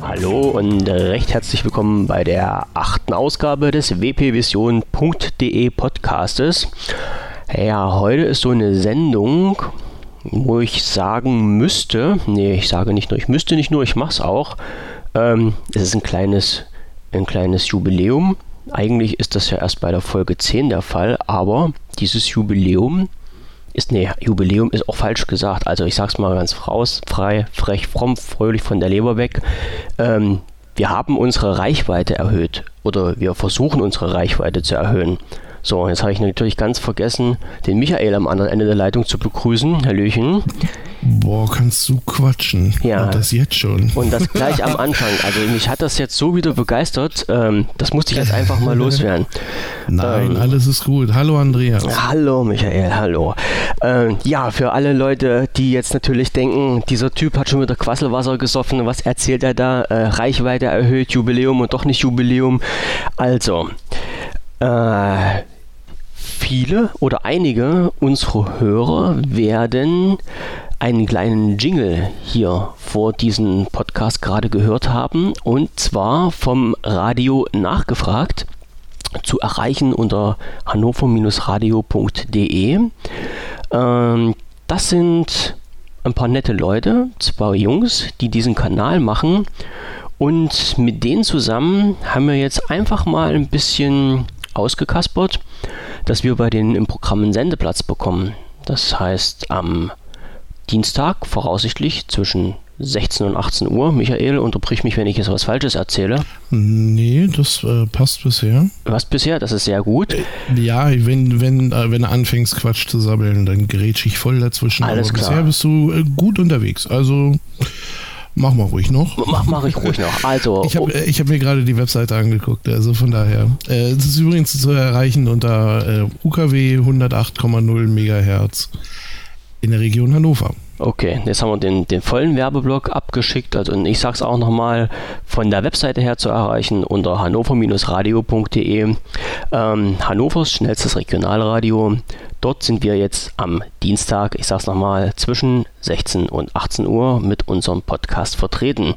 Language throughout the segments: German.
Hallo und recht herzlich willkommen bei der achten Ausgabe des wpvision.de Podcastes. Ja, heute ist so eine Sendung, wo ich sagen müsste, nee, ich sage nicht nur, ich müsste nicht nur, ich mache es auch. Ähm, es ist ein kleines, ein kleines Jubiläum. Eigentlich ist das ja erst bei der Folge 10 der Fall, aber dieses Jubiläum ist, nee, Jubiläum ist auch falsch gesagt. Also ich sag's mal ganz raus, frei, frech, fromm, fröhlich von der Leber weg. Ähm, wir haben unsere Reichweite erhöht oder wir versuchen unsere Reichweite zu erhöhen. So, jetzt habe ich natürlich ganz vergessen, den Michael am anderen Ende der Leitung zu begrüßen. Hallöchen. Boah, kannst du quatschen. Ja. Und das jetzt schon. Und das gleich am Anfang. Also mich hat das jetzt so wieder begeistert. Ähm, das musste ich jetzt einfach mal loswerden. Nein, ähm, alles ist gut. Hallo Andreas. Hallo Michael, hallo. Ähm, ja, für alle Leute, die jetzt natürlich denken, dieser Typ hat schon wieder Quasselwasser gesoffen, was erzählt er da? Äh, Reichweite erhöht, Jubiläum und doch nicht Jubiläum. Also, äh, viele oder einige unserer Hörer werden einen kleinen Jingle hier vor diesem Podcast gerade gehört haben und zwar vom Radio nachgefragt zu erreichen unter hannover-radio.de. Ähm, das sind ein paar nette Leute, zwei Jungs, die diesen Kanal machen und mit denen zusammen haben wir jetzt einfach mal ein bisschen ausgekaspert, dass wir bei denen im Programm einen Sendeplatz bekommen. Das heißt, am Dienstag voraussichtlich zwischen 16 und 18 Uhr. Michael, unterbrich mich, wenn ich jetzt was Falsches erzähle. Nee, das äh, passt bisher. Was bisher? Das ist sehr gut. Ja, wenn, wenn, äh, wenn du anfängst, Quatsch zu sabbeln, dann grätsch ich voll dazwischen. Alles Aber klar. bisher bist du äh, gut unterwegs. Also mach mal ruhig noch. Mach, mach ich ruhig noch. Also, Ich habe ich hab mir gerade die Webseite angeguckt, also von daher. Äh, es ist übrigens zu erreichen unter äh, UKW 108,0 Megahertz in der Region Hannover. Okay, jetzt haben wir den, den vollen Werbeblock abgeschickt. Also und ich sage es auch nochmal, von der Webseite her zu erreichen unter hannover-radio.de. Ähm, Hannovers schnellstes Regionalradio. Dort sind wir jetzt am Dienstag, ich sage es nochmal, zwischen 16 und 18 Uhr mit unserem Podcast vertreten.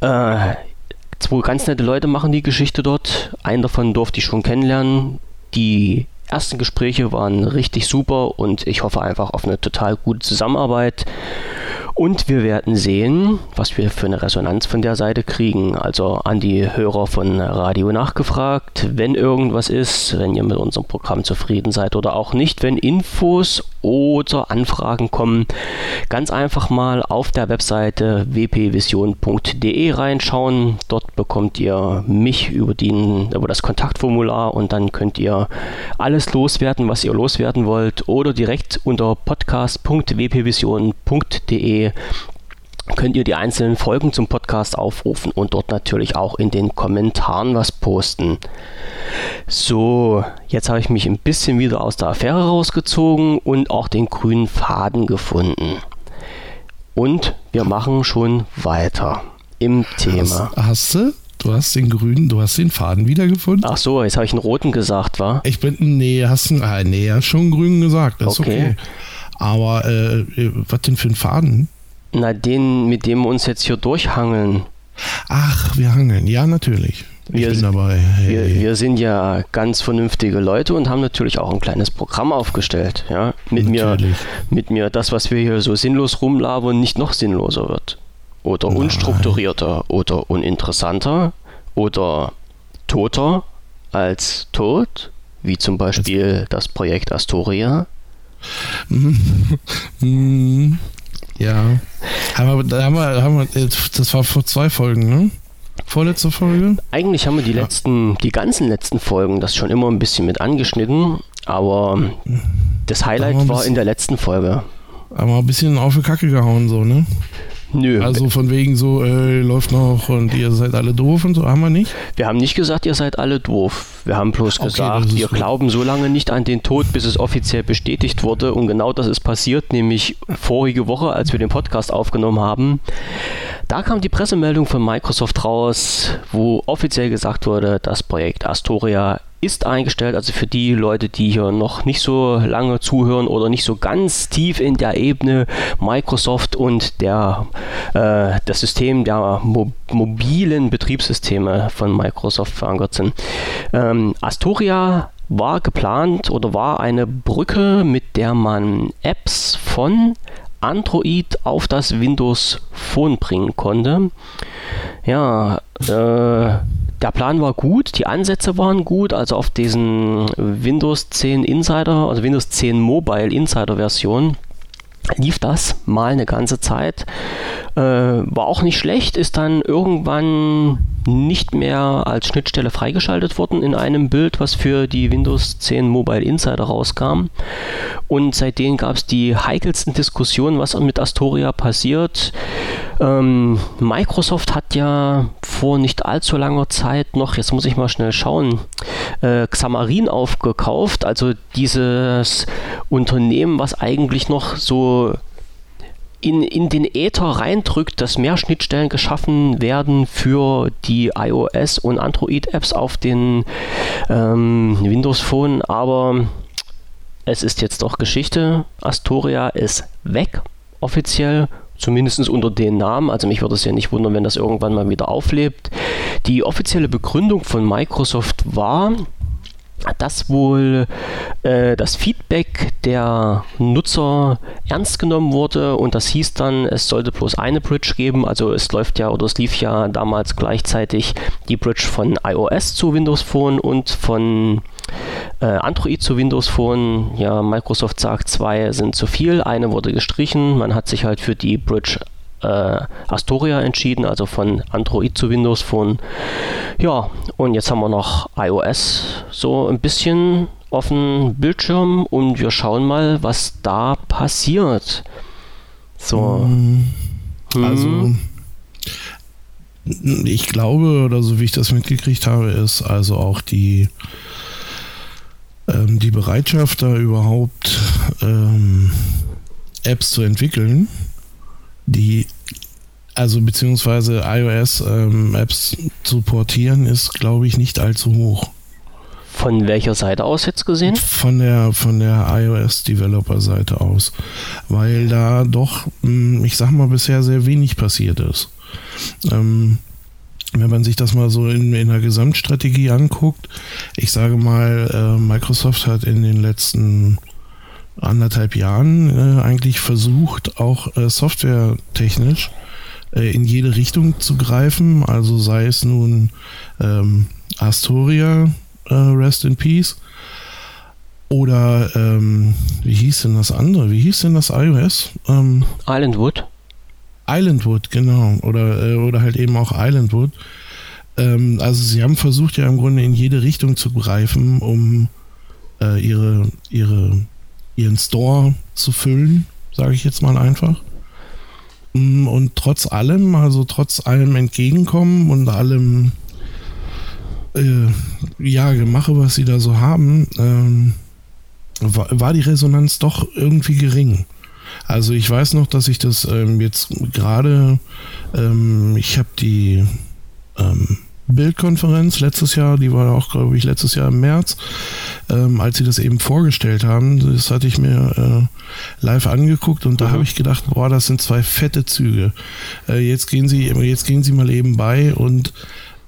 Äh, zwei ganz nette Leute machen die Geschichte dort. Einen davon durfte ich schon kennenlernen. Die ersten Gespräche waren richtig super und ich hoffe einfach auf eine total gute Zusammenarbeit. Und wir werden sehen, was wir für eine Resonanz von der Seite kriegen. Also an die Hörer von Radio nachgefragt, wenn irgendwas ist, wenn ihr mit unserem Programm zufrieden seid oder auch nicht, wenn Infos oder Anfragen kommen, ganz einfach mal auf der Webseite wpvision.de reinschauen. Dort bekommt ihr mich über, den, über das Kontaktformular und dann könnt ihr alles loswerden, was ihr loswerden wollt oder direkt unter podcast.wpvision.de könnt ihr die einzelnen Folgen zum Podcast aufrufen und dort natürlich auch in den Kommentaren was posten. So, jetzt habe ich mich ein bisschen wieder aus der Affäre rausgezogen und auch den grünen Faden gefunden. Und wir machen schon weiter im Thema. Hast, hast du? Du hast den grünen, du hast den Faden wiedergefunden? Ach so, jetzt habe ich einen roten gesagt, war? Ich bin, nee, hast du, ah, nee, hast schon grün gesagt, das ist Okay. okay. Aber, äh, was denn für ein Faden? Na, den, mit dem wir uns jetzt hier durchhangeln. Ach, wir hangeln, ja, natürlich. Wir ich sind- bin dabei. Wir, Hey. wir sind ja ganz vernünftige Leute und haben natürlich auch ein kleines Programm aufgestellt. Ja? Mit, mir, mit mir das, was wir hier so sinnlos rumlabern, nicht noch sinnloser wird. Oder Nein. unstrukturierter oder uninteressanter oder toter als tot, wie zum Beispiel das Projekt Astoria. Ja. Aber da haben wir, haben wir, das war vor zwei Folgen, ne? Vorletzte Folge? Eigentlich haben wir die letzten, die ganzen letzten Folgen das schon immer ein bisschen mit angeschnitten, aber das Highlight war in der letzten Folge. Haben wir ein bisschen auf die Kacke gehauen, so, ne? Nö, Also von wegen so, äh, läuft noch und ihr seid alle doof und so, haben wir nicht? Wir haben nicht gesagt, ihr seid alle doof. Wir haben bloß Okay, gesagt, wir gut. glauben so lange nicht an den Tod, bis es offiziell bestätigt wurde. Und genau das ist passiert, nämlich vorige Woche, als wir den Podcast aufgenommen haben. Da kam die Pressemeldung von Microsoft raus, wo offiziell gesagt wurde, das Projekt Astoria ist eingestellt. Also für die Leute, die hier noch nicht so lange zuhören oder nicht so ganz tief in der Ebene Microsoft und der, äh, das System der Mo mobilen Betriebssysteme von Microsoft verankert sind. Ähm, Astoria war geplant oder war eine Brücke, mit der man Apps von Android auf das Windows Phone bringen konnte. Ja, äh, der Plan war gut, die Ansätze waren gut, also auf diesen Windows 10 Insider, also Windows 10 Mobile Insider Version lief das mal eine ganze Zeit. Äh, war auch nicht schlecht, ist dann irgendwann nicht mehr als Schnittstelle freigeschaltet worden in einem Bild, was für die Windows 10 Mobile Insider rauskam. Und seitdem gab es die heikelsten Diskussionen, was mit Astoria passiert. Ähm, Microsoft hat ja vor nicht allzu langer Zeit noch, jetzt muss ich mal schnell schauen, äh, Xamarin aufgekauft, also dieses Unternehmen, was eigentlich noch so in, in den Äther reindrückt, dass mehr Schnittstellen geschaffen werden für die iOS- und Android-Apps auf den ähm, Windows Phone, aber es ist jetzt doch Geschichte. Astoria ist weg, offiziell, zumindest unter den Namen. Also mich würde es ja nicht wundern, wenn das irgendwann mal wieder auflebt. Die offizielle Begründung von Microsoft war, dass wohl äh, das Feedback der Nutzer ernst genommen wurde und das hieß dann, es sollte bloß eine Bridge geben. Also es läuft ja oder es lief ja damals gleichzeitig die Bridge von iOS zu Windows Phone und von äh, Android zu Windows Phone. Ja, Microsoft sagt, zwei sind zu viel, eine wurde gestrichen. Man hat sich halt für die Bridge äh, Astoria entschieden, also von Android zu Windows Phone. Ja, und jetzt haben wir noch iOS so ein bisschen auf dem Bildschirm und wir schauen mal, was da passiert. So. Mm, also, ich glaube, oder so wie ich das mitgekriegt habe, ist also auch die, ähm, die Bereitschaft, da überhaupt ähm, Apps zu entwickeln, die also beziehungsweise iOS-Apps ähm, zu portieren, ist, glaube ich, nicht allzu hoch. Von welcher Seite aus jetzt gesehen? Von der, von der iOS-Developer-Seite aus. Weil da doch, hm, ich sag mal, bisher sehr wenig passiert ist. Ähm, wenn man sich das mal so in, in der Gesamtstrategie anguckt, ich sage mal, äh, Microsoft hat in den letzten anderthalb Jahren äh, eigentlich versucht, auch äh, softwaretechnisch äh, in jede Richtung zu greifen. Also sei es nun ähm, Astoria, äh, Rest in Peace, oder ähm, wie hieß denn das andere? Wie hieß denn das iOS? Ähm, Islandwood. Islandwood, genau. Oder, äh, oder halt eben auch Islandwood. Ähm, also sie haben versucht ja im Grunde in jede Richtung zu greifen, um äh, ihre, ihre ihren Store zu füllen, sage ich jetzt mal einfach. Mm, und trotz allem, also trotz allem Entgegenkommen und allem äh, ja, Gemache, was sie da so haben, ähm, war, war, die Resonanz doch irgendwie gering. Also ich weiß noch, dass ich das ähm, jetzt gerade, ähm, ich habe die ähm, Bildkonferenz letztes Jahr, die war auch, glaube ich, letztes Jahr im März, ähm, als sie das eben vorgestellt haben. Das hatte ich mir äh, live angeguckt und da mhm. habe ich gedacht, boah, das sind zwei fette Züge. Äh, jetzt gehen sie, jetzt gehen sie mal eben bei und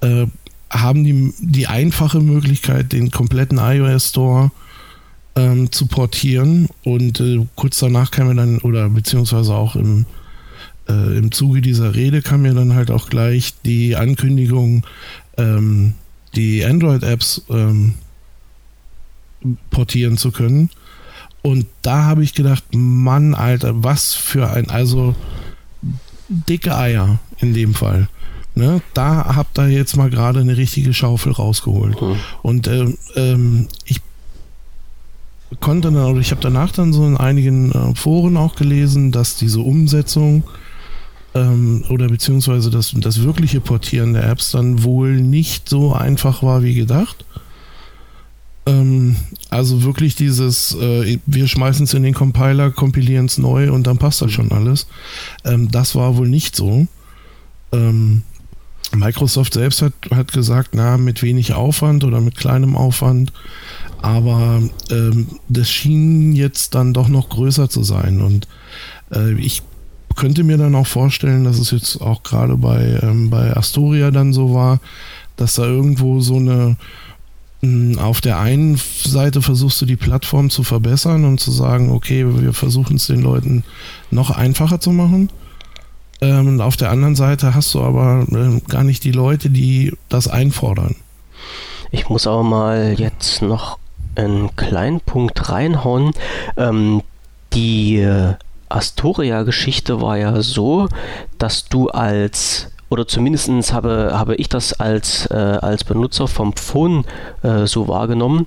äh, haben die, die einfache Möglichkeit, den kompletten iOS Store ähm, zu portieren und äh, kurz danach kam mir dann, oder beziehungsweise auch im äh, im Zuge dieser Rede kam mir dann halt auch gleich die Ankündigung, ähm, die Android-Apps ähm, portieren zu können. Und da habe ich gedacht, Mann, Alter, was für ein, also dicke Eier in dem Fall. Ne? Da habt ihr jetzt mal gerade eine richtige Schaufel rausgeholt. Mhm. Und ähm, ähm, ich konnte dann, oder ich habe danach dann so in einigen äh, Foren auch gelesen, dass diese Umsetzung ähm, oder beziehungsweise das, das wirkliche Portieren der Apps dann wohl nicht so einfach war wie gedacht. Ähm, also wirklich dieses, äh, wir schmeißen es in den Compiler, kompilieren es neu und dann passt das schon alles. Ähm, das war wohl nicht so. Ähm, Microsoft selbst hat, hat gesagt, na, mit wenig Aufwand oder mit kleinem Aufwand. Aber ähm, das schien jetzt dann doch noch größer zu sein. Und äh, ich könnte mir dann auch vorstellen, dass es jetzt auch gerade bei, ähm, bei Astoria dann so war, dass da irgendwo so eine hm, auf der einen Seite versuchst du die Plattform zu verbessern und zu sagen, okay, wir versuchen es den Leuten noch einfacher zu machen. Ähm, auf der anderen Seite hast du aber äh, gar nicht die Leute, die das einfordern. Ich muss aber mal jetzt noch einen kleinen Punkt reinhauen. Ähm, die äh, Astoria-Geschichte war ja so, dass du als oder zumindest habe, habe ich das als, äh, als Benutzer vom Phone äh, so wahrgenommen,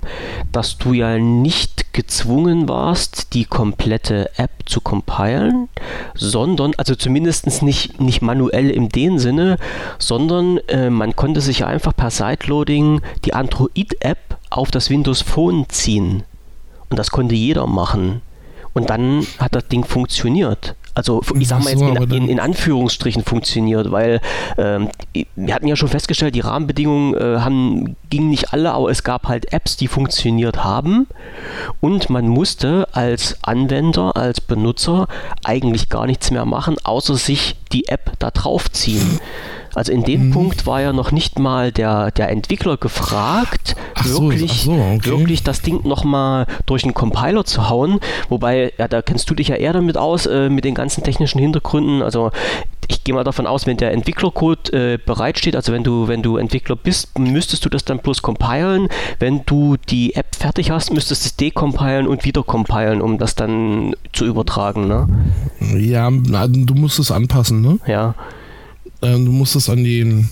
dass du ja nicht gezwungen warst, die komplette App zu compilen, sondern, also zumindest nicht, nicht manuell in dem Sinne, sondern äh, man konnte sich einfach per Sideloading die Android-App auf das Windows Phone ziehen. Und das konnte jeder machen. Und dann hat das Ding funktioniert. Also ich sag mal jetzt in, in, in Anführungsstrichen funktioniert, weil ähm, wir hatten ja schon festgestellt, die Rahmenbedingungen äh, haben, gingen nicht alle, aber es gab halt Apps, die funktioniert haben und man musste als Anwender, als Benutzer eigentlich gar nichts mehr machen, außer sich die App da drauf ziehen. Also in dem mhm. Punkt war ja noch nicht mal der, der Entwickler gefragt, so, wirklich, so, okay. wirklich das Ding nochmal durch einen Compiler zu hauen. Wobei, ja, da kennst du dich ja eher damit aus, äh, mit den ganzen technischen Hintergründen. Also ich gehe mal davon aus, wenn der Entwicklercode äh, bereitsteht, also wenn du, wenn du Entwickler bist, müsstest du das dann bloß compilen. Wenn du die App fertig hast, müsstest du es decompilen und wieder compilen, um das dann zu übertragen. Ne? Ja, du musst es anpassen, ne? Ja. Ähm, du musst es an die,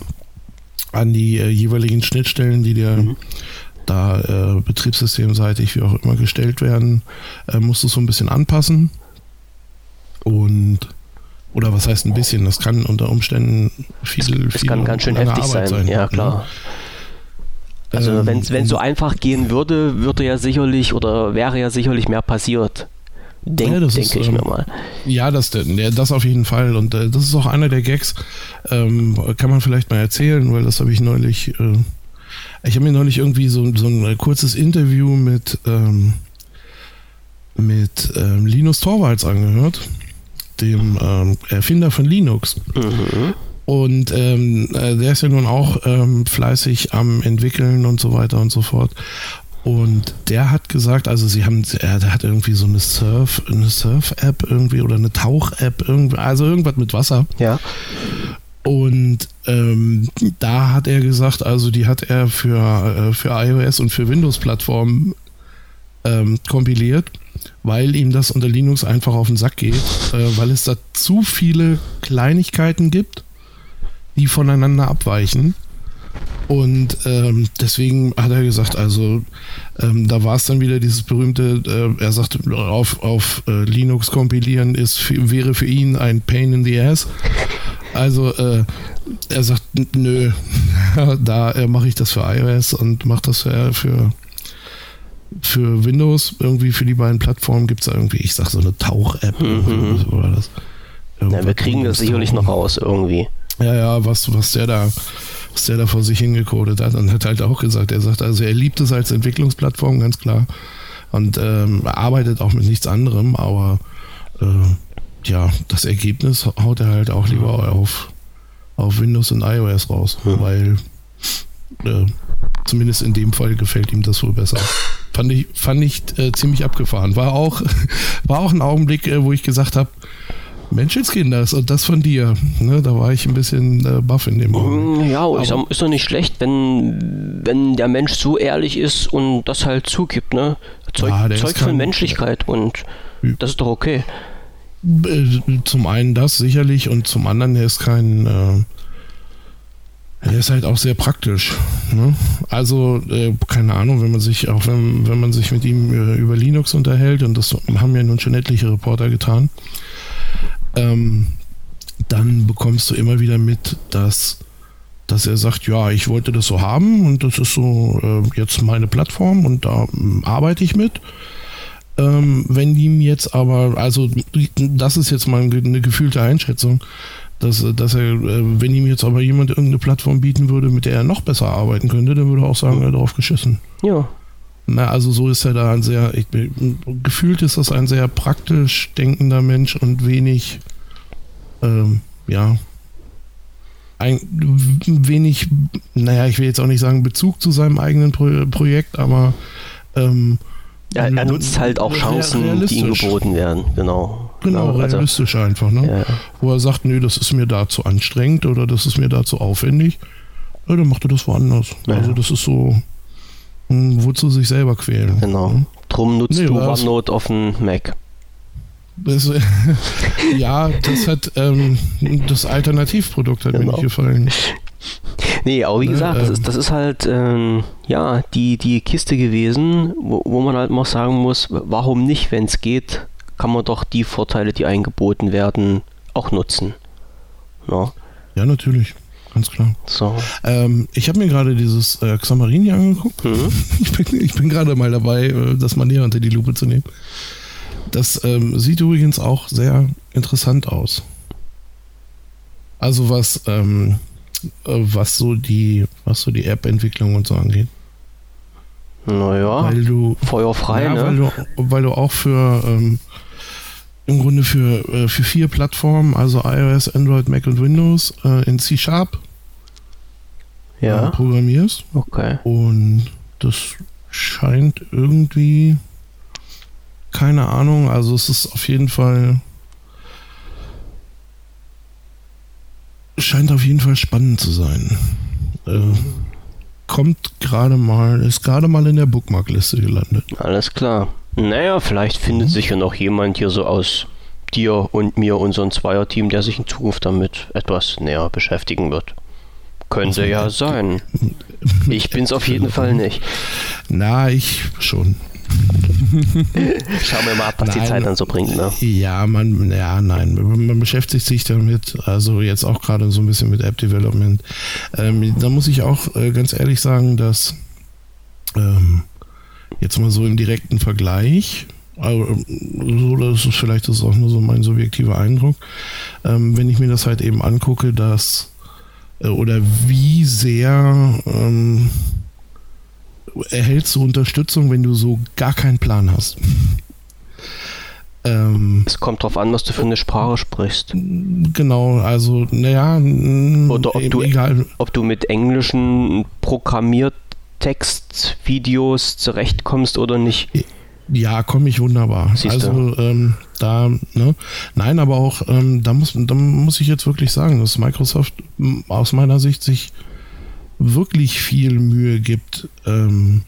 an die äh, jeweiligen Schnittstellen, die dir mhm. da äh, betriebssystemseitig wie auch immer gestellt werden, äh, musst du so ein bisschen anpassen. Und oder was heißt ein bisschen? Das kann unter Umständen viel, es, viel kann ganz schön heftig sein. sein. Ja, klar. Ja. Also ähm, wenn es so einfach gehen würde, würde ja sicherlich oder wäre ja sicherlich mehr passiert. Denk, ja, denke ich ähm, mir mal. Ja, das, das auf jeden Fall. Und äh, das ist auch einer der Gags. Ähm, kann man vielleicht mal erzählen, weil das habe ich neulich. Äh, ich habe mir neulich irgendwie so, so ein kurzes Interview mit, ähm, mit ähm, Linus Torvalds angehört, dem ähm, Erfinder von Linux. Mhm. Und ähm, äh, der ist ja nun auch ähm, fleißig am entwickeln und so weiter und so fort. Und der hat gesagt, also sie haben, er hat irgendwie so eine Surf, eine Surf-App irgendwie oder eine Tauch-App, irgendwie, also irgendwas mit Wasser. Ja. Und ähm, da hat er gesagt, also die hat er für, äh, für iOS und für Windows-Plattformen ähm, kompiliert, weil ihm das unter Linux einfach auf den Sack geht, äh, weil es da zu viele Kleinigkeiten gibt, die voneinander abweichen. Und ähm, deswegen hat er gesagt, also ähm, da war es dann wieder dieses berühmte, äh, er sagt, auf, auf äh, Linux kompilieren ist, wäre für ihn ein Pain in the Ass. Also äh, er sagt, nö, da äh, mache ich das für iOS und mache das für, für, für Windows. Irgendwie für die beiden Plattformen gibt es da irgendwie, ich sag so eine Tauch-App mhm. oder das. Ja, wir kriegen das sicherlich noch raus irgendwie. Ja, ja, was, was der da was der da vor sich hingecodet hat. Und hat halt auch gesagt, er sagt, also er liebt es als Entwicklungsplattform, ganz klar. Und ähm, arbeitet auch mit nichts anderem, aber äh, ja, das Ergebnis haut er halt auch lieber auf, auf Windows und iOS raus, ja. weil äh, zumindest in dem Fall gefällt ihm das wohl besser. Fand ich, fand ich äh, ziemlich abgefahren. War auch, war auch ein Augenblick, äh, wo ich gesagt habe, Menschenskinders und das von dir. Ne, da war ich ein bisschen äh, baff in dem Moment. Mm, ja, ich sag, ist doch nicht schlecht, wenn, wenn der Mensch so ehrlich ist und das halt zugibt. Ne? Zeug, ja, Zeug von Menschlichkeit und das ist doch okay. Äh, zum einen das sicherlich und zum anderen, er ist kein. Äh, er ist halt auch sehr praktisch. Ne? Also, äh, keine Ahnung, wenn man sich, auch wenn, wenn man sich mit ihm äh, über Linux unterhält, und das haben ja nun schon etliche Reporter getan, ähm, dann bekommst du immer wieder mit, dass, dass er sagt, ja, ich wollte das so haben und das ist so äh, jetzt meine Plattform und da äh, arbeite ich mit. Ähm, wenn ihm jetzt aber, also das ist jetzt mal eine gefühlte Einschätzung, dass, dass er, äh, wenn ihm jetzt aber jemand irgendeine Plattform bieten würde, mit der er noch besser arbeiten könnte, dann würde er auch sagen, er hat drauf geschissen. Ja. Na, also so ist er da ein sehr, ich, gefühlt ist das ein sehr praktisch denkender Mensch und wenig, ähm, ja, ein wenig, naja, ich will jetzt auch nicht sagen Bezug zu seinem eigenen Pro Projekt, aber ähm, ja, er nutzt halt auch Chancen, die ihm geboten werden, genau. Genau, also, realistisch einfach, ne? Ja. Wo er sagt, nee, das ist mir da zu anstrengend oder das ist mir da zu aufwendig. Ja, dann macht er das woanders. Ja. Also das ist so, wozu sich selber quälen. Genau. Ne? Drum nutzt nee, du OneNote auf dem Mac. Das, ja, das hat ähm, das Alternativprodukt hat genau. mir nicht gefallen. Nee, aber wie ne, gesagt, das, ist, ähm. das ist halt ähm, ja die, die Kiste gewesen, wo, wo man halt mal sagen muss, warum nicht, wenn es geht, kann man doch die Vorteile, die eingeboten werden, auch nutzen. No? Ja, natürlich. Ganz klar. So. Ähm, ich habe mir gerade dieses äh, Xamarin hier angeguckt. Mhm. Ich bin, ich bin gerade mal dabei, äh, das mal näher unter die Lupe zu nehmen. Das ähm, sieht übrigens auch sehr interessant aus. Also was, ähm, äh, was so die, was so die App-Entwicklung und so angeht. Naja, weil du, feuerfrei, ja, ne? Weil du, weil du auch für ähm, im Grunde für, äh, für vier Plattformen, also iOS, Android, Mac und Windows, äh, in C Sharp ja. programmierst. Okay. Und das scheint irgendwie, keine Ahnung, also es ist auf jeden Fall, scheint auf jeden Fall spannend zu sein. Äh, kommt gerade mal, ist gerade mal in der Bookmark-Liste gelandet. Alles klar. Naja, vielleicht findet mhm. sich ja noch jemand hier so aus dir und mir, unserem Zweierteam, der sich in Zukunft damit etwas näher beschäftigen wird. Könnte also, ja sein. Ich bin's auf jeden Fall nicht. Na, ich schon. Schauen wir mal ab, was nein, die Zeit dann so bringt, ne? Ja, man, ja, nein, man beschäftigt sich damit, also jetzt auch gerade so ein bisschen mit App Development. Ähm, da muss ich auch äh, ganz ehrlich sagen, dass ähm, jetzt mal so im direkten Vergleich, aber so, das ist vielleicht das ist auch nur so mein subjektiver Eindruck, ähm, wenn ich mir das halt eben angucke, dass oder wie sehr ähm, erhältst du Unterstützung, wenn du so gar keinen Plan hast. Ähm, es kommt drauf an, was du für eine Sprache sprichst. Genau, also, naja, oder ob du, egal. ob du mit englischen Programmiertextvideos zurechtkommst oder nicht. Ja, komme ich wunderbar. Siehst also ähm, da, ne? Nein, aber auch ähm, da muss, da muss ich jetzt wirklich sagen, dass Microsoft aus meiner Sicht sich wirklich viel Mühe gibt, ähm,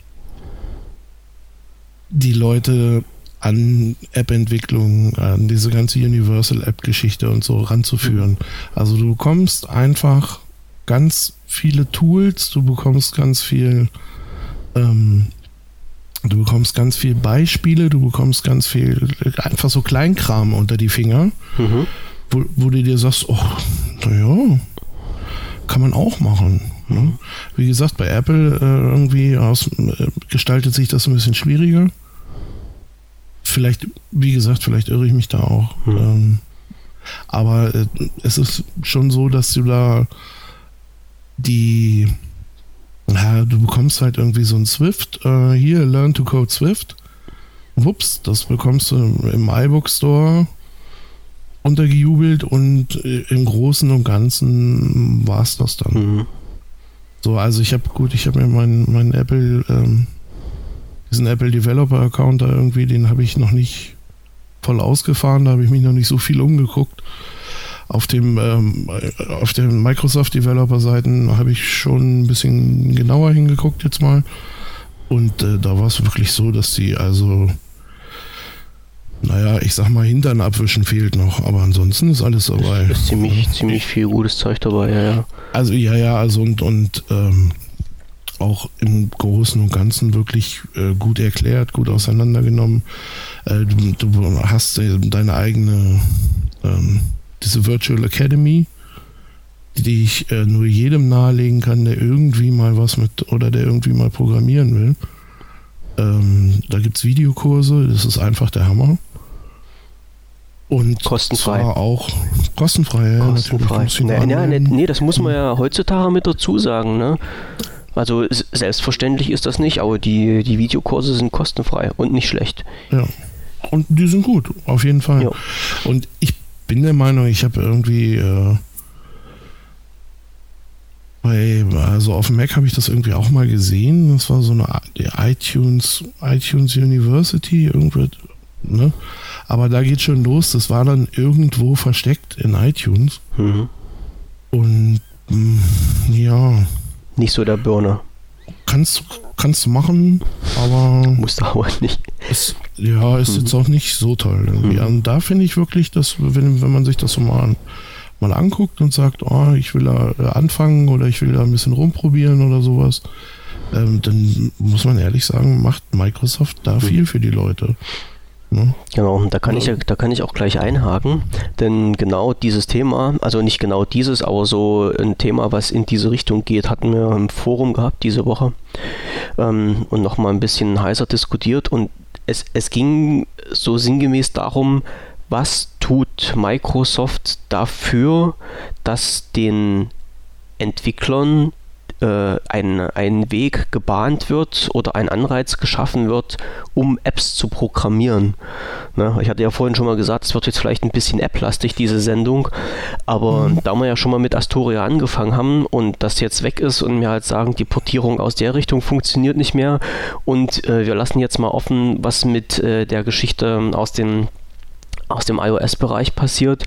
die Leute an App-Entwicklung, an diese ganze Universal-App-Geschichte und so ranzuführen. Also du bekommst einfach ganz viele Tools, du bekommst ganz viel, ähm, du bekommst ganz viel Beispiele, du bekommst ganz viel, einfach so Kleinkram unter die Finger, mhm. wo, wo du dir sagst, oh, naja, kann man auch machen. Ne? Wie gesagt, bei Apple äh, irgendwie aus, äh, gestaltet sich das ein bisschen schwieriger. Vielleicht, wie gesagt, vielleicht irre ich mich da auch. Mhm. Ähm, aber äh, es ist schon so, dass du da die, ja, du bekommst halt irgendwie so ein Swift, äh, hier, Learn to Code Swift. Wups, das bekommst du im iBook Store untergejubelt und äh, im Großen und Ganzen war es das dann. Mhm. So, also ich habe gut, ich habe mir meinen mein Apple, ähm, diesen Apple Developer Account da irgendwie, den habe ich noch nicht voll ausgefahren, da habe ich mich noch nicht so viel umgeguckt. Auf dem ähm, auf den Microsoft Developer Seiten habe ich schon ein bisschen genauer hingeguckt jetzt mal und äh, da war es wirklich so, dass sie also naja, ich sag mal, Hintern abwischen fehlt noch, aber ansonsten ist alles dabei. Ist, ist ziemlich, ja. ziemlich viel gutes Zeug dabei, ja, ja. Also, ja, ja, also und, und ähm, auch im Großen und Ganzen wirklich äh, gut erklärt, gut auseinandergenommen. Äh, du, du, hast äh, deine eigene, ähm, diese Virtual Academy, die ich äh, nur jedem nahelegen kann, der irgendwie mal was mit oder der irgendwie mal programmieren will. Ähm, da gibt es Videokurse, das ist einfach der Hammer. Und kostenfrei. Zwar auch kostenfrei, ja, kostenfrei. Nee, nee, nee, das muss man ja heutzutage mit dazu sagen. Ne? Also selbstverständlich ist das nicht, aber die, die Videokurse sind kostenfrei und nicht schlecht. Ja. Und die sind gut, auf jeden Fall. Ja. Und ich bin der Meinung, ich habe irgendwie äh, bei, also auf dem Mac habe ich das irgendwie auch mal gesehen. Das war so eine iTunes, iTunes University, irgendwie, ne? Aber da geht schon los. Das war dann irgendwo versteckt in iTunes. Mhm. Und mh, mm, ja. Nicht so der Burner. Kannst, kannst du machen, aber. Musst du aber nicht. Ist, ja, ist mhm. jetzt auch nicht so toll irgendwie. Mhm. Und da finde ich wirklich, dass, wenn, wenn man sich das so mal, mal anguckt und sagt, oh, ich will da äh, anfangen oder ich will da ein bisschen rumprobieren oder sowas, ähm, dann muss man ehrlich sagen, macht Microsoft da mhm. viel für die Leute. Ne? Genau, da kann, ich, da kann ich auch gleich einhaken, denn genau dieses Thema, also nicht genau dieses, aber so ein Thema, was in diese Richtung geht, hatten wir im Forum gehabt diese Woche ähm, und nochmal ein bisschen heißer diskutiert und es, es ging so sinngemäß darum, was tut Microsoft dafür, dass den Entwicklern äh, ein, ein Weg gebahnt wird oder ein Anreiz geschaffen wird, um Apps zu programmieren. Ne? Ich hatte ja vorhin schon mal gesagt, es wird jetzt vielleicht ein bisschen App-lastig, diese Sendung, aber mhm. da wir ja schon mal mit Astoria angefangen haben und das jetzt weg ist und wir halt sagen, die Portierung aus der Richtung funktioniert nicht mehr und äh, wir lassen jetzt mal offen, was mit äh, der Geschichte aus den aus dem iOS-Bereich passiert.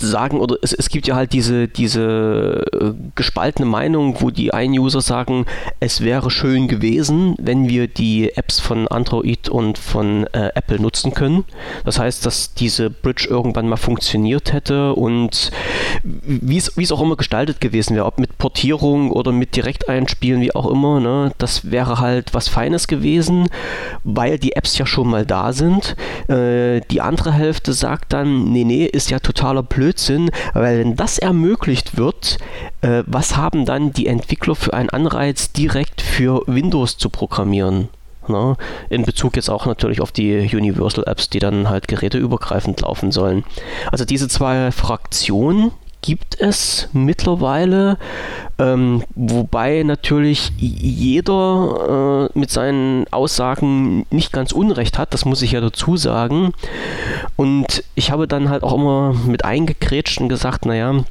Sagen, oder es, es gibt ja halt diese, diese äh, gespaltene Meinung, wo die einen User sagen, es wäre schön gewesen, wenn wir die Apps von Android und von äh, Apple nutzen können. Das heißt, dass diese Bridge irgendwann mal funktioniert hätte und wie es auch immer gestaltet gewesen wäre, ob mit Portierung oder mit Direkteinspielen, wie auch immer, ne, das wäre halt was Feines gewesen, weil die Apps ja schon mal da sind. Äh, die andere Hälfte sagt dann, nee, nee, ist ja totaler Blödsinn Blödsinn, weil wenn das ermöglicht wird, äh, was haben dann die Entwickler für einen Anreiz, direkt für Windows zu programmieren? Ne? In Bezug jetzt auch natürlich auf die Universal Apps, die dann halt geräteübergreifend laufen sollen. Also diese zwei Fraktionen gibt es mittlerweile, ähm, wobei natürlich jeder äh, mit seinen Aussagen nicht ganz unrecht hat, das muss ich ja dazu sagen. Und ich habe dann halt auch immer mit eingekrätscht und gesagt, naja,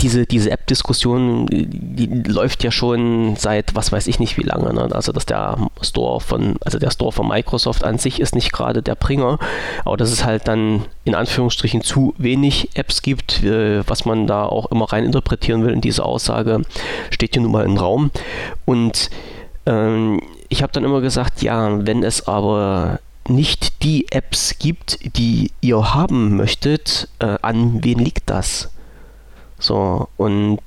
diese, diese App-Diskussion, die, läuft ja schon seit was weiß ich nicht wie lange. Ne? Also dass der Store von, also der Store von Microsoft an sich ist nicht gerade der Bringer, aber dass es halt dann in Anführungsstrichen zu wenig Apps gibt, äh, was man da auch immer rein interpretieren will in diese Aussage, steht hier nun mal im Raum. Und ähm, ich habe dann immer gesagt, ja, wenn es aber nicht die Apps gibt, die ihr haben möchtet, äh, an wen liegt das? So, und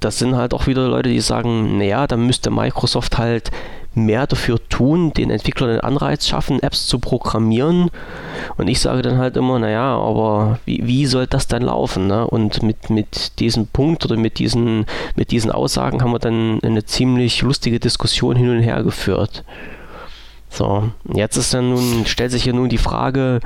das sind halt auch wieder Leute, die sagen, naja, dann müsste Microsoft halt mehr dafür tun, den Entwicklern den Anreiz schaffen, Apps zu programmieren. Und ich sage dann halt immer, naja, aber wie, wie soll das dann laufen? Ne? Und mit, mit diesem Punkt oder mit diesen, mit diesen Aussagen haben wir dann eine ziemlich lustige Diskussion hin und her geführt. So, jetzt ist dann nun, stellt sich ja nun die Frage,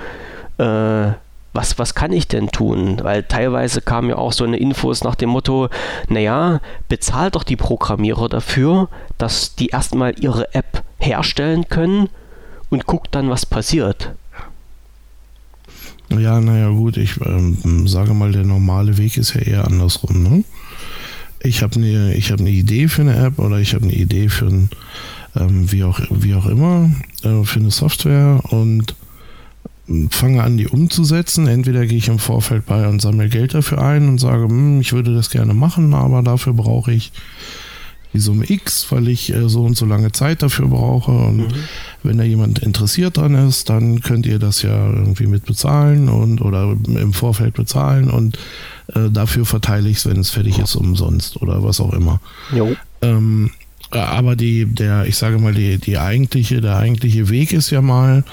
äh, was, was kann ich denn tun? Weil teilweise kamen ja auch so eine Infos nach dem Motto, naja, bezahlt doch die Programmierer dafür, dass die erstmal ihre App herstellen können und guckt dann, was passiert. Ja, naja, gut, ich ähm, sage mal, der normale Weg ist ja eher andersrum. Ne? Ich habe eine hab ne Idee für eine App oder ich habe eine Idee für ein, ähm, wie, auch, wie auch immer, äh, für eine Software und fange an, die umzusetzen. Entweder gehe ich im Vorfeld bei und sammle Geld dafür ein und sage, hm, ich würde das gerne machen, aber dafür brauche ich die Summe X, weil ich äh, so und so lange Zeit dafür brauche. Und mhm. wenn da jemand interessiert dran ist, dann könnt ihr das ja irgendwie mit bezahlen und oder im Vorfeld bezahlen und äh, dafür verteile ich es, wenn es fertig ist, umsonst oder was auch immer. Ähm, aber die, der, ich sage mal, die, die eigentliche, der eigentliche Weg ist ja mal,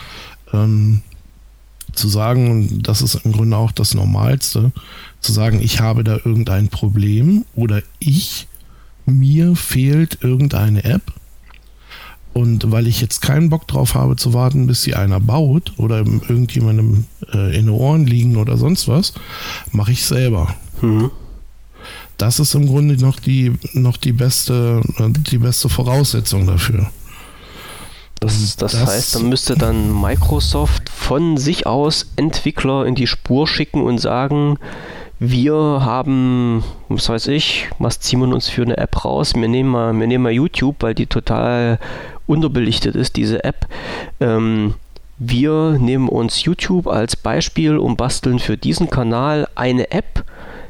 ähm, zu sagen, und das ist im Grunde auch das Normalste, zu sagen, ich habe da irgendein Problem oder ich, mir fehlt irgendeine App Und weil ich jetzt keinen Bock drauf habe zu warten, bis sie einer baut oder irgendjemandem äh, in den Ohren liegen oder sonst was, mache ich selber. Mhm. Das ist im Grunde noch die, noch die beste, die beste Voraussetzung dafür. Das, das, das, heißt, dann müsste dann Microsoft von sich aus Entwickler in die Spur schicken und sagen, wir haben, was weiß ich, was ziehen wir uns für eine App raus? Wir nehmen mal, wir nehmen mal YouTube, weil die total unterbelichtet ist, diese App. Ähm, wir nehmen uns YouTube als Beispiel und basteln für diesen Kanal eine App,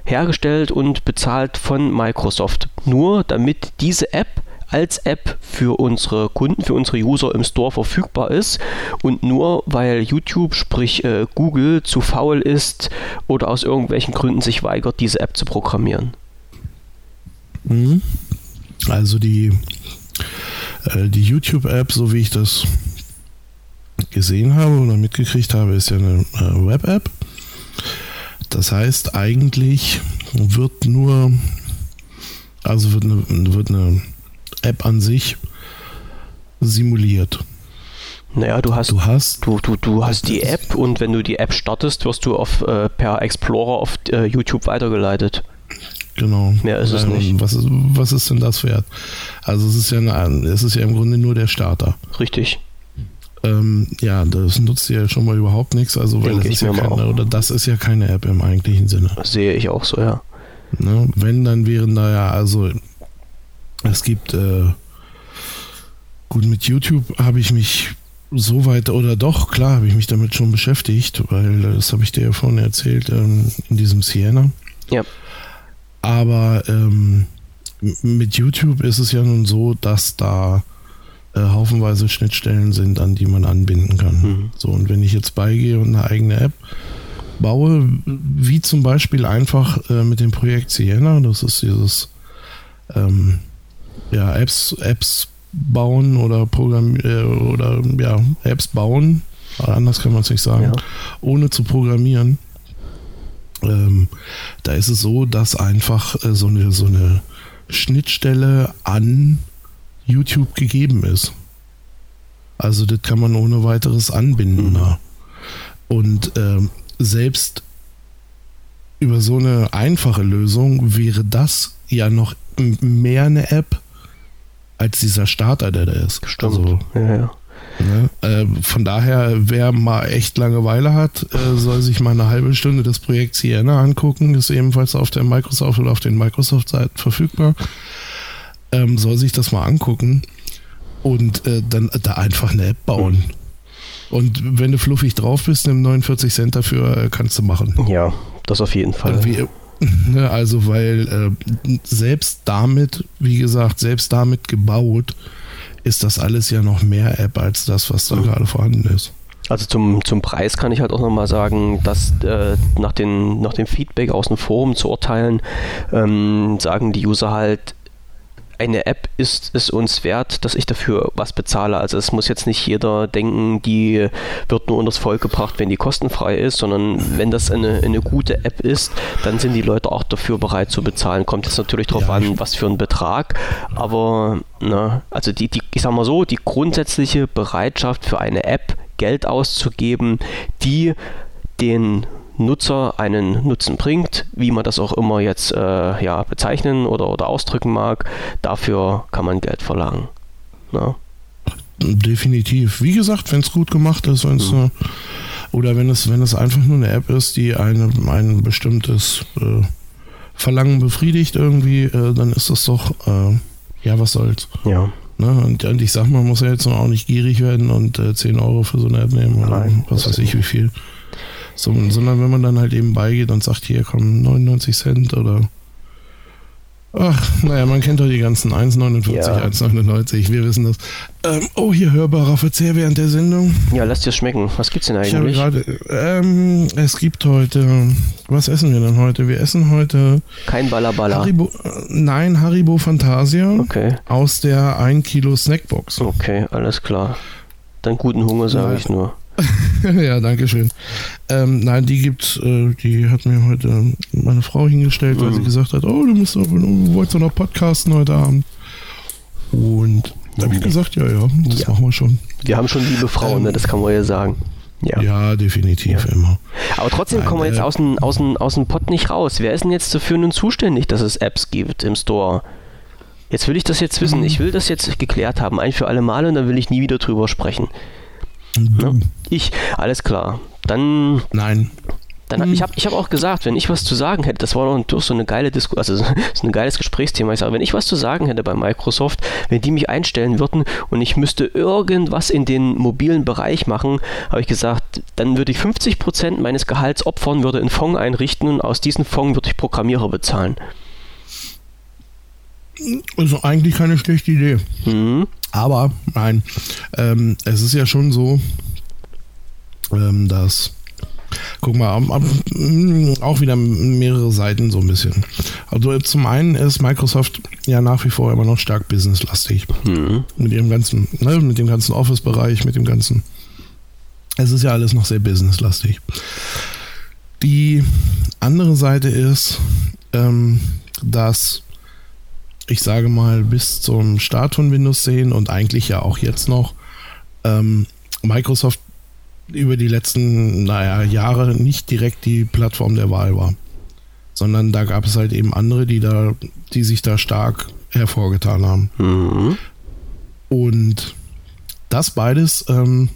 hergestellt und bezahlt von Microsoft. Nur damit diese App als App für unsere Kunden, für unsere User im Store verfügbar ist und nur weil YouTube, sprich äh, Google, zu faul ist oder aus irgendwelchen Gründen sich weigert, diese App zu programmieren. Mhm. Also die, äh, die YouTube-App, so wie ich das gesehen habe oder mitgekriegt habe, ist ja eine äh, Web-App. Das heißt, eigentlich wird nur, also wird eine, wird eine App an sich simuliert. Naja, du hast, du hast, du, du, du hast die App und wenn du die App startest, wirst du auf, äh, per Explorer auf äh, YouTube weitergeleitet. Genau. Mehr ist es nicht. Was ist, was ist denn das wert? Also es ist ja eine, es ist ja im Grunde nur der Starter. Richtig. Ähm, ja, das nutzt ja schon mal überhaupt nichts, also weil das ist ja keine, oder das ist ja keine App im eigentlichen Sinne. sehe ich auch so, ja. Ne? Wenn, dann wären da ja, also es gibt, äh, gut, mit YouTube habe ich mich so weit, oder doch, klar, habe ich mich damit schon beschäftigt, weil das habe ich dir ja vorhin erzählt, ähm, in diesem Sienna. Ja. Aber ähm, mit YouTube ist es ja nun so, dass da äh, haufenweise Schnittstellen sind, an die man anbinden kann. Mhm. So, und wenn ich jetzt beigehe und eine eigene App baue, wie zum Beispiel einfach äh, mit dem Projekt Sienna, das ist dieses ähm, ja, Apps, Apps bauen oder Programm äh, oder ja, Apps bauen, anders kann man es nicht sagen, ja. ohne zu programmieren. Ähm, da ist es so, dass einfach äh, so, eine, so eine Schnittstelle an YouTube gegeben ist. Also das kann man ohne weiteres anbinden. Mhm. Und ähm, selbst über so eine einfache Lösung wäre das ja noch mehr eine App als dieser Starter, der da ist. Stimmt. Also, ja, ja. Ne? Äh, von daher, wer mal echt Langeweile hat, äh, soll sich mal eine halbe Stunde das Projekt Sienna angucken. Ist ebenfalls auf der Microsoft oder auf den Microsoft-Seiten verfügbar ähm, soll sich das mal angucken und äh, dann da einfach eine App bauen. Und wenn du fluffig drauf bist, nimm 49 Cent dafür, äh, kannst du machen. Ja, das auf jeden Fall. Wie, ne, also, weil äh, selbst damit, wie gesagt, selbst damit gebaut, ist das alles ja noch mehr App als das, was da mhm. gerade vorhanden ist. Also zum, zum Preis kann ich halt auch nochmal sagen, dass äh, nach, den, nach dem Feedback aus dem Forum zu urteilen, ähm, sagen die User halt, eine App ist es uns wert, dass ich dafür was bezahle. Also es muss jetzt nicht jeder denken, die wird nur unters Volk gebracht, wenn die kostenfrei ist, sondern wenn das eine, eine gute App ist, dann sind die Leute auch dafür bereit zu bezahlen. Kommt jetzt natürlich darauf ja, an, was für ein Betrag, aber na, also die, die, ich sag mal so, die grundsätzliche Bereitschaft für eine App Geld auszugeben, die den Nutzer einen Nutzen bringt, wie man das auch immer jetzt äh, ja, bezeichnen oder, oder ausdrücken mag, dafür kann man Geld verlangen. Na? Definitiv. Wie gesagt, wenn es gut gemacht ist, wenn es mhm. oder wenn es, wenn es einfach nur eine App ist, die eine, ein bestimmtes äh, Verlangen befriedigt irgendwie, äh, dann ist das doch, äh, ja, was soll's. Ja. Ne? Und, und, ich sag, man muss ja jetzt auch nicht gierig werden und 10 äh, Euro für so eine App nehmen oder Nein, was weiß ich wie viel. So, sondern wenn man dann halt eben beigeht und sagt, hier kommen 99 Cent oder Ach, naja, man kennt doch die ganzen 1,49, ja. 1,99, wir wissen das. Ähm, oh, hier hörbarer Verzehr während der Sendung. Ja, lass dir schmecken. Was gibt's denn eigentlich? Ich habe gerade, ähm, es gibt heute, was essen wir denn heute? Wir essen heute... Kein Ballaballa. Haribo, nein, Haribo Fantasia. Okay. Aus der 1 Kilo Snackbox. Okay, alles klar. Dann guten Hunger, sage ich nur. ja, danke schön. Ähm, nein, die gibt's, äh, die hat mir heute meine Frau hingestellt, weil sie mhm. gesagt hat, oh, du musst doch, du wolltest doch noch podcasten heute Abend. Und Da habe ich gesagt, ja, ja, das ja. machen wir schon. Wir haben schon liebe Frauen, ähm, ne? das kann man ja sagen. Ja, ja definitiv ja. immer. Aber trotzdem Nein, kommen wir jetzt äh, aus dem, aus, dem, aus dem Pott nicht raus. Wer ist denn jetzt dafür nun zuständig, dass es Apps gibt im Store? Jetzt will ich das jetzt wissen. Mhm. Ich will das jetzt geklärt haben, ein für alle Mal, und dann will ich nie wieder drüber sprechen. Ne? Ich, alles klar. Dann. Nein. Dann, hm. Ich habe ich hab auch gesagt, wenn ich was zu sagen hätte, das war doch so eine geile Diskussion, also so ein geiles Gesprächsthema. Ich sage, wenn ich was zu sagen hätte bei Microsoft, wenn die mich einstellen würden und ich müsste irgendwas in den mobilen Bereich machen, habe ich gesagt, dann würde ich 50% meines Gehalts opfern, würde einen Fonds einrichten und aus diesem Fonds würde ich Programmierer bezahlen. Also eigentlich keine schlechte Idee. Mhm. Aber nein, ähm, es ist ja schon so, ähm, dass Guck mal, auch wieder mehrere Seiten so ein bisschen. Also zum einen ist Microsoft ja nach wie vor immer noch stark businesslastig. Mhm. Mit ihrem ganzen, ne, mit dem ganzen Office-Bereich, mit dem ganzen. Es ist ja alles noch sehr businesslastig. Die andere Seite ist, ähm, dass ich sage mal, bis zum Start von Windows 10 und eigentlich ja auch jetzt noch ähm, Microsoft über die letzten, naja, Jahre nicht direkt die Plattform der Wahl war. Sondern da gab es halt eben andere, die da, die sich da stark hervorgetan haben. Mhm. Und das beides ähm,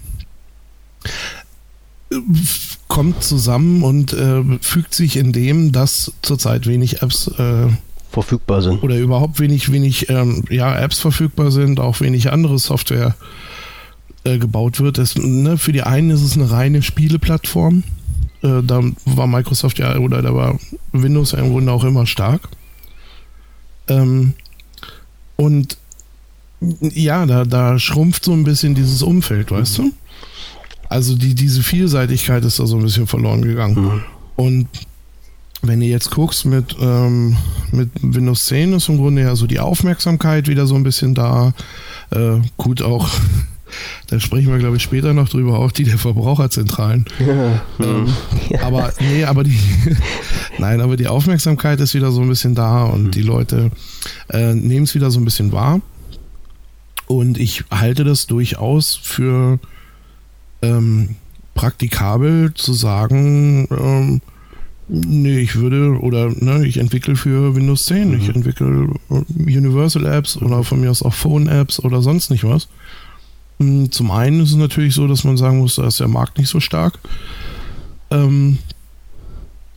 kommt zusammen und äh, fügt sich in dem, dass zurzeit wenig Apps äh, verfügbar sind. Oder überhaupt wenig, wenig ähm, ja, Apps verfügbar sind, auch wenig andere Software äh, gebaut wird. Das, ne, für die einen ist es eine reine Spieleplattform. Äh, da war Microsoft ja, oder da war Windows ja im Grunde auch immer stark. Ähm, und ja, da, da schrumpft so ein bisschen dieses Umfeld, weißt mhm. du? Also die, diese Vielseitigkeit ist da so ein bisschen verloren gegangen. Mhm. Und wenn du jetzt guckst mit, ähm, mit Windows 10 ist im Grunde ja so die Aufmerksamkeit wieder so ein bisschen da. Äh, gut auch da sprechen wir, glaube ich, später noch drüber, auch die der Verbraucherzentralen. Ja. Ähm, ja. Aber nee, aber die, nein, aber die Aufmerksamkeit ist wieder so ein bisschen da und mhm. die Leute äh, nehmen es wieder so ein bisschen wahr. Und ich halte das durchaus für ähm, praktikabel zu sagen, ähm, nee, ich würde oder ne, ich entwickle für Windows 10, mhm. ich entwickle Universal Apps oder von mir aus auch Phone Apps oder sonst nicht was. Hm, zum einen ist es natürlich so, dass man sagen muss, da ist der Markt nicht so stark, ähm,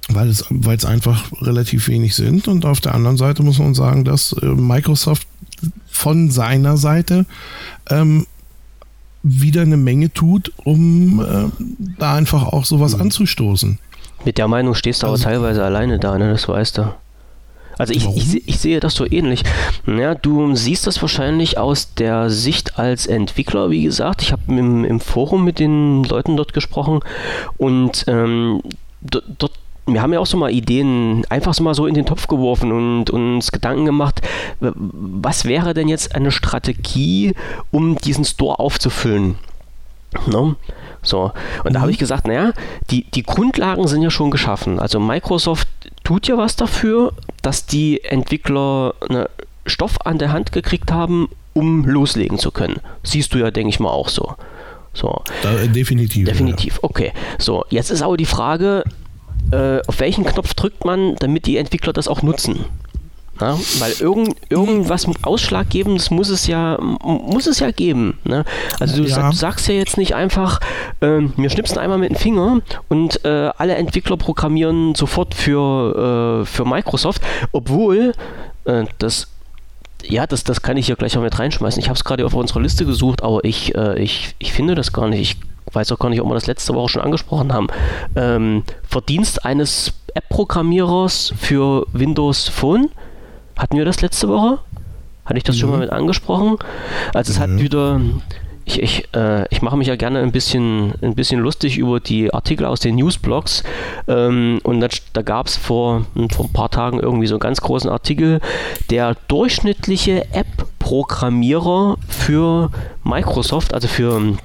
weil, es, weil es einfach relativ wenig sind. Und auf der anderen Seite muss man sagen, dass äh, Microsoft von seiner Seite ähm, wieder eine Menge tut, um äh, da einfach auch sowas mhm. anzustoßen. Mit der Meinung stehst du also, aber teilweise alleine da, ne? das weißt du. Also ich, ich, ich, sehe das so ähnlich. Ja, du siehst das wahrscheinlich aus der Sicht als Entwickler, wie gesagt. Ich habe im, im Forum mit den Leuten dort gesprochen und ähm, dort wir haben ja auch so mal Ideen einfach so mal so in den Topf geworfen und uns Gedanken gemacht, was wäre denn jetzt eine Strategie, um diesen Store aufzufüllen? No? So, und mhm. da habe ich gesagt, naja, die, die Grundlagen sind ja schon geschaffen. Also Microsoft tut ja was dafür, dass die Entwickler ne, Stoff an der Hand gekriegt haben, um loslegen zu können. Siehst du ja, denke ich mal, auch so. So. Da, äh, definitiv. Definitiv, ja. okay. So, jetzt ist aber die Frage, äh, auf welchen Knopf drückt man, damit die Entwickler das auch nutzen? Ja, weil irgend, irgendwas Ausschlaggebendes muss es ja, muss es ja geben. Ne? Also du, ja. sag, du, sagst ja jetzt nicht einfach, äh, wir schnipsen einmal mit dem Finger und äh, alle Entwickler programmieren sofort für, äh, für Microsoft, obwohl äh, das ja, das, das kann ich hier gleich mal mit reinschmeißen. Ich habe es gerade auf unserer Liste gesucht, aber ich, äh, ich, ich finde das gar nicht. Ich weiß auch gar nicht, ob wir das letzte Woche schon angesprochen haben. Ähm, Verdienst eines App-Programmierers für Windows Phone hatten wir das letzte Woche? Hatte ich das mhm. schon mal mit angesprochen? Also es mhm. hat wieder, ich, ich, äh, ich mache mich ja gerne ein bisschen, ein bisschen lustig über die Artikel aus den Newsblogs. Ähm, und das, da gab es vor, hm, vor ein paar Tagen irgendwie so einen ganz großen Artikel. Der durchschnittliche App-Programmierer für Microsoft, also für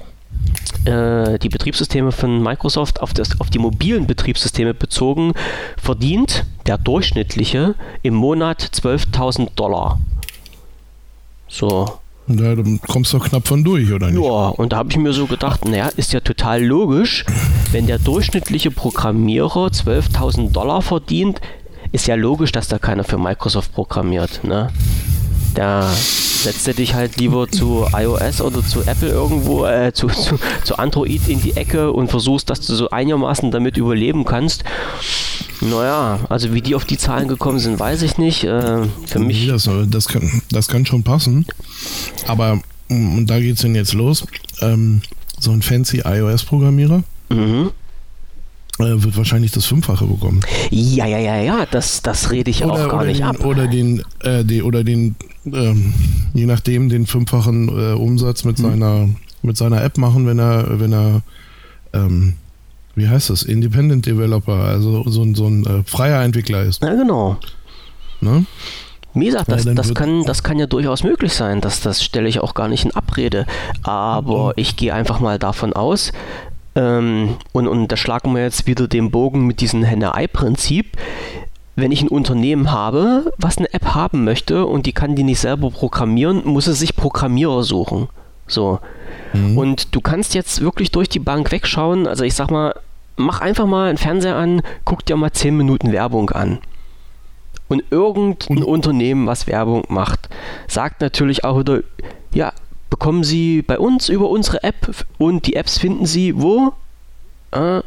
äh, die Betriebssysteme von Microsoft auf, das, auf die mobilen Betriebssysteme bezogen, verdient der durchschnittliche im Monat 12.000 Dollar. So. Ja, dann kommst du knapp von durch, oder nicht? Ja, und da habe ich mir so gedacht, naja, ist ja total logisch, wenn der durchschnittliche Programmierer 12.000 Dollar verdient, ist ja logisch, dass da keiner für Microsoft programmiert. Ne? Da setzt du dich halt lieber zu iOS oder zu Apple irgendwo, äh, zu, zu, zu Android in die Ecke und versuchst, dass du so einigermaßen damit überleben kannst. Naja, also wie die auf die Zahlen gekommen sind, weiß ich nicht. Äh, für mich. Das, das, kann, das kann schon passen. Aber, mm, und da geht es denn jetzt los. Ähm, so ein fancy iOS-Programmierer. Mhm wird wahrscheinlich das Fünffache bekommen. Ja, ja, ja, ja, das, das rede ich oder, auch gar nicht den, ab. Oder den, äh, die, oder den, ähm, je nachdem, den fünffachen äh, Umsatz mit hm. seiner mit seiner App machen, wenn er, wenn er, ähm, wie heißt das, Independent Developer, also so, ein so ein äh, freier Entwickler ist. Ja, genau. Ne? Wie gesagt, das, ja, das, kann, das kann ja durchaus möglich sein. Das, das stelle ich auch gar nicht in Abrede. Aber mhm. ich gehe einfach mal davon aus, ähm, und, und da schlagen wir jetzt wieder den Bogen mit diesem Henne-Ei-Prinzip. Wenn ich ein Unternehmen habe, was eine App haben möchte und die kann die nicht selber programmieren, muss es sich Programmierer suchen. So. Mhm. Und du kannst jetzt wirklich durch die Bank wegschauen. Also ich sag mal, mach einfach mal einen Fernseher an, guck dir mal 10 Minuten Werbung an. Und irgendein mhm. Unternehmen, was Werbung macht, sagt natürlich auch wieder, ja, bekommen Sie bei uns über unsere App und die Apps finden Sie wo? Äh,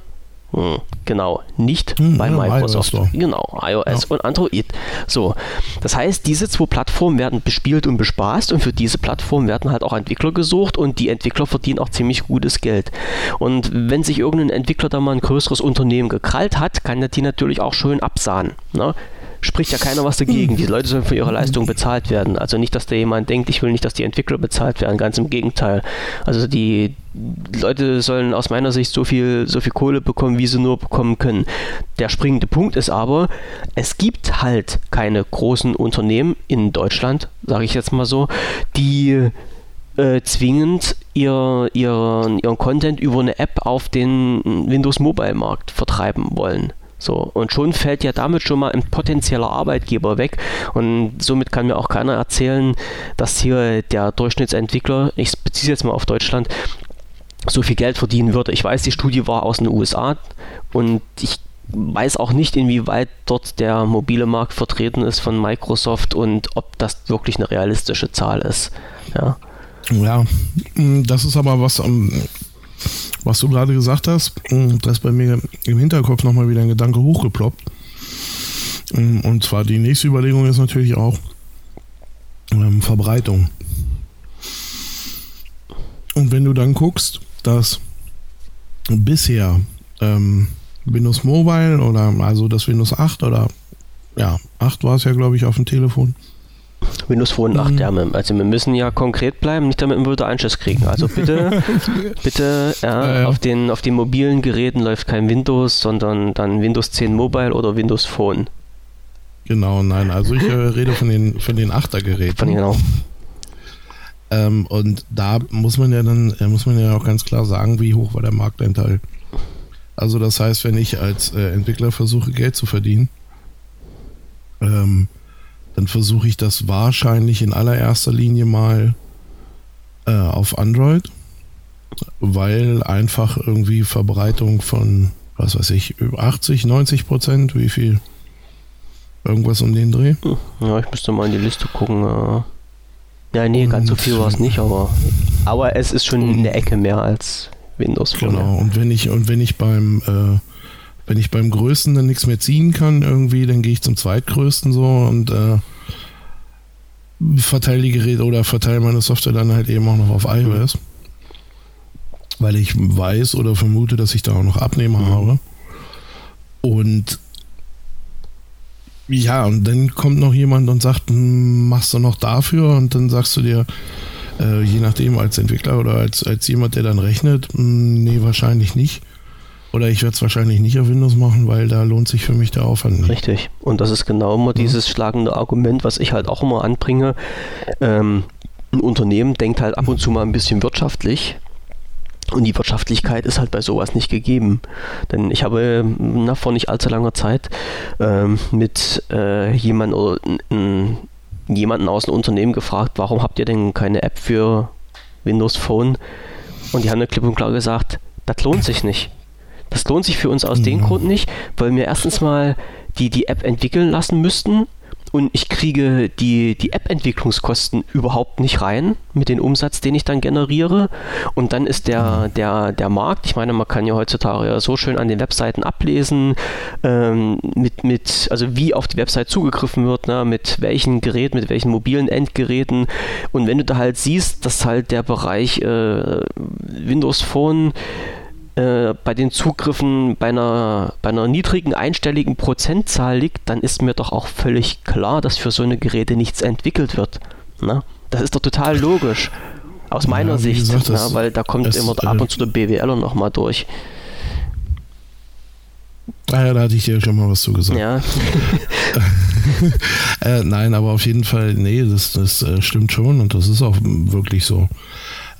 hm, genau, nicht hm, bei Microsoft. iOS genau, iOS ja. und Android. So, das heißt, diese zwei Plattformen werden bespielt und bespaßt und für diese Plattformen werden halt auch Entwickler gesucht und die Entwickler verdienen auch ziemlich gutes Geld. Und wenn sich irgendein Entwickler da mal ein größeres Unternehmen gekrallt hat, kann der die natürlich auch schön absahen. Ne? Spricht ja keiner was dagegen. Die Leute sollen für ihre Leistung bezahlt werden. Also nicht, dass da jemand denkt, ich will nicht, dass die Entwickler bezahlt werden. Ganz im Gegenteil. Also die Leute sollen aus meiner Sicht so viel, so viel Kohle bekommen, wie sie nur bekommen können. Der springende Punkt ist aber, es gibt halt keine großen Unternehmen in Deutschland, sage ich jetzt mal so, die äh, zwingend ihr, ihren, ihren Content über eine App auf den Windows Mobile Markt vertreiben wollen. So, und schon fällt ja damit schon mal ein potenzieller Arbeitgeber weg. Und somit kann mir auch keiner erzählen, dass hier der Durchschnittsentwickler, ich beziehe jetzt mal auf Deutschland, so viel Geld verdienen würde. Ich weiß, die Studie war aus den USA und ich weiß auch nicht, inwieweit dort der mobile Markt vertreten ist von Microsoft und ob das wirklich eine realistische Zahl ist. Ja, ja das ist aber was, was du gerade gesagt hast, mm, da ist bei mir im Hinterkopf nochmal wieder ein Gedanke hochgeploppt. Mm, und zwar die nächste Überlegung ist natürlich auch ähm, Verbreitung. Und wenn du dann guckst, dass bisher ähm, Windows Mobile oder also das Windows 8 oder ja, 8 war es ja, glaube ich, auf dem Telefon, Windows Phone 8, mhm. ja. Also wir müssen ja konkret bleiben, nicht damit wir wieder Anschluss kriegen. Also bitte, bitte, ja, ja, ja, Auf, den, auf den mobilen Geräten läuft kein Windows, sondern dann Windows 10 Mobile oder Windows Phone. Genau, nein, also ich äh, rede von den, von den 8er Geräten. Von, genau. Ähm, und da muss man ja dann, äh, muss man ja auch ganz klar sagen, wie hoch war der Marktanteil. Also das heißt, wenn ich als äh, Entwickler versuche, Geld zu verdienen, ähm, dann versuche ich das wahrscheinlich in allererster Linie mal äh, auf Android, weil einfach irgendwie Verbreitung von, was weiß ich, 80, 90 Prozent, wie viel? Irgendwas um den Dreh? Ja, ich müsste mal in die Liste gucken. Ja, nee, ganz so viel war es nicht, aber, aber es ist schon in der Ecke mehr als Windows Phone. Genau, und wenn ich, und wenn ich beim äh, wenn ich beim Größten dann nichts mehr ziehen kann, irgendwie, dann gehe ich zum Zweitgrößten so und äh, verteile die Geräte oder verteile meine Software dann halt eben auch noch auf iOS. Weil ich weiß oder vermute, dass ich da auch noch Abnehmer mhm. habe. Und ja, und dann kommt noch jemand und sagt, hm, machst du noch dafür? Und dann sagst du dir, äh, je nachdem als Entwickler oder als, als jemand, der dann rechnet, mh, hm, nee, wahrscheinlich nicht. Oder ich werde es wahrscheinlich nicht auf Windows machen, weil da lohnt sich für mich der Aufwand nicht. Richtig. Und das ist genau immer dieses schlagende Argument, was ich halt auch immer anbringe. Ähm, ein Unternehmen denkt halt ab und zu mal ein bisschen wirtschaftlich. Und die Wirtschaftlichkeit ist halt bei sowas nicht gegeben. Denn ich habe na, vor nicht allzu langer Zeit ähm, mit äh, jemandem oder jemanden aus dem Unternehmen gefragt, warum habt ihr denn keine App für Windows Phone? Und die haben eine klipp und klar gesagt, das lohnt sich nicht. Das lohnt sich für uns aus mhm. dem Grund nicht, weil wir erstens mal die die App entwickeln lassen müssten und ich kriege die, die App-Entwicklungskosten überhaupt nicht rein mit dem Umsatz, den ich dann generiere. Und dann ist der, der, der Markt, ich meine, man kann ja heutzutage ja so schön an den Webseiten ablesen, ähm, mit, mit, also wie auf die Website zugegriffen wird, ne, mit welchen Geräten, mit welchen mobilen Endgeräten. Und wenn du da halt siehst, dass halt der Bereich äh, Windows Phone äh, bei den Zugriffen bei einer, bei einer niedrigen einstelligen Prozentzahl liegt, dann ist mir doch auch völlig klar, dass für so eine Geräte nichts entwickelt wird. Na? Das ist doch total logisch. Aus meiner ja, Sicht, gesagt, na, weil da kommt es, immer äh, ab und zu der BWLer nochmal durch. Ah ja, da hatte ich dir schon mal was zu gesagt. Ja. äh, nein, aber auf jeden Fall, nee, das, das äh, stimmt schon und das ist auch wirklich so.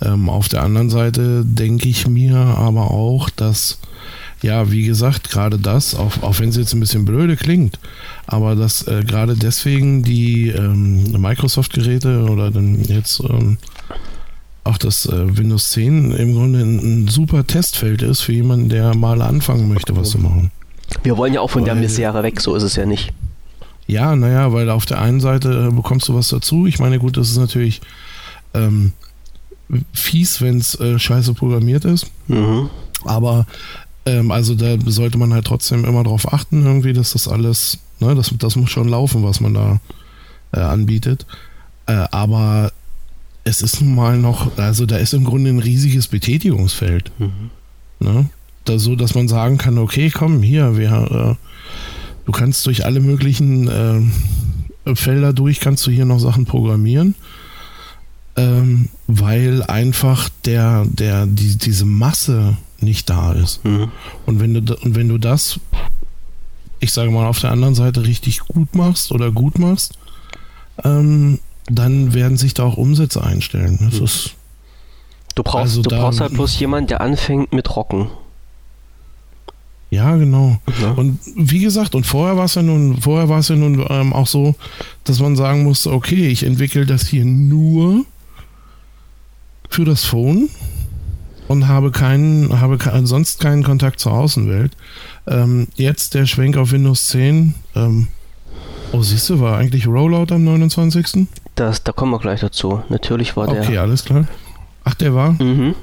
Ähm, auf der anderen Seite denke ich mir aber auch, dass, ja, wie gesagt, gerade das, auch, auch wenn es jetzt ein bisschen blöde klingt, aber dass äh, gerade deswegen die ähm, Microsoft-Geräte oder dann jetzt ähm, auch das äh, Windows 10 im Grunde ein, ein, super Testfeld ist für jemanden, der mal anfangen möchte, was zu machen. Wir wollen ja auch von weil, der Misere weg, so ist es ja nicht. Ja, naja, weil auf der einen Seite äh, bekommst du was dazu. Ich meine, gut, das ist natürlich ähm, fies, wenn es äh, scheiße programmiert ist. Mhm. Aber ähm, also da sollte man halt trotzdem immer darauf achten, irgendwie, dass das alles, ne, das, das muss schon laufen, was man da äh, anbietet. Äh, aber es ist nun mal noch, also da ist im Grunde ein riesiges Betätigungsfeld. Mhm. Ne? Da, so, dass man sagen kann, okay, komm, hier, wir, äh, du kannst durch alle möglichen äh, Felder durch, kannst du hier noch Sachen programmieren ähm, weil einfach der, der, die, diese Masse nicht da ist. Mhm. Und, wenn du, und wenn du das, ich sage mal, auf der anderen Seite richtig gut machst oder gut machst, ähm, dann werden sich da auch Umsätze einstellen. Das mhm. ist, du brauchst, also du da, brauchst halt bloß jemanden, der anfängt mit Rocken. Ja, genau. Ja. Und wie gesagt, und vorher war es ja nun, vorher war es ja nun ähm, auch so, dass man sagen musste, okay, ich entwickle das hier nur für das Phone und habe keinen, habe sonst keinen Kontakt zur Außenwelt. Ähm, jetzt der Schwenk auf Windows 10. Ähm, oh, siehst du, war eigentlich Rollout am 29. Das, da kommen wir gleich dazu. Natürlich war der. Okay, alles klar. Ach, der war? Mhm.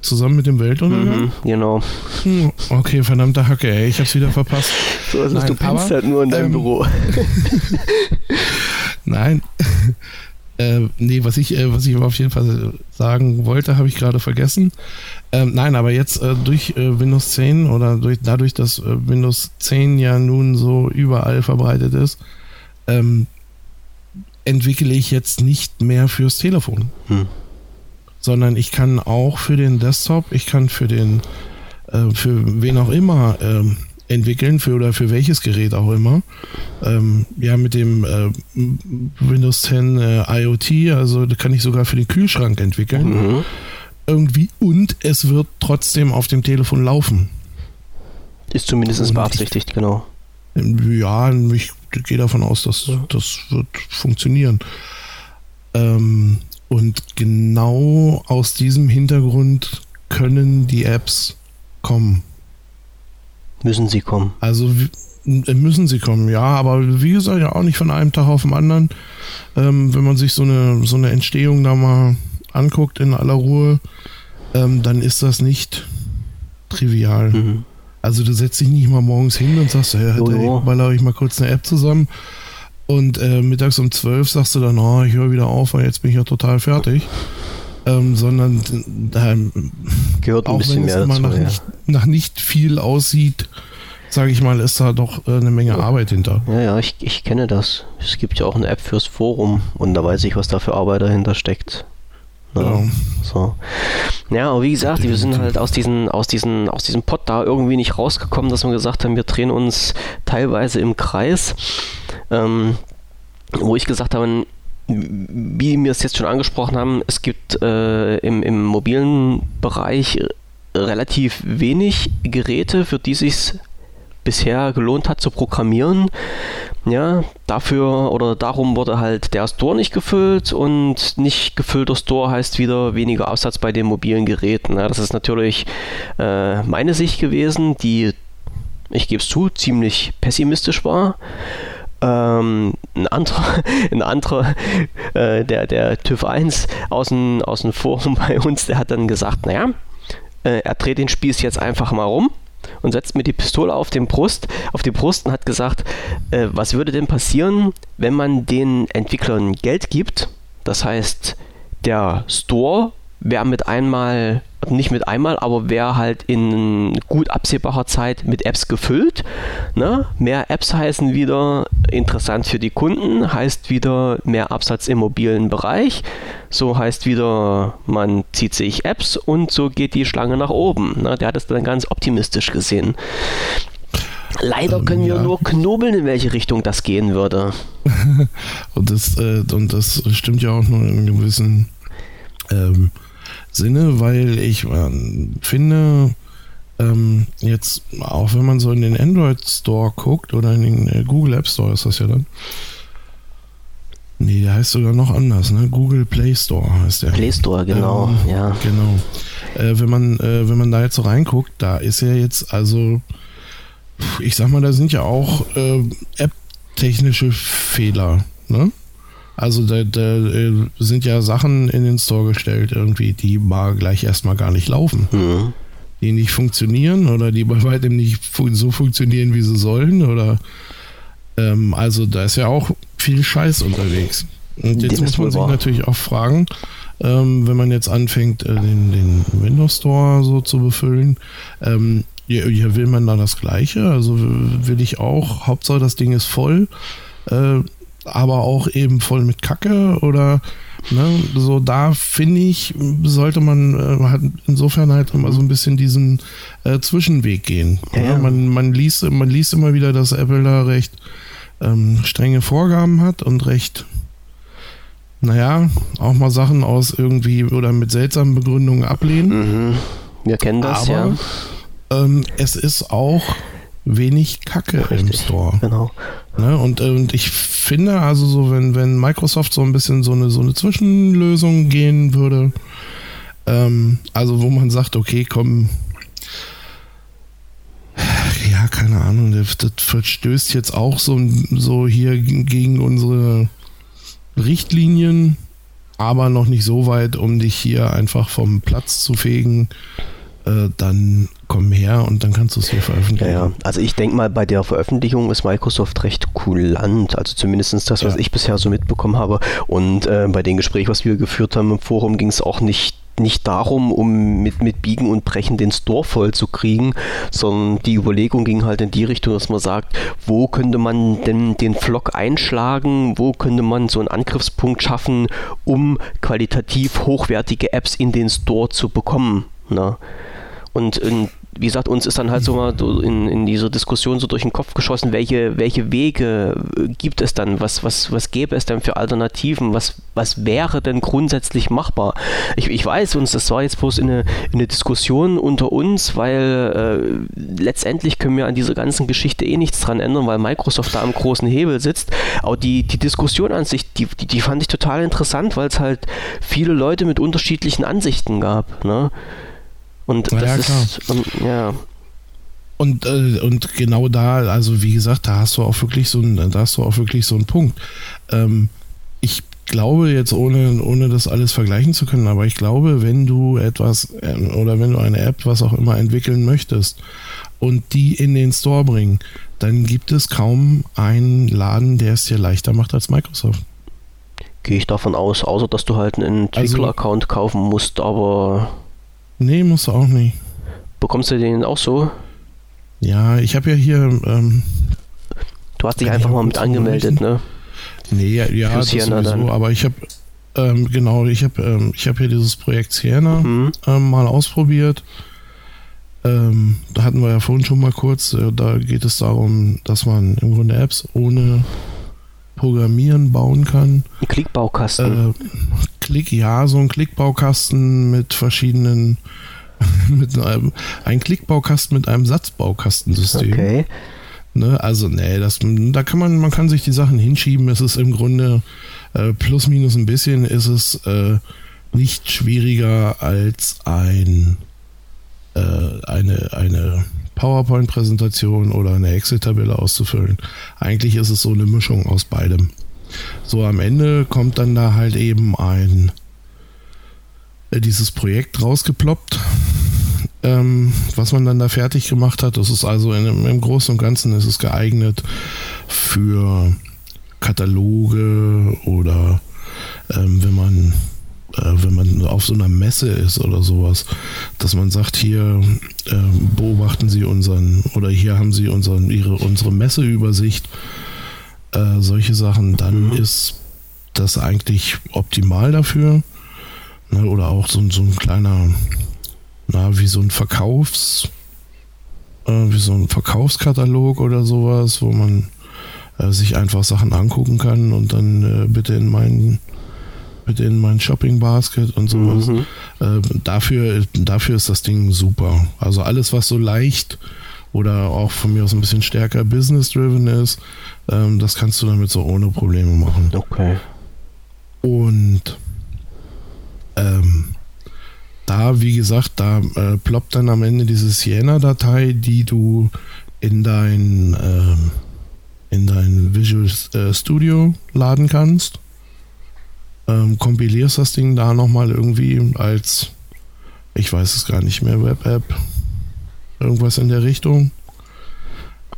Zusammen mit dem Weltuntergang? Mhm, genau. Hm, okay, verdammte Hacke, ey, ich hab's wieder verpasst. So ist es, du pennst halt nur in deinem ähm, Büro. Nein. Äh, nee, was ich, äh, was ich auf jeden Fall sagen wollte, habe ich gerade vergessen. Ähm, nein, aber jetzt äh, durch äh, Windows 10 oder durch, dadurch, dass äh, Windows 10 ja nun so überall verbreitet ist, ähm, entwickle ich jetzt nicht mehr fürs Telefon. Hm. Sondern ich kann auch für den Desktop, ich kann für den, äh, für wen auch immer, ähm, entwickeln für oder für welches Gerät auch immer. Ähm, ja, mit dem äh, Windows 10 äh, IoT, also da kann ich sogar für den Kühlschrank entwickeln. Mhm. Irgendwie und es wird trotzdem auf dem Telefon laufen. Ist zumindest beabsichtigt, ich, genau. Ja, ich gehe davon aus, dass das wird funktionieren. Ähm, und genau aus diesem Hintergrund können die Apps kommen. Müssen sie kommen. Also müssen sie kommen, ja, aber wie gesagt, ja auch nicht von einem Tag auf den anderen. Ähm, wenn man sich so eine, so eine Entstehung da mal anguckt in aller Ruhe, ähm, dann ist das nicht trivial. Mhm. Also du setzt dich nicht mal morgens hin und sagst, hey, oh, baller ich mal kurz eine App zusammen. Und äh, mittags um zwölf sagst du dann, oh, ich höre wieder auf, weil jetzt bin ich ja total fertig ähm, sondern da gehört ein bisschen mehr dazu, nach, ja. nicht, nach nicht viel aussieht, sage ich mal, ist da doch äh, eine Menge Arbeit hinter. Ja, ja, ich, ich kenne das. Es gibt ja auch eine App fürs Forum und da weiß ich, was da für Arbeit dahinter steckt. Ja, ja. So. Ja, aber wie gesagt, wir sind halt aus diesen, aus diesen, aus diesem Pott da irgendwie nicht rausgekommen, dass wir gesagt haben, wir drehen uns teilweise im Kreis. Ähm, wo ich gesagt habe, wie wir es jetzt schon angesprochen haben, es gibt äh, im, im mobilen Bereich relativ wenig Geräte, für die sich bisher gelohnt hat zu programmieren. Ja, dafür oder darum wurde halt der Store nicht gefüllt und nicht gefüllter Store heißt wieder weniger Absatz bei den mobilen Geräten. Ja, das ist natürlich äh, meine Sicht gewesen, die, ich gebe es zu, ziemlich pessimistisch war. Ähm, ein anderer, ein anderer äh, der, der TÜV 1 aus dem, aus dem Forum bei uns, der hat dann gesagt, naja, äh, er dreht den Spieß jetzt einfach mal rum und setzt mir die Pistole auf, den Brust, auf die Brust und hat gesagt, äh, was würde denn passieren, wenn man den Entwicklern Geld gibt? Das heißt, der Store wäre mit einmal nicht mit einmal, aber wäre halt in gut absehbarer Zeit mit Apps gefüllt. Ne? Mehr Apps heißen wieder interessant für die Kunden, heißt wieder mehr Absatz im mobilen Bereich. So heißt wieder, man zieht sich Apps und so geht die Schlange nach oben. Ne? Der hat es dann ganz optimistisch gesehen. Leider ähm, können wir ja. nur knobeln, in welche Richtung das gehen würde. und, das, äh, und das stimmt ja auch nur in gewissen ähm, Sinne, weil ich äh, finde, ähm, jetzt, auch wenn man so in den Android Store guckt oder in den äh, Google App Store ist das ja dann. Nee, der heißt sogar noch anders, ne? Google Play Store heißt der. Play Store, genau, ähm, ja. Genau. Äh, wenn man, äh, wenn man da jetzt so reinguckt, da ist ja jetzt, also, ich sag mal, da sind ja auch äh, App-technische Fehler, ne? Also da, da, äh, sind ja Sachen in den Store gestellt, irgendwie, die mal gleich erstmal gar nicht laufen. Mhm. Die nicht funktionieren oder die bei weitem nicht so funktionieren, wie sie sollen. Oder ähm, also da ist ja auch viel Scheiß unterwegs. Und jetzt muss man sich natürlich auch fragen, ähm, wenn man jetzt anfängt, äh, den, den Windows Store so zu befüllen, ähm, ja, ja, will man da das Gleiche? Also will ich auch, Hauptsache das Ding ist voll. Äh, aber auch eben voll mit Kacke oder ne, so da finde ich, sollte man äh, halt insofern halt immer so ein bisschen diesen äh, Zwischenweg gehen. Ja, ja. Man, man, liest, man liest immer wieder, dass Apple da recht ähm, strenge Vorgaben hat und recht naja, auch mal Sachen aus irgendwie oder mit seltsamen Begründungen ablehnen. Mhm. Wir kennen das, Aber, ja. Ähm, es ist auch wenig Kacke Richtig, im Store. Genau. Ne? Und, äh, und ich finde, also so, wenn, wenn Microsoft so ein bisschen so eine, so eine Zwischenlösung gehen würde, ähm, also wo man sagt, okay, komm, ja, keine Ahnung, das, das verstößt jetzt auch so, so hier gegen unsere Richtlinien, aber noch nicht so weit, um dich hier einfach vom Platz zu fegen äh, dann komm her und dann kannst du es hier veröffentlichen. Ja, ja. also ich denke mal, bei der Veröffentlichung ist Microsoft recht kulant. Also zumindest das, was ja. ich bisher so mitbekommen habe. Und äh, bei den Gesprächen, was wir geführt haben im Forum, ging es auch nicht nicht darum, um mit, mit Biegen und Brechen den Store voll zu kriegen, sondern die Überlegung ging halt in die Richtung, dass man sagt, wo könnte man denn den Flock einschlagen, wo könnte man so einen Angriffspunkt schaffen, um qualitativ hochwertige Apps in den Store zu bekommen. Ne? Und, und wie gesagt, uns ist dann halt so mal in, in dieser Diskussion so durch den Kopf geschossen, welche, welche Wege gibt es dann? Was, was, was gäbe es denn für Alternativen? Was, was wäre denn grundsätzlich machbar? Ich, ich weiß uns, das war jetzt bloß eine, eine Diskussion unter uns, weil äh, letztendlich können wir an dieser ganzen Geschichte eh nichts dran ändern, weil Microsoft da am großen Hebel sitzt. Aber die, die Diskussion an sich, die, die, die fand ich total interessant, weil es halt viele Leute mit unterschiedlichen Ansichten gab. Ne? Und das ja, ist, und, ja. Und, äh, und genau da, also wie gesagt, da hast du auch wirklich so einen, da hast du auch wirklich so einen Punkt. Ähm, ich glaube jetzt, ohne, ohne das alles vergleichen zu können, aber ich glaube, wenn du etwas äh, oder wenn du eine App, was auch immer entwickeln möchtest und die in den Store bringen, dann gibt es kaum einen Laden, der es dir leichter macht als Microsoft. Gehe ich davon aus, außer dass du halt einen also Entwickler-Account kaufen musst, aber Nee, musst du auch nicht. Bekommst du den auch so? Ja, ich habe ja hier. Ähm, du hast dich einfach mal mit angemeldet, ne? Nee, ja, ja das sowieso, aber ich habe ähm, genau, ich habe ähm, ich habe hier dieses Projekt Siena mhm. ähm, mal ausprobiert. Ähm, da hatten wir ja vorhin schon mal kurz, äh, da geht es darum, dass man im Grunde Apps ohne Programmieren bauen kann. Ein Klickbaukasten. Äh, Klick, ja, so ein Klickbaukasten mit verschiedenen, mit einem, ein Klickbaukasten mit einem Satzbaukastensystem. Okay. Ne, also, nee, das, da kann man, man kann sich die Sachen hinschieben. Es ist im Grunde äh, plus minus ein bisschen ist es äh, nicht schwieriger als ein äh, eine, eine PowerPoint-Präsentation oder eine Excel-Tabelle auszufüllen. Eigentlich ist es so eine Mischung aus beidem. So am Ende kommt dann da halt eben ein äh, dieses Projekt rausgeploppt, ähm, was man dann da fertig gemacht hat. Das ist also in, im Großen und Ganzen ist es geeignet für Kataloge oder ähm, wenn man wenn man auf so einer Messe ist oder sowas, dass man sagt, hier äh, beobachten Sie unseren oder hier haben Sie unseren, ihre, unsere Messeübersicht, äh, solche Sachen, dann mhm. ist das eigentlich optimal dafür. Ne, oder auch so, so ein kleiner, na, wie so ein Verkaufs, äh, wie so ein Verkaufskatalog oder sowas, wo man äh, sich einfach Sachen angucken kann und dann äh, bitte in meinen mit in mein Shopping Basket und sowas. Mhm. Äh, dafür, dafür ist das Ding super. Also alles, was so leicht oder auch von mir aus ein bisschen stärker business-driven ist, ähm, das kannst du damit so ohne Probleme machen. Okay. Und ähm, da, wie gesagt, da äh, ploppt dann am Ende diese Sienna-Datei, die du in dein, äh, in dein Visual äh, Studio laden kannst ähm, kompilierst das Ding da nochmal irgendwie als, ich weiß es gar nicht mehr, Web-App, irgendwas in der Richtung.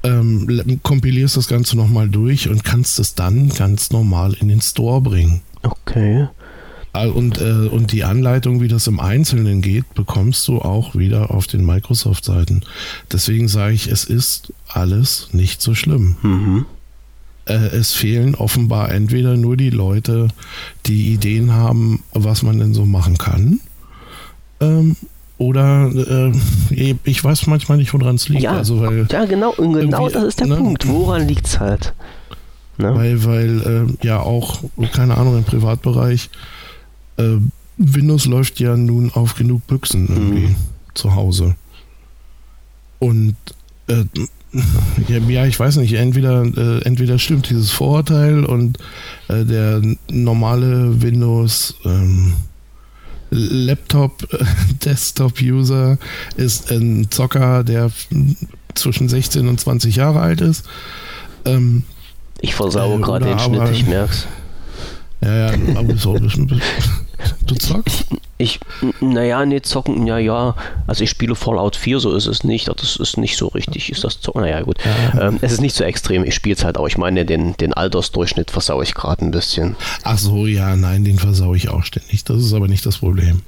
Ähm, kompilierst das Ganze nochmal durch und kannst es dann ganz normal in den Store bringen. Okay. Und, äh, und die Anleitung, wie das im Einzelnen geht, bekommst du auch wieder auf den Microsoft-Seiten. Deswegen sage ich, es ist alles nicht so schlimm. Mhm es fehlen offenbar entweder nur die Leute, die Ideen haben, was man denn so machen kann. Ähm, oder äh, ich weiß manchmal nicht, woran es liegt. Ja, also, weil ja genau, genau das ist der ne? Punkt. Woran liegt es halt? Ne? Weil, weil äh, ja auch, keine Ahnung, im Privatbereich, äh, Windows läuft ja nun auf genug Büchsen irgendwie mhm. zu Hause. Und äh, ja, ich weiß nicht, entweder, äh, entweder stimmt dieses Vorurteil und äh, der normale Windows ähm, Laptop, äh, ist ein Zocker, der zwischen 16 und 20 Jahre alt ist. Ähm, ich versaue äh, gerade den Schnitt, ich merk's. Ja, ja, aber so, du zockst? Ich, naja, nee, zocken, ja, ja. Also ich spiele Fallout 4, so ist es nicht. Das ist nicht so richtig, ist das zocken. Naja, gut. Ja. Ähm, es ist nicht so extrem, ich spiele es halt auch. Ich meine, den, den Altersdurchschnitt versaue ich gerade ein bisschen. Ach so, ja, nein, den versaue ich auch ständig. Das ist aber nicht das Problem.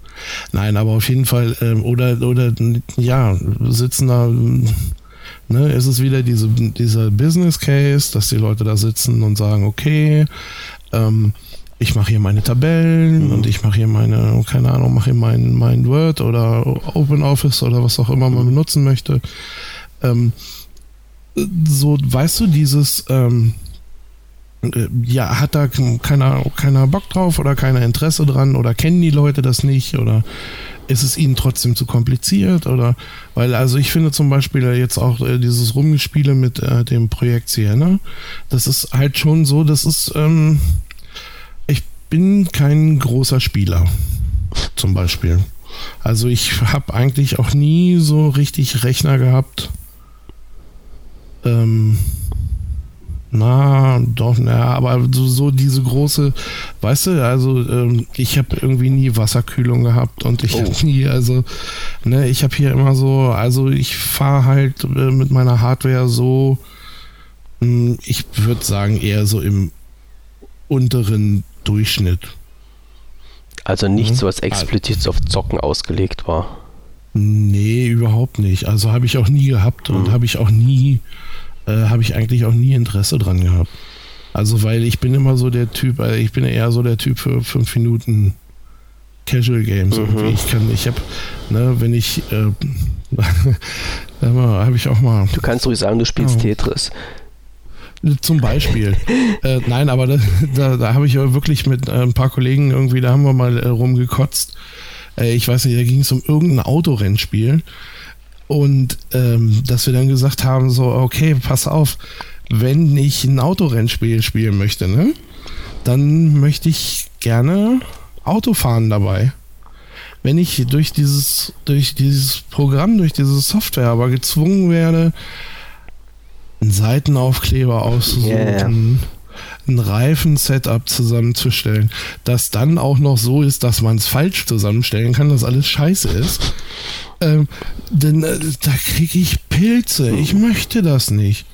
Nein, aber auf jeden Fall, ähm, oder, oder, ja, sitzen da. Ne, es ist wieder diese, dieser Business Case, dass die Leute da sitzen und sagen, okay, ähm, ich mache hier meine Tabellen mhm. und ich mache hier meine, keine Ahnung, mache hier mein, mein Word oder OpenOffice oder was auch immer man mhm. benutzen möchte. Ähm, so, weißt du, dieses, ähm, äh, ja, hat da keiner, keiner Bock drauf oder keiner Interesse dran oder kennen die Leute das nicht oder ist es ihnen trotzdem zu kompliziert oder weil also ich finde zum Beispiel jetzt auch äh, dieses Rumgespiele mit äh, dem Projekt Sienna, das ist halt schon so, das ist ähm, bin kein großer Spieler, zum Beispiel. Also ich habe eigentlich auch nie so richtig Rechner gehabt. Ähm, na, doch, na, aber so, so, diese große, weißt du, also ähm, ich habe irgendwie nie Wasserkühlung gehabt und ich oh. habe nie, also, ne, ich habe hier immer so, also ich fahre halt äh, mit meiner Hardware so, mh, hm, ich würde sagen, eher so im unteren Durchschnitt. Also nichts, mhm. was explizit auf Zocken ausgelegt war. Nee, überhaupt nicht. Also habe ich auch nie gehabt und mhm. habe ich auch nie, äh, habe ich eigentlich auch nie Interesse dran gehabt. Also weil ich bin immer so der Typ, also ich bin eher so der Typ für fünf Minuten Casual Games. Mhm. Ich kann, ich habe, ne, wenn ich, äh, habe ich auch mal. Du kannst ruhig sagen, du spielst ja. Tetris. Zum Beispiel. äh, nein, aber da, da, da habe ich wirklich mit äh, ein paar Kollegen irgendwie, da haben wir mal äh, rumgekotzt. Äh, ich weiß nicht, da ging es um irgendein Autorennspiel. Und ähm, dass wir dann gesagt haben, so, okay, pass auf, wenn ich ein Autorennspiel spielen möchte, ne, dann möchte ich gerne Autofahren dabei. Wenn ich durch dieses, durch dieses Programm, durch diese Software aber gezwungen werde, einen Seitenaufkleber auszusuchen, yeah. ein Reifen-Setup zusammenzustellen, das dann auch noch so ist, dass man es falsch zusammenstellen kann, dass alles scheiße ist, ähm, denn äh, da kriege ich Pilze. Ich möchte das nicht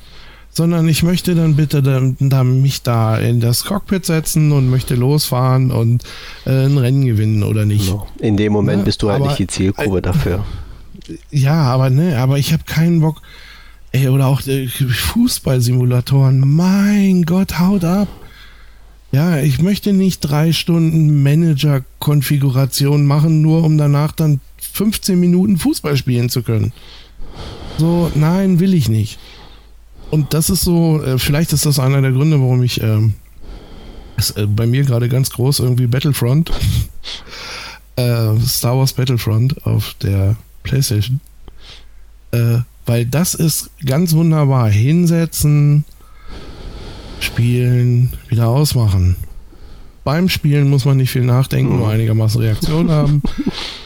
sondern ich möchte dann bitte dann, dann mich da in das Cockpit setzen und möchte losfahren und äh, ein Rennen gewinnen oder nicht. Genau. In dem Moment ja, bist du halt nicht die Zielgruppe äh, dafür. Ja, aber ne, aber ich habe keinen Bock. Ey, oder auch äh, Fußballsimulatoren. Mein Gott, haut ab. Ja, ich möchte nicht drei Stunden Manager-Konfiguration machen, nur um danach dann 15 Minuten Fußball spielen zu können. So, nein, will ich nicht. Und das ist so, äh, vielleicht ist das einer der Gründe, warum ich ähm, ist, äh, bei mir gerade ganz groß irgendwie Battlefront, äh, Star Wars Battlefront auf der PlayStation, äh, weil das ist ganz wunderbar. Hinsetzen, spielen, wieder ausmachen. Beim Spielen muss man nicht viel nachdenken, nur einigermaßen Reaktion haben.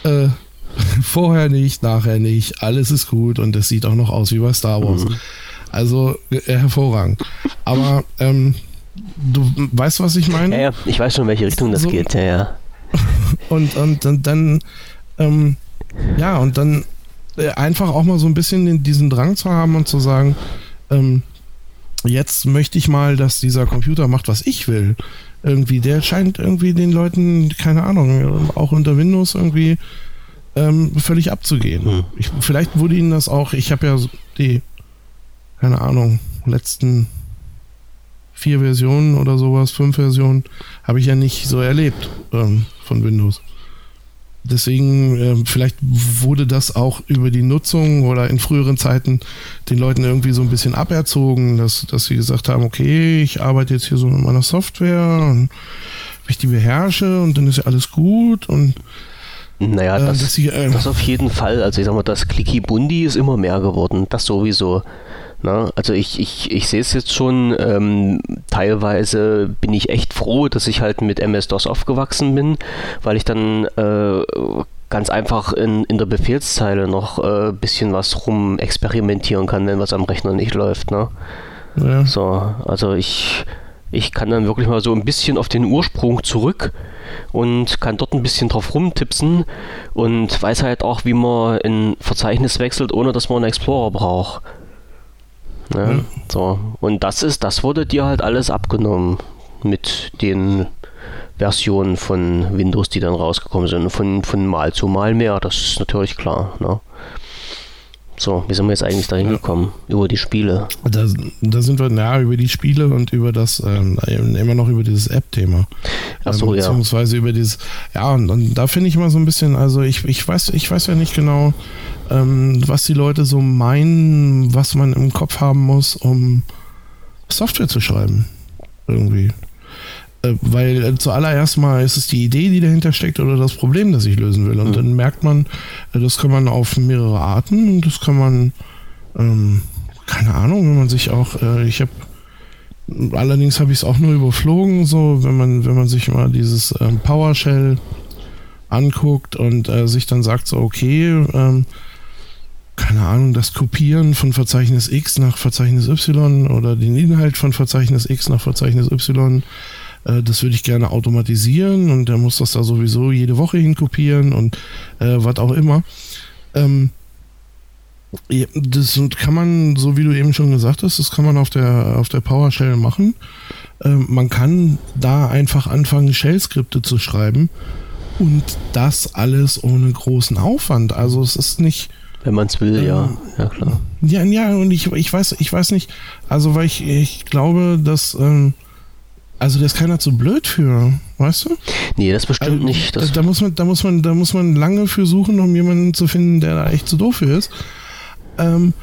Äh, vorher nicht, nachher nicht. Alles ist gut und es sieht auch noch aus wie bei Star Wars. Mhm. Also äh, hervorragend. Aber ähm, du weißt, was ich meine? Ja, ja, ich weiß schon, in welche Richtung das so, geht, ja, ja. Und, und, und dann, ähm, ja, und dann einfach auch mal so ein bisschen diesen Drang zu haben und zu sagen, ähm, jetzt möchte ich mal, dass dieser Computer macht, was ich will. Irgendwie, der scheint irgendwie den Leuten, keine Ahnung, auch unter Windows irgendwie ähm, völlig abzugehen. Hm. Ich, vielleicht wurde ihnen das auch, ich habe ja die keine Ahnung, letzten vier Versionen oder sowas, fünf Versionen, habe ich ja nicht so erlebt ähm, von Windows. Deswegen, äh, vielleicht wurde das auch über die Nutzung oder in früheren Zeiten den Leuten irgendwie so ein bisschen aberzogen, dass, dass sie gesagt haben, okay, ich arbeite jetzt hier so mit meiner Software und wenn ich die beherrsche und dann ist ja alles gut und naja, äh, das, sie, äh, das auf jeden Fall. Also ich sag mal, das Clicky Bundi ist immer mehr geworden. Das sowieso. Na, ne? also ich, ich, ich sehe es jetzt schon, ähm, teilweise bin ich echt froh, dass ich halt mit MS-DOS aufgewachsen bin, weil ich dann äh, ganz einfach in, in der Befehlszeile noch ein äh, bisschen was rum experimentieren kann, wenn was am Rechner nicht läuft. Ne? Ja. So, also ich, ich kann dann wirklich mal so ein bisschen auf den Ursprung zurück und kann dort ein bisschen drauf rumtipsen und weiß halt auch, wie man ein Verzeichnis wechselt, ohne dass man einen Explorer braucht. Ne? Mhm. So. Und das ist, das wurde dir halt alles abgenommen mit den Versionen von Windows, die dann rausgekommen sind. Von, von Mal zu Mal mehr, das ist natürlich klar. Ne? So, wie sind wir jetzt eigentlich dahin gekommen? Über die Spiele. Da, da sind wir, ja, über die Spiele und über das, ähm, immer noch über dieses App-Thema. Achso, ähm, beziehungsweise ja. über dieses, ja, und, und da finde ich immer so ein bisschen, also ich, ich weiß, ich weiß ja nicht genau, ähm, was die Leute so meinen, was man im Kopf haben muss, um Software zu schreiben. Irgendwie. Äh, weil äh, zuallererst mal ist es die Idee, die dahinter steckt oder das Problem, das ich lösen will. Und mhm. dann merkt man, äh, das kann man auf mehrere Arten und das kann man, ähm, keine Ahnung, wenn man sich auch, äh, ich habe allerdings habe ich es auch nur überflogen, so wenn man, wenn man sich mal dieses ähm, PowerShell anguckt und sich dann sagt, so, okay, ähm, keine Ahnung, das Kopieren von Verzeichnis X nach Verzeichnis Y oder den Inhalt von Verzeichnis X nach Verzeichnis Y, äh, das würde ich gerne automatisieren und der muss das da sowieso jede Woche hinkopieren und äh, was auch immer. Ähm, das kann man, so wie du eben schon gesagt hast, das kann man auf der, auf der PowerShell machen. Ähm, man kann da einfach anfangen, Shell-Skripte zu schreiben und das alles ohne großen Aufwand. Also es ist nicht, wenn man es will, ähm, ja. Ja, klar. Ja, ja, und ich, ich weiß, ich weiß nicht, also weil ich, ich glaube, dass, ähm, also da ist keiner zu blöd für, weißt du? Nee, das bestimmt also, nicht. Das da, da, muss man, da muss man, da muss man lange für suchen, um jemanden zu finden, der da echt zu doof für ist. Ähm,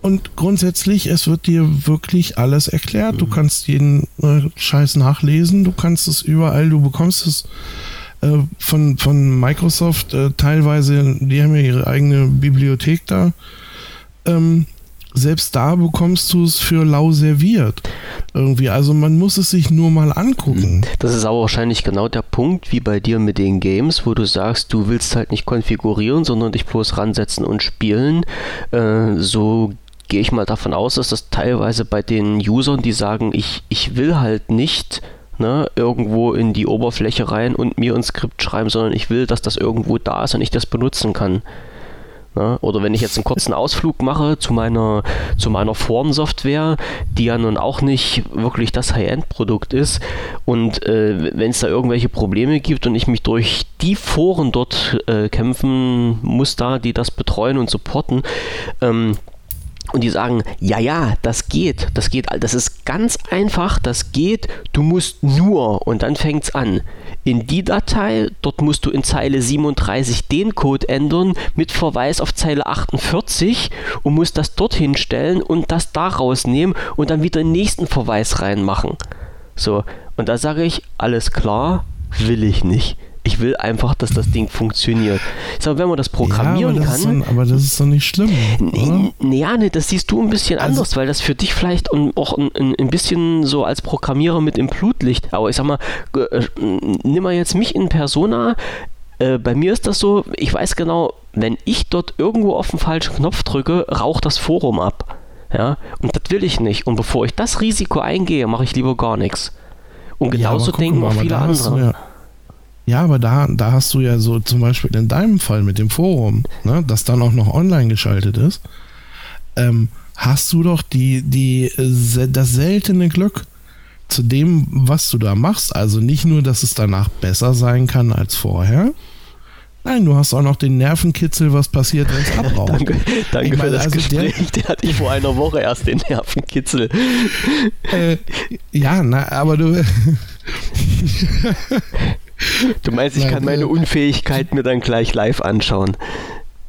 und grundsätzlich, es wird dir wirklich alles erklärt. Du mhm. kannst jeden äh, Scheiß nachlesen, du kannst es überall, du bekommst es äh, von, von Microsoft äh, teilweise, die haben ja ihre eigene Bibliothek da. ähm, selbst da bekommst du es für lau serviert. Irgendwie, also man muss es sich nur mal angucken. Das ist aber wahrscheinlich genau der Punkt, wie bei dir mit den Games, wo du sagst, du willst halt nicht konfigurieren, sondern dich bloß ransetzen und spielen. Äh, so gehe ich mal davon aus, dass das teilweise bei den Usern, die sagen, ich, ich will halt nicht ne, irgendwo in die Oberfläche rein und mir ein Skript schreiben, sondern ich will, dass das irgendwo da ist und ich das benutzen kann. Ne? Oder wenn ich jetzt einen kurzen Ausflug mache zu meiner, zu meiner Forensoftware, die ja nun auch nicht wirklich das High-End-Produkt ist, und äh, wenn es da irgendwelche Probleme gibt und ich mich durch die Foren dort äh, kämpfen muss, da, die das betreuen und supporten, ähm, und die sagen, ja, ja, das geht, das geht, das ist ganz einfach, das geht, du musst nur, und dann fängt es an. In die Datei, dort musst du in Zeile 37 den Code ändern mit Verweis auf Zeile 48 und musst das dorthin stellen und das da rausnehmen und dann wieder den nächsten Verweis reinmachen. So, und da sage ich, alles klar, will ich nicht. Ich will einfach, dass das Ding funktioniert. So, wenn man das programmieren ja, aber das kann. Doch, aber das ist doch nicht schlimm. Ja, nee, das siehst du ein bisschen also, anders, weil das für dich vielleicht auch ein, ein, bisschen so als Programmierer mit im Blut liegt. Aber ich sag mal, äh, nimm mal jetzt mich in Persona. Äh, bei mir ist das so, ich weiß genau, wenn ich dort irgendwo auf den falschen Knopf drücke, raucht das Forum ab. Ja, und das will ich nicht. Und bevor ich das Risiko eingehe, mache ich lieber gar nichts. Und genauso ja, denken auch viele andere. Ja, aber da, da hast du ja so zum Beispiel in deinem Fall mit dem Forum, ne, das dann auch noch online geschaltet ist, ähm, hast du doch die, die, das seltene Glück zu dem, was du da machst. Also nicht nur, dass es danach besser sein kann als vorher, Nein, du hast auch noch den Nervenkitzel, was passiert, wenn es abraucht. danke danke ich meine, für das also Gespräch. Der, den hatte ich vor einer Woche erst, den Nervenkitzel. Äh, ja, na, aber du. Du meinst, ich kann meine Unfähigkeit mir dann gleich live anschauen?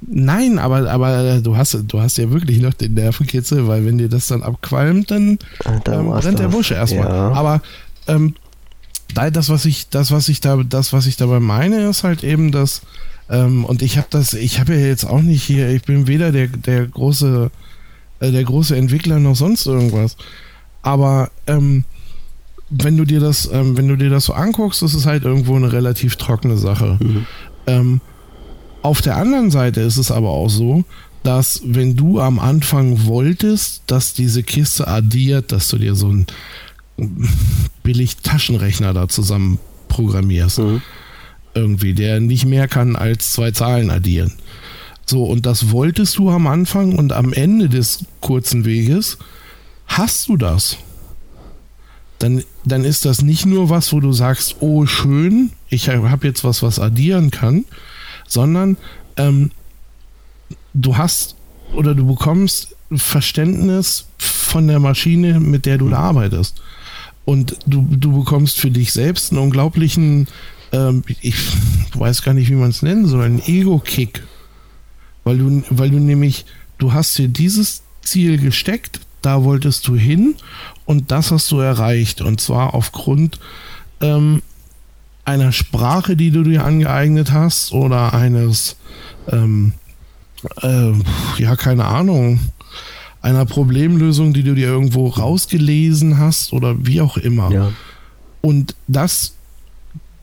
Nein, aber, aber du, hast, du hast ja wirklich noch den Nervenkitzel, weil wenn dir das dann abqualmt, dann, dann ähm, brennt der Busch erstmal. Ja. Aber ähm, das, was ich, das, was ich da, das, was ich dabei meine, ist halt eben das, ähm, und ich habe das, ich habe ja jetzt auch nicht hier, ich bin weder der, der große, äh, der große Entwickler noch sonst irgendwas. Aber ähm, wenn du dir das, ähm, wenn du dir das so anguckst, ist halt irgendwo eine relativ trockene Sache. Mhm. Ähm, auf der anderen Seite ist es aber auch so, dass wenn du am Anfang wolltest, dass diese Kiste addiert, dass du dir so einen billig Taschenrechner da zusammen programmierst. Mhm. Irgendwie, der nicht mehr kann als zwei Zahlen addieren. So, und das wolltest du am Anfang und am Ende des kurzen Weges hast du das dann, dann ist das nicht nur was, wo du sagst, oh schön, ich habe jetzt was, was addieren kann, sondern ähm, du hast oder du bekommst Verständnis von der Maschine, mit der du da arbeitest. Und du, du bekommst für dich selbst einen unglaublichen, ähm, ich weiß gar nicht, wie man es nennen soll, einen Ego-Kick. Weil du, weil du nämlich, du hast dir dieses Ziel gesteckt, da wolltest du hin und das hast du erreicht. Und zwar aufgrund ähm, einer Sprache, die du dir angeeignet hast oder eines, ähm, äh, ja, keine Ahnung, einer Problemlösung, die du dir irgendwo rausgelesen hast oder wie auch immer. Ja. Und das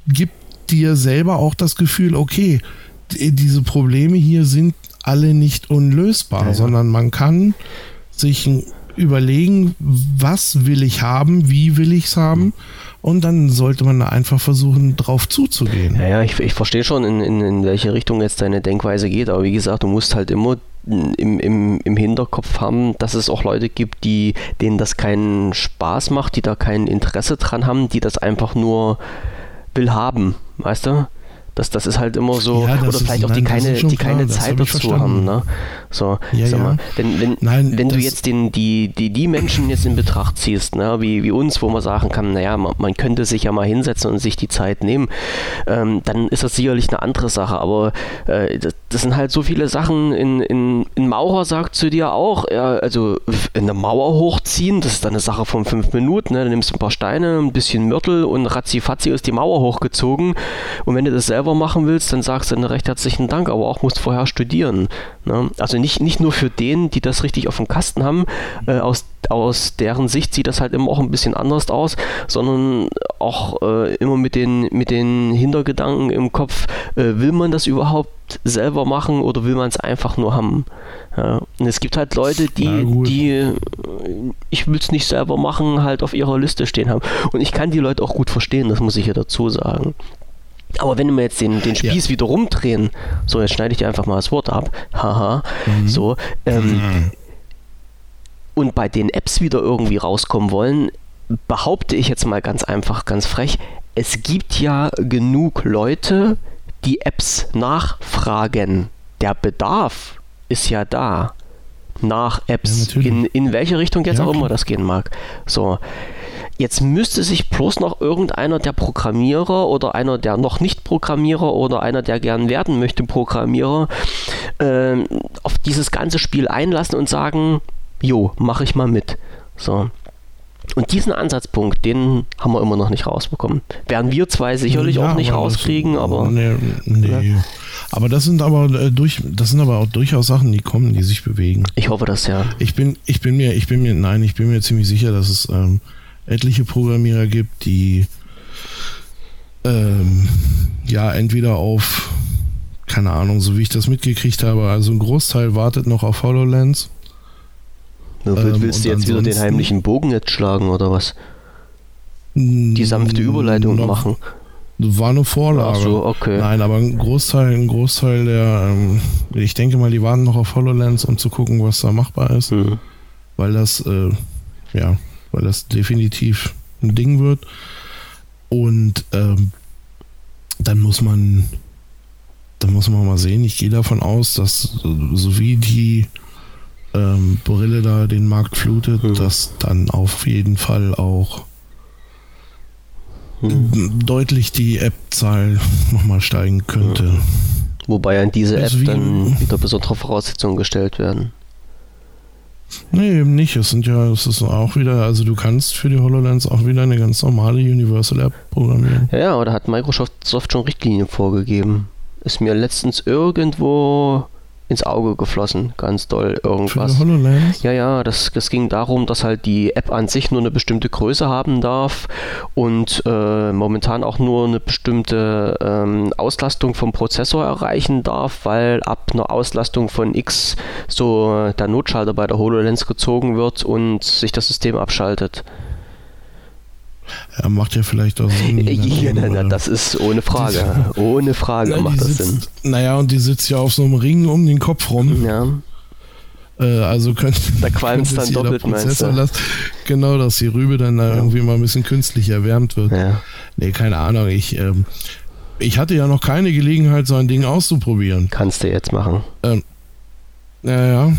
gibt dir selber auch das Gefühl, okay, diese Probleme hier sind alle nicht unlösbar, ja, sondern man kann sich ein überlegen, was will ich haben, wie will ich es haben. Und dann sollte man da einfach versuchen, drauf zuzugehen. Ja, ich, ich verstehe schon, in, in, in welche Richtung jetzt deine Denkweise geht. Aber wie gesagt, du musst halt immer im, im, im Hinterkopf haben, dass es auch Leute gibt, die, denen das keinen Spaß macht, die da kein Interesse dran haben, die das einfach nur will haben, weißt du? Das, das ist halt immer so, ja, oder vielleicht ist, auch die keine, die keine Zeit dazu haben. Ne? So, ja, sag mal, wenn, wenn, nein, wenn du jetzt den, die, die, die Menschen jetzt in Betracht ziehst, ne, wie, wie uns, wo man sagen kann, naja, man, man könnte sich ja mal hinsetzen und sich die Zeit nehmen, ähm, dann ist das sicherlich eine andere Sache. Aber äh, das, das, sind halt so viele Sachen. In, in, in Maurer sagt zu dir auch, ja, also eine Mauer hochziehen, das ist dann eine Sache von fünf Minuten. Ne? Dann nimmst du ein paar Steine, ein bisschen Mörtel und ratzifatzi ist die Mauer hochgezogen. Und wenn du das selber machen willst, dann sagst du eine recht herzlichen Dank, aber auch musst vorher studieren. Ne? Also nicht, nicht nur für den, die das richtig auf dem Kasten haben, äh, aus, aus deren Sicht sieht das halt immer auch ein bisschen anders aus, sondern auch äh, immer mit den, mit den Hintergedanken im Kopf, äh, will man das überhaupt selber machen oder will man es einfach nur haben? Ja? Und es gibt halt Leute, die, die äh, ich will es nicht selber machen, halt auf ihrer Liste stehen haben. Und ich kann die Leute auch gut verstehen, das muss ich hier dazu sagen. Aber wenn wir jetzt den, den Spieß ja. wieder rumdrehen, so jetzt schneide ich dir einfach mal das Wort ab, haha, mhm. so, ähm, mhm. und bei den Apps wieder irgendwie rauskommen wollen, behaupte ich jetzt mal ganz einfach, ganz frech, es gibt ja genug Leute, die Apps nachfragen. Der Bedarf ist ja da nach Apps, ja, in, in welche Richtung jetzt ja, auch immer das gehen mag. So, Jetzt müsste sich bloß noch irgendeiner der Programmierer oder einer der noch nicht Programmierer oder einer, der gern werden möchte, Programmierer, äh, auf dieses ganze Spiel einlassen und sagen, jo, mache ich mal mit. So. Und diesen Ansatzpunkt, den haben wir immer noch nicht rausbekommen. Werden wir zwei sicherlich ja, auch nicht rauskriegen, aber. Nee, nee. Ja. Aber das sind aber äh, durch, das sind aber auch durchaus Sachen, die kommen, die sich bewegen. Ich hoffe das ja. Ich bin, ich bin mir, ich bin mir, nein, ich bin mir ziemlich sicher, dass es ähm, etliche Programmierer gibt, die ähm, ja entweder auf, keine Ahnung, so wie ich das mitgekriegt habe, also ein Großteil wartet noch auf HoloLens. Ähm, willst du jetzt wieder den heimlichen Bogen jetzt schlagen oder was? Die sanfte Überleitung noch, machen. War eine Vorlage. Ach so, okay. Nein, aber ein Großteil, ein Großteil der, ähm, ich denke mal, die warten noch auf HoloLens, um zu gucken, was da machbar ist. Mhm. Weil das, äh, ja, weil das definitiv ein Ding wird. Und ähm, dann muss man, dann muss man mal sehen. Ich gehe davon aus, dass so wie die ähm, Brille da den Markt flutet, mhm. dass dann auf jeden Fall auch mhm. deutlich die App-Zahl nochmal steigen könnte. Wobei an diese App dann wieder besondere Voraussetzungen gestellt werden. Nee, eben nicht. Es sind ja, es ist auch wieder, also du kannst für die HoloLens auch wieder eine ganz normale Universal App programmieren. Ja, ja, oder hat Microsoft Soft schon Richtlinien vorgegeben? Ist mir letztens irgendwo ins Auge geflossen, ganz doll irgendwas. Für HoloLens? Ja, ja, das, das ging darum, dass halt die App an sich nur eine bestimmte Größe haben darf und äh, momentan auch nur eine bestimmte ähm, Auslastung vom Prozessor erreichen darf, weil ab einer Auslastung von X so der Notschalter bei der HoloLens gezogen wird und sich das System abschaltet. Ja, macht ja vielleicht auch Sinn. Ja, na, na, das ist ohne Frage. Die, ohne Frage na, macht das Sinn. Naja, und die sitzt ja auf so einem Ring um den Kopf rum. Ja. Äh, also könnte. Da qualmt es dann doppelt, meinst du? Lässt. Genau, dass die Rübe dann da ja. irgendwie mal ein bisschen künstlich erwärmt wird. Ja. Nee, keine Ahnung. Ich, ähm, ich hatte ja noch keine Gelegenheit, so ein Ding auszuprobieren. Kannst du jetzt machen. Ähm, ja, ja.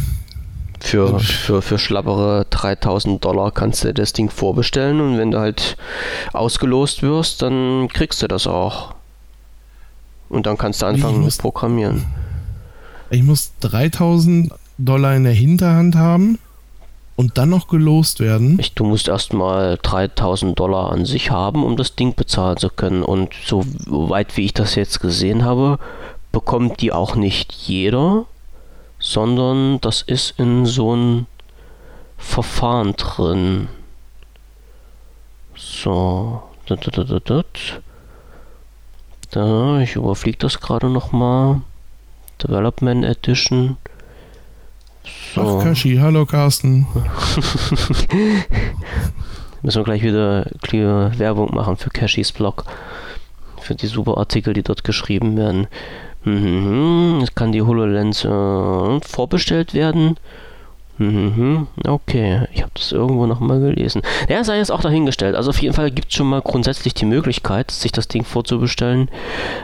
Für, für, für schlappere 3000 Dollar kannst du das Ding vorbestellen und wenn du halt ausgelost wirst, dann kriegst du das auch. Und dann kannst du anfangen mit Programmieren. Ich muss 3000 Dollar in der Hinterhand haben und dann noch gelost werden. Ich, du musst erstmal 3000 Dollar an sich haben, um das Ding bezahlen zu können. Und so weit wie ich das jetzt gesehen habe, bekommt die auch nicht jeder sondern das ist in so ein Verfahren drin. So. Da, ich überfliege das gerade nochmal. Development Edition. So. Ach, Kashi, hallo Carsten. Müssen wir gleich wieder Werbung machen für Cashys Blog. Für die super Artikel, die dort geschrieben werden. Mhm, es kann die HoloLens äh, vorbestellt werden. Mhm, okay, ich habe das irgendwo nochmal gelesen. Ja, sei jetzt auch dahingestellt. Also auf jeden Fall gibt es schon mal grundsätzlich die Möglichkeit, sich das Ding vorzubestellen.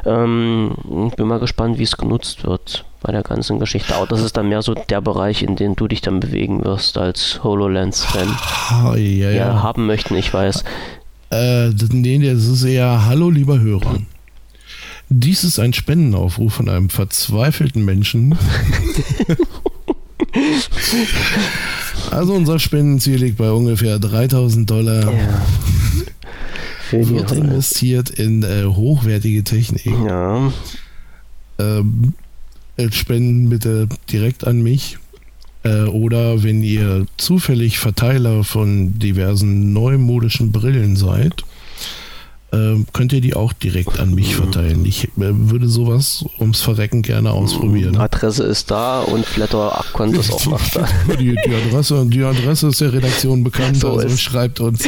Ähm, bin mal gespannt, wie es genutzt wird bei der ganzen Geschichte. Aber das ist dann mehr so der Bereich, in dem du dich dann bewegen wirst als HoloLens-Fan. Oh, ja, ja. ja, haben möchten, ich weiß. Äh, nee, das ist eher Hallo, lieber Hörer. Dies ist ein Spendenaufruf von einem verzweifelten Menschen. also unser Spendenziel liegt bei ungefähr 3000 Dollar. Ja. Wird investiert in äh, hochwertige Technik. Ja. Ähm, äh, spenden bitte direkt an mich. Äh, oder wenn ihr zufällig Verteiler von diversen neumodischen Brillen seid, äh, könnt ihr die auch direkt an mich verteilen. Ich äh, würde sowas ums Verrecken gerne ausprobieren. Adresse ist da und Flatter-Konto ist auch noch da. die, die, Adresse, die Adresse ist der Redaktion bekannt, so also ist. schreibt uns.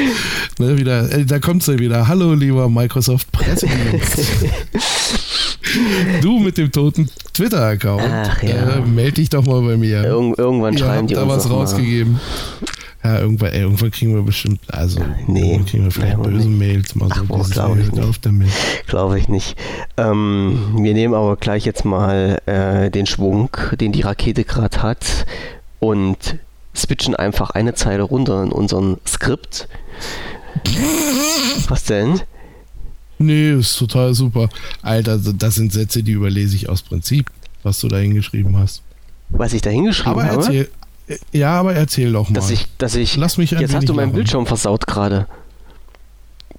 Ne, wieder, äh, da kommt sie wieder. Hallo, lieber Microsoft Pressedienst. du mit dem toten Twitter-Account. Ja. Äh, meld dich doch mal bei mir. Irg irgendwann Ihr schreiben die da was rausgegeben. Ja, irgendwann, ey, irgendwann kriegen wir bestimmt, also nee, kriegen wir vielleicht böse nicht. Mails. Mal Ach, so glaube ich nicht. Glaube ich nicht. Ähm, wir nehmen aber gleich jetzt mal äh, den Schwung, den die Rakete gerade hat und switchen einfach eine Zeile runter in unseren Skript. Was denn? Nee, ist total super. Alter, das sind Sätze, die überlese ich aus Prinzip, was du da hingeschrieben hast. Was ich da hingeschrieben aber habe? Ja, aber erzähl doch mal. Dass ich, dass ich, Lass mich Jetzt hast du meinen Bildschirm versaut gerade.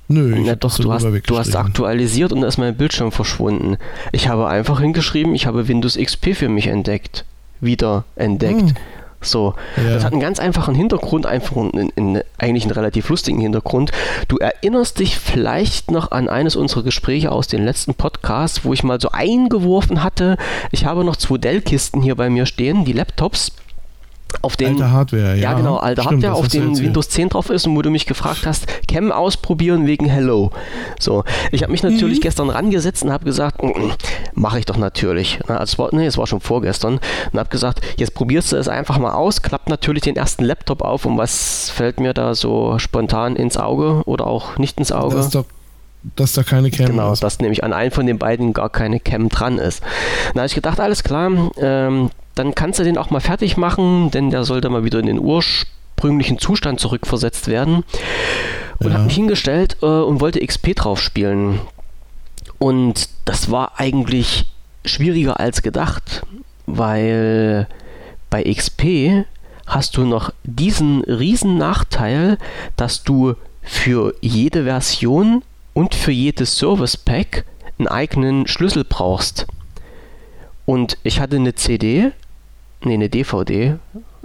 Nö, ich Na doch, du hast, du hast aktualisiert und da ist mein Bildschirm verschwunden. Ich habe einfach hingeschrieben, ich habe Windows XP für mich entdeckt. Wieder entdeckt. Hm. So, ja. das hat einen ganz einfachen Hintergrund, einfach einen, einen, eigentlich einen relativ lustigen Hintergrund. Du erinnerst dich vielleicht noch an eines unserer Gespräche aus den letzten Podcasts, wo ich mal so eingeworfen hatte, ich habe noch zwei Dell-Kisten hier bei mir stehen, die Laptops auf den alte Hardware, ja. Ja, genau, alte Stimmt, Hardware, auf den Windows 10 drauf ist und wo du mich gefragt hast, Cam ausprobieren wegen Hello. So, ich habe mich natürlich mhm. gestern rangesetzt und habe gesagt, mm, mm, mache ich doch natürlich. Na, also, war, nee, es war schon vorgestern und habe gesagt, jetzt probierst du es einfach mal aus, klappt natürlich den ersten Laptop auf und was fällt mir da so spontan ins Auge oder auch nicht ins Auge? Doch dass da keine Cam genau, ist. Genau, dass nämlich an einem von den beiden gar keine Cam dran ist. Habe ich gedacht, alles klar, ähm, dann kannst du den auch mal fertig machen, denn der sollte mal wieder in den ursprünglichen Zustand zurückversetzt werden. Und ja. habe mich hingestellt äh, und wollte XP drauf spielen. Und das war eigentlich schwieriger als gedacht, weil bei XP hast du noch diesen riesen Nachteil, dass du für jede Version und für jedes Service Pack einen eigenen Schlüssel brauchst. Und ich hatte eine CD nee, eine DVD,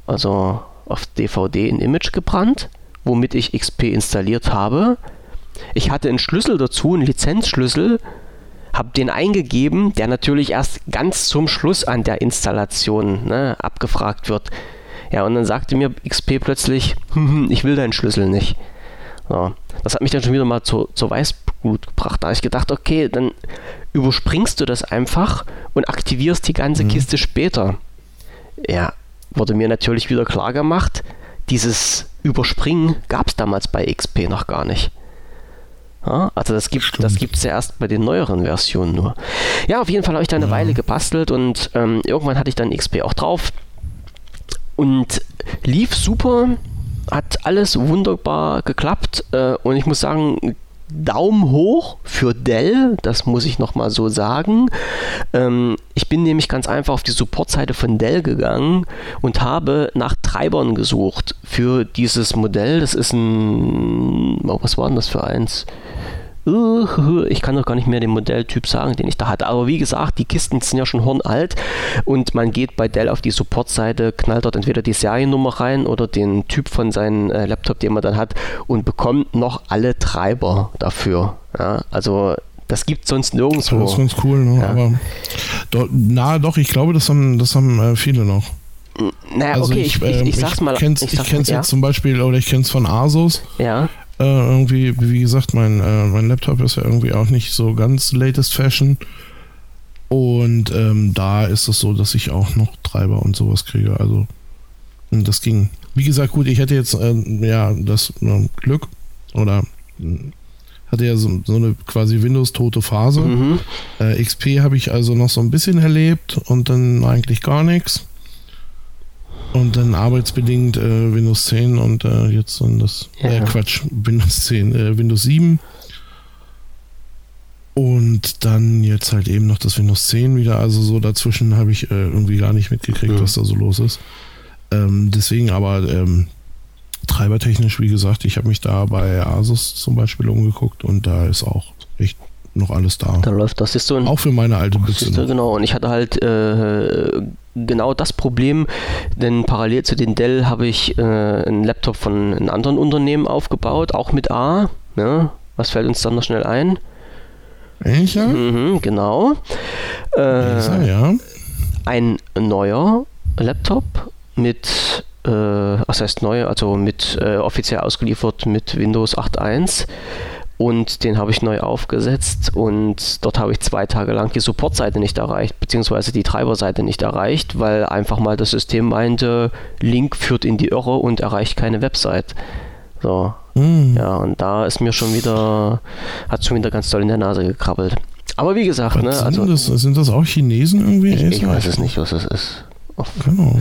also auf DVD ein Image gebrannt, womit ich XP installiert habe. Ich hatte einen Schlüssel dazu, einen Lizenzschlüssel, habe den eingegeben, der natürlich erst ganz zum Schluss an der Installation ne, abgefragt wird. Ja, und dann sagte mir XP plötzlich, ich will deinen Schlüssel nicht. So, das hat mich dann schon wieder mal zu, zur Weißblut gebracht. Da habe ich gedacht, okay, dann überspringst du das einfach und aktivierst die ganze mhm. Kiste später ja, wurde mir natürlich wieder klar gemacht, dieses Überspringen gab es damals bei XP noch gar nicht. Ja, also das gibt es das gibt's ja erst bei den neueren Versionen nur. Ja, auf jeden Fall habe ich da eine ja. Weile gebastelt und ähm, irgendwann hatte ich dann XP auch drauf und lief super, hat alles wunderbar geklappt äh, und ich muss sagen, Daumen hoch für Dell, das muss ich nochmal so sagen. Ähm, ich bin nämlich ganz einfach auf die Supportseite von Dell gegangen und habe nach Treibern gesucht für dieses Modell. Das ist ein, oh, was war denn das für eins? Ich kann doch gar nicht mehr den Modelltyp sagen, den ich da hatte. Aber wie gesagt, die Kisten sind ja schon hornalt und man geht bei Dell auf die Support-Seite, knallt dort entweder die Seriennummer rein oder den Typ von seinem äh, Laptop, den man dann hat und bekommt noch alle Treiber dafür. Ja, also das gibt es sonst nirgendwo. Das ist ganz cool, ne? ja. aber do, na doch, ich glaube, das haben, das haben äh, viele noch. Naja, also okay, ich, ich, ich, ich sag's mal. Kenn's, ich, kenne es ja. jetzt zum Beispiel, oder ich kenne es von Asus. Ja. Äh, irgendwie, wie gesagt, mein, äh, mein Laptop ist ja irgendwie auch nicht so ganz latest Fashion. Und ähm, da ist es so, dass ich auch noch Treiber und sowas kriege. Also das ging. Wie gesagt, gut, ich hätte jetzt äh, ja das äh, Glück oder hm, hatte ja so, so eine quasi Windows-tote Phase. Mhm. Äh, XP habe ich also noch so ein bisschen erlebt und dann eigentlich gar nichts. Und dann arbeitsbedingt äh, Windows 10 und äh, jetzt dann das, ja. äh, Quatsch, Windows 10, äh, Windows 7. Und dann jetzt halt eben noch das Windows 10 wieder. Also so dazwischen habe ich äh, irgendwie gar nicht mitgekriegt, ja. was da so los ist. Ähm, deswegen aber ähm, treibertechnisch, wie gesagt, ich habe mich da bei Asus zum Beispiel umgeguckt und da ist auch echt noch alles da. Da läuft das. Ist so ein, Auch für meine alte Büchse. du, genau, und ich hatte halt äh, genau das Problem, denn parallel zu den Dell habe ich äh, einen Laptop von einem anderen Unternehmen aufgebaut, auch mit A. Ne? Was fällt uns dann noch schnell ein? Welcher? Mhm, genau. Äh, Welcher, ja. ein neuer Laptop mit, äh, was heißt neu, also mit äh, offiziell ausgeliefert mit Windows 8.1 und den habe ich neu aufgesetzt und dort habe ich zwei Tage lang die Supportseite nicht erreicht, beziehungsweise die Treiberseite nicht erreicht, weil einfach mal das System meinte, Link führt in die Irre und erreicht keine Website. So. Hm. Ja, und da ist mir schon wieder, hat schon wieder ganz doll in der Nase gekrabbelt. Aber wie gesagt, Was ne, sind, also das, sind das auch Chinesen irgendwie? ich, ich weiß es nicht, was es ist. Genau.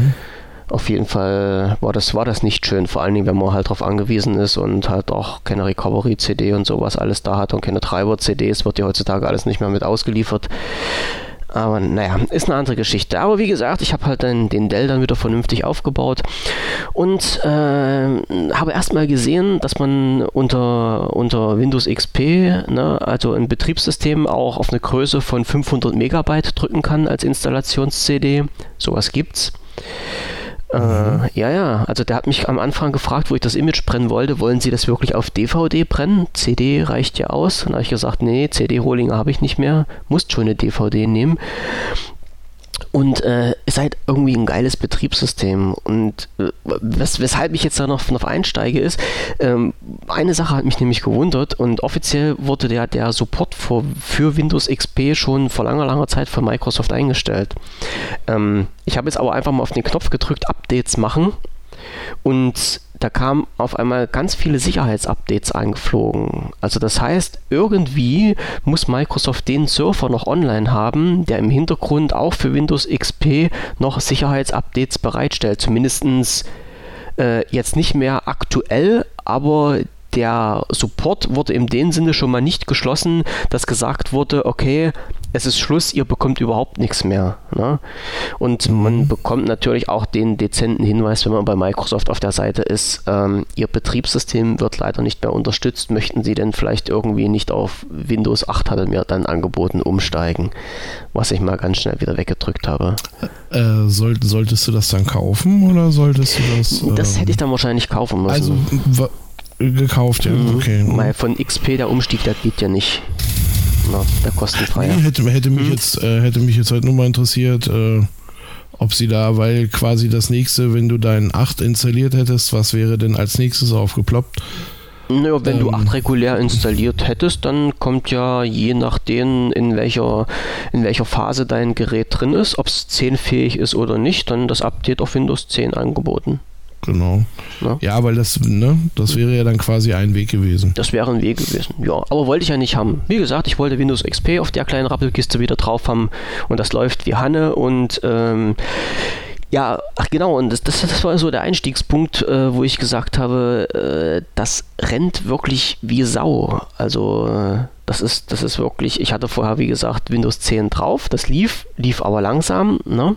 Auf jeden Fall war das, war das nicht schön, vor allen Dingen, wenn man halt darauf angewiesen ist und halt auch keine Recovery-CD und sowas alles da hat und keine Treiber-CDs, wird ja heutzutage alles nicht mehr mit ausgeliefert. Aber naja, ist eine andere Geschichte. Aber wie gesagt, ich habe halt dann den Dell dann wieder vernünftig aufgebaut und äh, habe erstmal gesehen, dass man unter, unter Windows XP, ne, also ein Betriebssystem, auch auf eine Größe von 500 Megabyte drücken kann als Installations-CD. Sowas gibt's. Äh, ja, ja, also der hat mich am Anfang gefragt, wo ich das Image brennen wollte, wollen Sie das wirklich auf DVD brennen? CD reicht ja aus. Dann habe ich gesagt, nee, CD-Rohlinge habe ich nicht mehr, musst schon eine DVD nehmen. Und äh, ist halt irgendwie ein geiles Betriebssystem. Und äh, wes weshalb ich jetzt da noch, noch einsteige, ist, ähm, eine Sache hat mich nämlich gewundert und offiziell wurde der, der Support für, für Windows XP schon vor langer, langer Zeit von Microsoft eingestellt. Ähm, ich habe jetzt aber einfach mal auf den Knopf gedrückt, Updates machen. Und da kamen auf einmal ganz viele Sicherheitsupdates eingeflogen. Also das heißt, irgendwie muss Microsoft den Server noch online haben, der im Hintergrund auch für Windows XP noch Sicherheitsupdates bereitstellt. Zumindest äh, jetzt nicht mehr aktuell, aber der Support wurde in dem Sinne schon mal nicht geschlossen, dass gesagt wurde, okay, es ist Schluss, ihr bekommt überhaupt nichts mehr. Ne? Und man bekommt natürlich auch den dezenten Hinweis, wenn man bei Microsoft auf der Seite ist, ähm, ihr Betriebssystem wird leider nicht mehr unterstützt. Möchten Sie denn vielleicht irgendwie nicht auf Windows 8 hat er mir dann angeboten umsteigen, was ich mal ganz schnell wieder weggedrückt habe. Äh, soll, solltest du das dann kaufen oder solltest du das. Das ähm, hätte ich dann wahrscheinlich kaufen müssen. Also gekauft, ja, Mhm. okay. Weil von XP der Umstieg, der geht ja nicht. Na, der kostenfreie. Nee, hätte, hätte, mich Hm. jetzt, äh, hätte mich jetzt halt nur mal interessiert, äh, ob sie da, weil quasi das nächste, wenn du deinen 8 installiert hättest, was wäre denn als nächstes aufgeploppt? Naja, wenn du Ähm. 8 regulär installiert hättest, dann kommt ja je nachdem, in welcher, in welcher Phase dein Gerät drin ist, ob es 10 fähig ist oder nicht, dann das Update auf Windows 10 angeboten. Genau. Ja. Ja, weil das, ne, das wäre ja dann quasi ein Weg gewesen. Das wäre ein Weg gewesen, ja. Aber wollte ich ja nicht haben. Wie gesagt, ich wollte Windows XP auf der kleinen Rappelkiste wieder drauf haben und das läuft wie Hanne und ähm, ja, ach genau, und das, das, das war so der Einstiegspunkt, äh, wo ich gesagt habe, äh, das rennt wirklich wie Sau. Also äh, das ist, das ist wirklich, ich hatte vorher, wie gesagt, Windows 10 drauf, das lief, lief aber langsam, ne?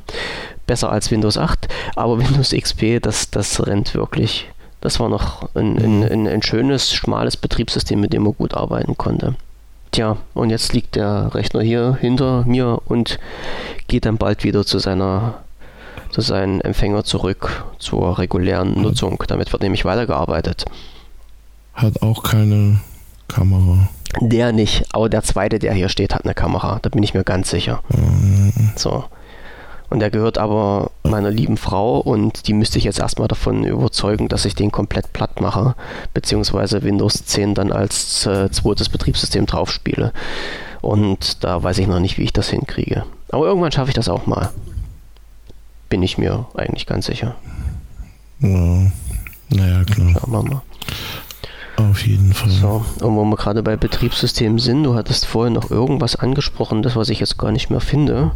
besser als Windows 8, aber Windows XP, das, das rennt wirklich. Das war noch ein, ein, ein, ein schönes, schmales Betriebssystem, mit dem man gut arbeiten konnte. Tja, und jetzt liegt der Rechner hier hinter mir und geht dann bald wieder zu seiner seinem Empfänger zurück zur regulären Nutzung. Damit wird nämlich weitergearbeitet. Hat auch keine Kamera. Der nicht, aber der zweite, der hier steht, hat eine Kamera. Da bin ich mir ganz sicher. So. Und der gehört aber meiner lieben Frau und die müsste ich jetzt erstmal davon überzeugen, dass ich den komplett platt mache, beziehungsweise Windows 10 dann als äh, zweites Betriebssystem drauf spiele. Und da weiß ich noch nicht, wie ich das hinkriege. Aber irgendwann schaffe ich das auch mal. Bin ich mir eigentlich ganz sicher. Ja. Naja, klar. Schauen wir mal. Auf jeden Fall. So, und wo wir gerade bei Betriebssystemen sind, du hattest vorhin noch irgendwas angesprochen, das was ich jetzt gar nicht mehr finde.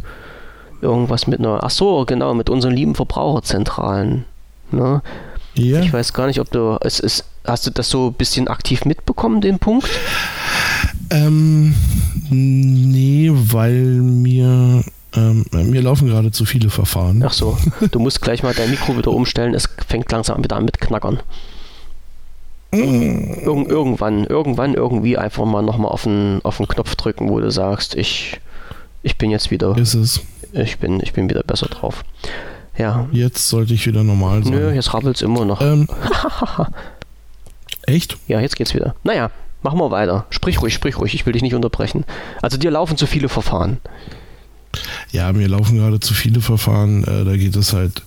Irgendwas mit einer, ach so, genau, mit unseren lieben Verbraucherzentralen. Ne? Ja. Ich weiß gar nicht, ob du, es ist, hast du das so ein bisschen aktiv mitbekommen, den Punkt? Ähm, nee, weil mir, ähm, mir laufen gerade zu viele Verfahren. Ach so, du musst gleich mal dein Mikro wieder umstellen, es fängt langsam wieder an mit Knackern. Ir irgendwann, irgendwann irgendwie einfach mal nochmal auf den, auf den Knopf drücken, wo du sagst, ich, ich bin jetzt wieder. Ist es. Ich bin, ich bin wieder besser drauf. Ja. Jetzt sollte ich wieder normal sein. Nö, jetzt rabbelt es immer noch. Ähm, echt? Ja, jetzt geht's wieder. Naja, machen wir weiter. Sprich ruhig, sprich ruhig, ich will dich nicht unterbrechen. Also dir laufen zu viele Verfahren. Ja, mir laufen gerade zu viele Verfahren. Äh, da geht es halt.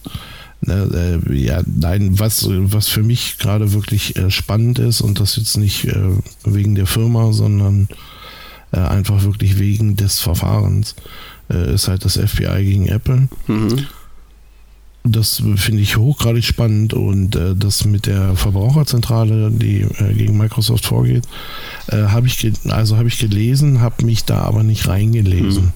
Ne, äh, ja, nein, was, was für mich gerade wirklich äh, spannend ist und das jetzt nicht äh, wegen der Firma, sondern äh, einfach wirklich wegen des Verfahrens, äh, ist halt das FBI gegen Apple. Mhm. Das finde ich hochgradig spannend und äh, das mit der Verbraucherzentrale, die äh, gegen Microsoft vorgeht, äh, habe ich also habe ich gelesen, habe mich da aber nicht reingelesen. Mhm.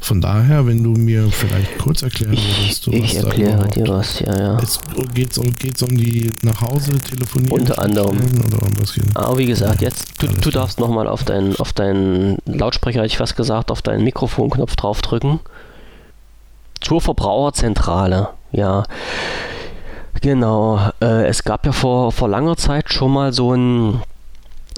Von daher, wenn du mir vielleicht kurz erklären würdest, du Ich erkläre dir was, ja, ja. Es geht um, geht's um die nach Hause telefonieren? Unter anderem. Oder um was geht? Aber wie gesagt, jetzt, du, du darfst nochmal auf deinen auf deinen Lautsprecher, hätte ich fast gesagt, auf deinen Mikrofonknopf draufdrücken. Zur Verbraucherzentrale, ja. Genau. Äh, es gab ja vor, vor langer Zeit schon mal so ein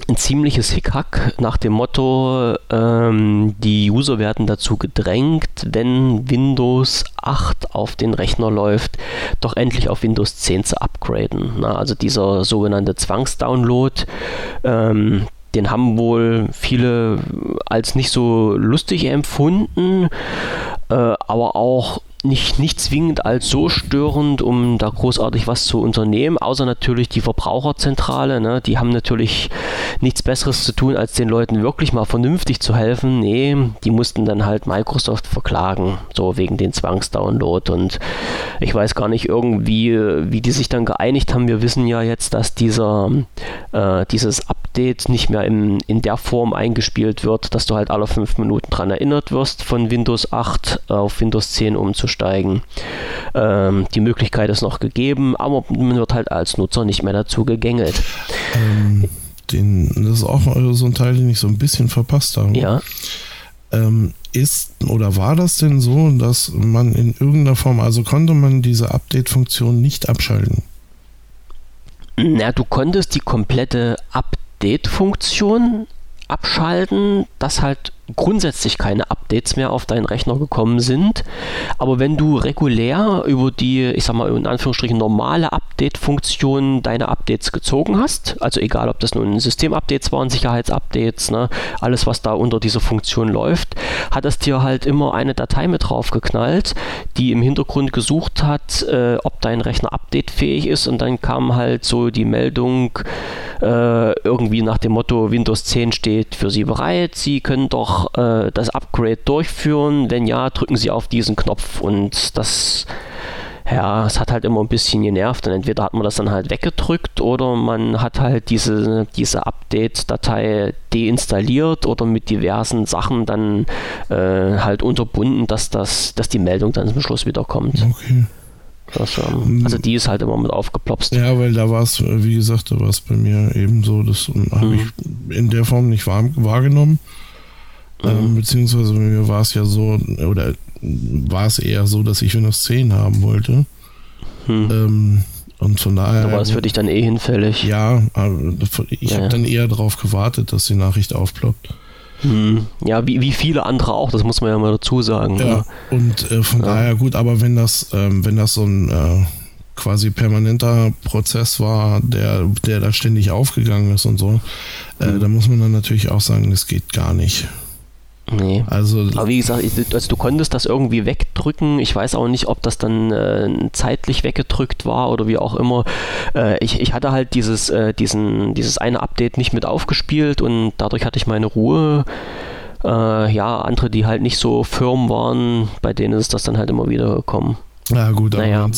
ein ziemliches Hickhack nach dem Motto, ähm, die User werden dazu gedrängt, wenn Windows 8 auf den Rechner läuft, doch endlich auf Windows 10 zu upgraden. Na, also dieser sogenannte Zwangsdownload, ähm, den haben wohl viele als nicht so lustig empfunden, äh, aber auch nicht, nicht zwingend als so störend, um da großartig was zu unternehmen, außer natürlich die Verbraucherzentrale. Ne? Die haben natürlich nichts Besseres zu tun, als den Leuten wirklich mal vernünftig zu helfen. Nee, die mussten dann halt Microsoft verklagen, so wegen den Zwangsdownload. Und ich weiß gar nicht irgendwie, wie die sich dann geeinigt haben. Wir wissen ja jetzt, dass dieser, äh, dieses Update nicht mehr in, in der Form eingespielt wird, dass du halt alle fünf Minuten dran erinnert wirst, von Windows 8 auf Windows 10 umzusteigen. Ähm, die Möglichkeit ist noch gegeben, aber man wird halt als Nutzer nicht mehr dazu gegängelt. Ähm, den, das ist auch so ein Teil, den ich so ein bisschen verpasst habe. Ja. Ähm, ist oder war das denn so, dass man in irgendeiner Form, also konnte man diese Update-Funktion nicht abschalten? Na, du konntest die komplette Update-Funktion abschalten, dass halt grundsätzlich keine Updates mehr auf deinen Rechner gekommen sind. Aber wenn du regulär über die, ich sag mal in Anführungsstrichen normale Update-Funktion deine Updates gezogen hast, also egal ob das nun System-Updates waren, Sicherheitsupdates, ne, alles was da unter dieser Funktion läuft, hat es dir halt immer eine Datei mit drauf geknallt, die im Hintergrund gesucht hat, äh, ob dein Rechner updatefähig ist und dann kam halt so die Meldung äh, irgendwie nach dem Motto Windows 10 steht für Sie bereit, Sie können doch äh, das Upgrade durchführen? Wenn ja, drücken Sie auf diesen Knopf und das ja, es hat halt immer ein bisschen genervt und entweder hat man das dann halt weggedrückt oder man hat halt diese, diese Update-Datei deinstalliert oder mit diversen Sachen dann äh, halt unterbunden, dass, das, dass die Meldung dann zum Schluss wieder kommt. Okay. Das, ähm, also die ist halt immer mit aufgeplopst. Ja, weil da war es, wie gesagt, da war es bei mir eben so, das mhm. habe ich in der Form nicht wahr, Ähm, beziehungsweise bei mir war es ja so, oder war es eher so, dass ich Windows 10 haben wollte. Hm. Ähm, und von daher. Da war es für dich dann eh hinfällig. Ja, ich ja, habe dann eher darauf gewartet, dass die Nachricht aufploppt. Hm. Ja, wie, wie viele andere auch, das muss man ja mal dazu sagen. Ja, ja. und äh, von ja. daher gut, aber wenn das, ähm, wenn das so ein äh, quasi permanenter Prozess war, der, der da ständig aufgegangen ist und so, äh, hm. da muss man dann natürlich auch sagen, das geht gar nicht. Nee. Also, Aber wie gesagt, also du konntest das irgendwie wegdrücken. Ich weiß auch nicht, ob das dann äh, zeitlich weggedrückt war oder wie auch immer. Äh, ich, ich hatte halt dieses, äh, diesen, dieses eine Update nicht mit aufgespielt und dadurch hatte ich meine Ruhe. Äh, ja, andere, die halt nicht so firm waren, bei denen ist das dann halt immer wieder gekommen. Ja gut, aber naja.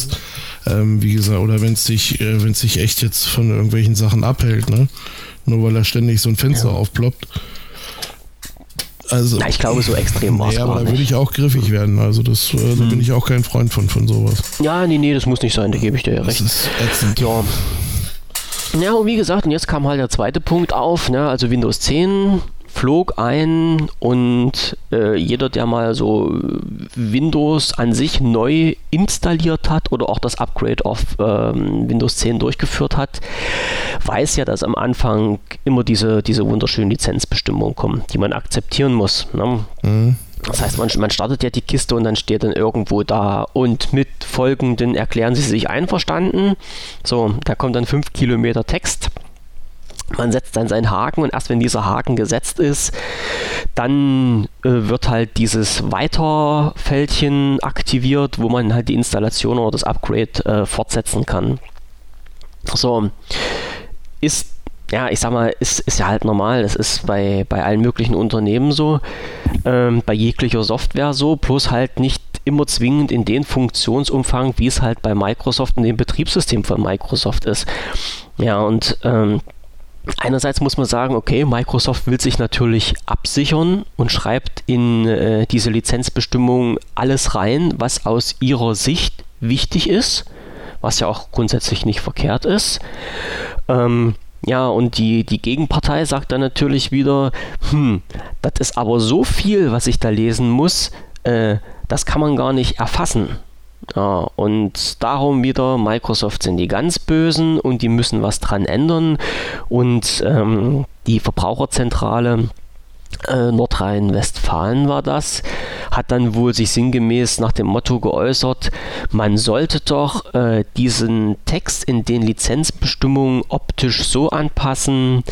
ähm, wie gesagt, oder wenn es sich, äh, wenn es sich echt jetzt von irgendwelchen Sachen abhält, ne? Nur weil er ständig so ein Fenster ja. aufploppt also, Na, ich glaube, so extrem war es nee, aber da würde ich auch griffig werden. Also das, äh, hm. da bin ich auch kein Freund von, von sowas. Ja, nee, nee, das muss nicht sein, da gebe ich dir ja recht. Das ist ätzend. Ja. Ja, und wie gesagt, und jetzt kam halt der zweite Punkt auf, ne? also Windows 10 flog ein und äh, jeder, der mal so Windows an sich neu installiert hat oder auch das Upgrade auf ähm, Windows 10 durchgeführt hat, weiß ja, dass am Anfang immer diese, diese wunderschönen Lizenzbestimmungen kommen, die man akzeptieren muss. Ne? Mhm. Das heißt, man, man startet ja die Kiste und dann steht dann irgendwo da und mit folgenden erklären Sie sich einverstanden. So, da kommt dann fünf Kilometer Text. Man setzt dann seinen Haken und erst wenn dieser Haken gesetzt ist, dann äh, wird halt dieses Weiterfeldchen aktiviert, wo man halt die Installation oder das Upgrade äh, fortsetzen kann. So, ist ja, ich sag mal, ist, ist ja halt normal. Das ist bei, bei allen möglichen Unternehmen so, ähm, bei jeglicher Software so, plus halt nicht immer zwingend in den Funktionsumfang, wie es halt bei Microsoft und dem Betriebssystem von Microsoft ist. Ja, und ähm, Einerseits muss man sagen, okay, Microsoft will sich natürlich absichern und schreibt in äh, diese Lizenzbestimmung alles rein, was aus ihrer Sicht wichtig ist, was ja auch grundsätzlich nicht verkehrt ist. Ähm, ja, und die, die Gegenpartei sagt dann natürlich wieder, hm, das ist aber so viel, was ich da lesen muss, äh, das kann man gar nicht erfassen. Ja, und darum wieder, Microsoft sind die ganz Bösen und die müssen was dran ändern. Und ähm, die Verbraucherzentrale äh, Nordrhein-Westfalen war das, hat dann wohl sich sinngemäß nach dem Motto geäußert, man sollte doch äh, diesen Text in den Lizenzbestimmungen optisch so anpassen,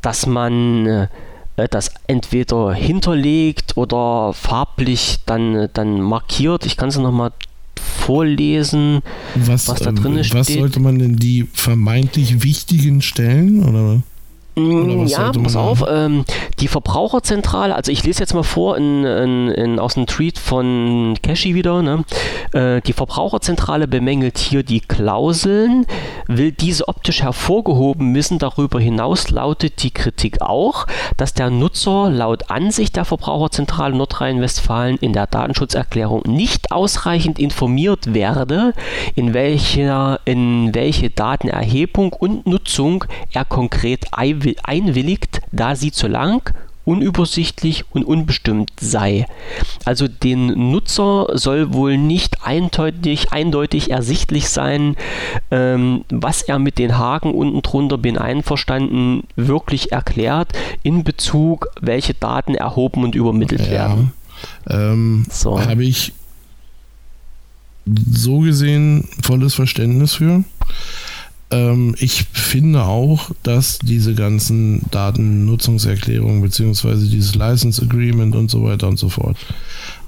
dass man äh, das entweder hinterlegt oder farblich dann, dann markiert. Ich kann es nochmal vorlesen, was, was da drin ähm, steht. Was sollte man denn die vermeintlich wichtigen Stellen oder? Mm, ja, pass auf, ähm, die Verbraucherzentrale, also ich lese jetzt mal vor in, in, in, aus einem Tweet von Cashy wieder, ne? äh, die Verbraucherzentrale bemängelt hier die Klauseln, will diese optisch hervorgehoben wissen, darüber hinaus lautet die Kritik auch, dass der Nutzer laut Ansicht der Verbraucherzentrale Nordrhein-Westfalen in der Datenschutzerklärung nicht ausreichend informiert werde, in, welcher, in welche Datenerhebung und Nutzung er konkret einwilligt einwilligt, da sie zu lang, unübersichtlich und unbestimmt sei. Also den Nutzer soll wohl nicht eindeutig, eindeutig ersichtlich sein, ähm, was er mit den Haken unten drunter bin einverstanden wirklich erklärt in Bezug, welche Daten erhoben und übermittelt ja. werden. Ähm, so. Habe ich so gesehen volles Verständnis für. Ähm, ich finde auch, dass diese ganzen Datennutzungserklärungen beziehungsweise dieses License Agreement und so weiter und so fort.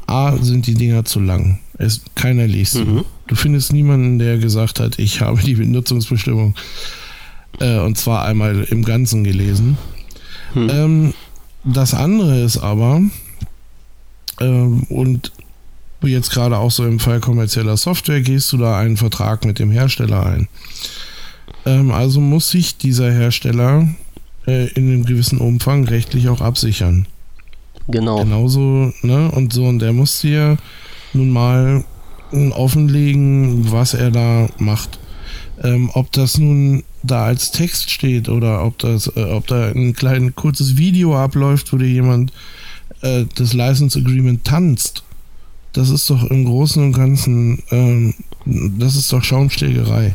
A, sind die Dinger zu lang. Es, keiner liest sie. Mhm. Du findest niemanden, der gesagt hat, ich habe die Nutzungsbestimmung äh, und zwar einmal im Ganzen gelesen. Mhm. Ähm, das andere ist aber, äh, und jetzt gerade auch so im Fall kommerzieller Software, gehst du da einen Vertrag mit dem Hersteller ein. Ähm, also muss sich dieser Hersteller äh, in einem gewissen Umfang rechtlich auch absichern. Genau. Genauso, ne? Und so, und der muss dir nun mal offenlegen, was er da macht. Ähm, ob das nun da als Text steht oder ob das, äh, ob da ein kleines kurzes Video abläuft, wo dir jemand äh, das License Agreement tanzt, das ist doch im Großen und Ganzen, ähm, das ist doch Schaumschlägerei.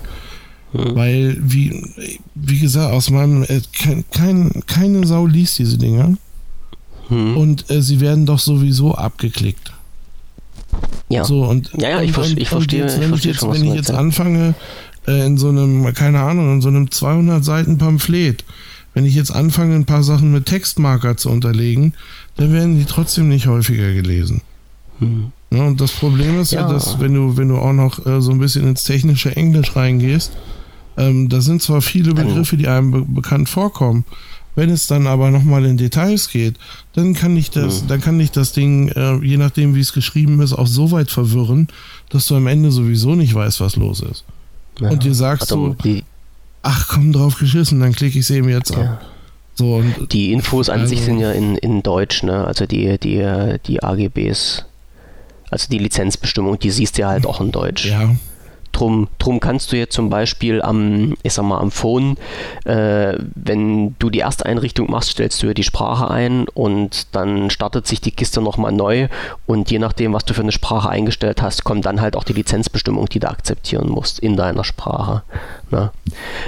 Hm. Weil, wie, wie gesagt, aus meinem, äh, kein, keine Sau liest diese Dinger. Hm. Und äh, sie werden doch sowieso abgeklickt. Ja. So, und, ja, ja, ich, und, ich verstehe. Jetzt, wenn ich, verstehe jetzt, schon, wenn ich jetzt anfange, äh, in so einem, keine Ahnung, in so einem 200 Seiten Pamphlet, wenn ich jetzt anfange, ein paar Sachen mit Textmarker zu unterlegen, dann werden die trotzdem nicht häufiger gelesen. Hm. Ja, und das Problem ist ja, ja dass wenn du, wenn du auch noch äh, so ein bisschen ins technische Englisch reingehst, ähm, da sind zwar viele Begriffe, die einem be bekannt vorkommen. Wenn es dann aber nochmal in Details geht, dann kann ich das, mhm. dann kann ich das Ding, äh, je nachdem wie es geschrieben ist, auch so weit verwirren, dass du am Ende sowieso nicht weißt, was los ist. Ja. Und dir sagst also, du, ach komm drauf geschissen, dann klicke ich es eben jetzt ja. ab. So, und die Infos an also, sich sind ja in, in Deutsch, ne? Also die, die, die AGBs, also die Lizenzbestimmung, die siehst du ja halt auch in Deutsch. Ja, Drum, drum kannst du jetzt zum Beispiel am, ich sag mal, am Phone, äh, wenn du die erste Einrichtung machst, stellst du ja die Sprache ein und dann startet sich die Kiste nochmal neu und je nachdem, was du für eine Sprache eingestellt hast, kommt dann halt auch die Lizenzbestimmung, die du akzeptieren musst in deiner Sprache. Ne?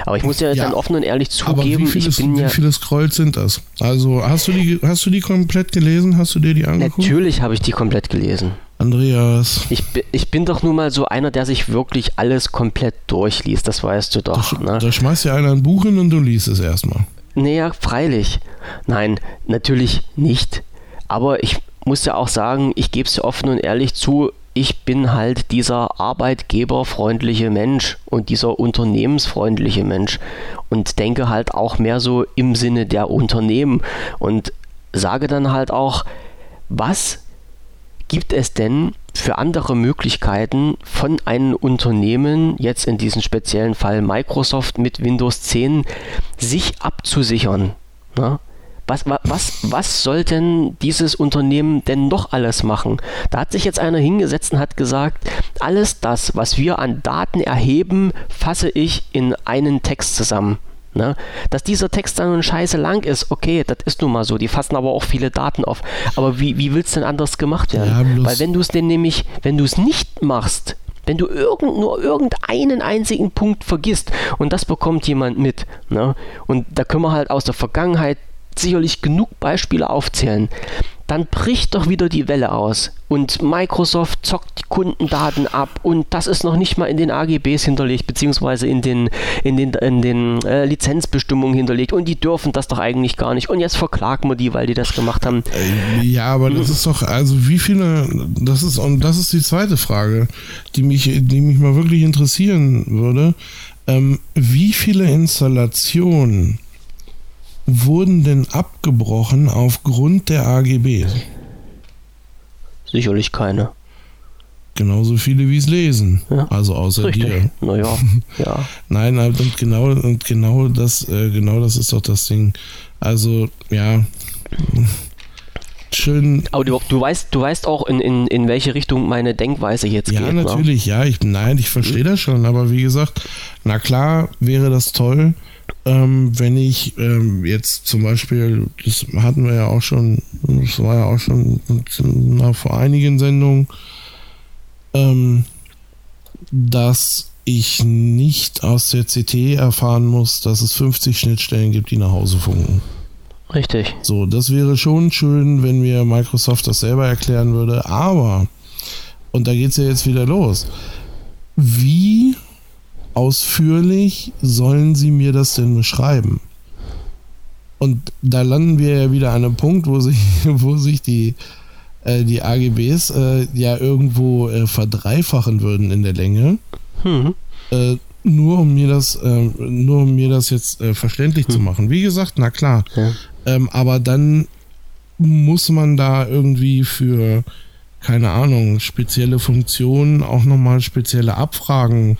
Aber ich muss ja, ja dann offen und ehrlich zugeben, wie viele, ich bin wie ja, viele Scrolls sind das? Also hast du die, hast du die komplett gelesen? Hast du dir die angeguckt? Natürlich habe ich die komplett gelesen. Andreas. Ich, ich bin doch nun mal so einer, der sich wirklich alles komplett durchliest, das weißt du doch. Da, ne? da schmeißt ja einer ein Buch hin und du liest es erstmal. Naja, freilich. Nein, natürlich nicht. Aber ich muss ja auch sagen, ich gebe es offen und ehrlich zu, ich bin halt dieser arbeitgeberfreundliche Mensch und dieser unternehmensfreundliche Mensch und denke halt auch mehr so im Sinne der Unternehmen und sage dann halt auch, was gibt es denn für andere Möglichkeiten von einem Unternehmen, jetzt in diesem speziellen Fall Microsoft mit Windows 10, sich abzusichern? Ne? Was, was, was soll denn dieses Unternehmen denn noch alles machen? Da hat sich jetzt einer hingesetzt und hat gesagt, alles das, was wir an Daten erheben, fasse ich in einen Text zusammen. Ne? Dass dieser Text dann scheiße lang ist, okay, das ist nun mal so. Die fassen aber auch viele Daten auf. Aber wie, wie willst denn anders gemacht werden? Ja, Weil wenn du es denn nämlich, wenn du es nicht machst, wenn du irgend, nur irgendeinen einzigen Punkt vergisst und das bekommt jemand mit, ne? und da können wir halt aus der Vergangenheit sicherlich genug Beispiele aufzählen, dann bricht doch wieder die Welle aus. Und Microsoft zockt die Kundendaten ab. Und das ist noch nicht mal in den AGBs hinterlegt, beziehungsweise in den, in den, in den äh, Lizenzbestimmungen hinterlegt. Und die dürfen das doch eigentlich gar nicht. Und jetzt verklagen wir die, weil die das gemacht haben. Äh, ja, aber das ist doch, also wie viele, das ist, und das ist die zweite Frage, die mich, die mich mal wirklich interessieren würde, ähm, wie viele Installationen wurden denn abgebrochen aufgrund der AGB? Sicherlich keine. Genauso viele wie es lesen. Ja. Also außer Richtig. dir. Naja, ja. Nein, und genau, und genau das, äh, genau das ist doch das Ding. Also, ja. Schön. Aber du, du weißt, du weißt auch, in, in, in welche Richtung meine Denkweise jetzt ja, geht. Ja, ne? natürlich, ja. Ich, nein, ich verstehe mhm. das schon, aber wie gesagt, na klar wäre das toll, ähm, wenn ich ähm, jetzt zum Beispiel, das hatten wir ja auch schon, das war ja auch schon na, vor einigen Sendungen, ähm, dass ich nicht aus der CT erfahren muss, dass es 50 Schnittstellen gibt, die nach Hause funken. Richtig. So, das wäre schon schön, wenn mir Microsoft das selber erklären würde, aber, und da geht es ja jetzt wieder los, wie ausführlich sollen Sie mir das denn beschreiben? Und da landen wir ja wieder an einem Punkt, wo sich, wo sich die, äh, die AGBs äh, ja irgendwo äh, verdreifachen würden in der Länge. Hm. nur um mir das, äh, nur um mir das jetzt äh, verständlich hm. zu machen. Wie gesagt, na klar. Ja. Ähm, aber dann muss man da irgendwie für, keine Ahnung, spezielle Funktionen auch nochmal spezielle Abfragen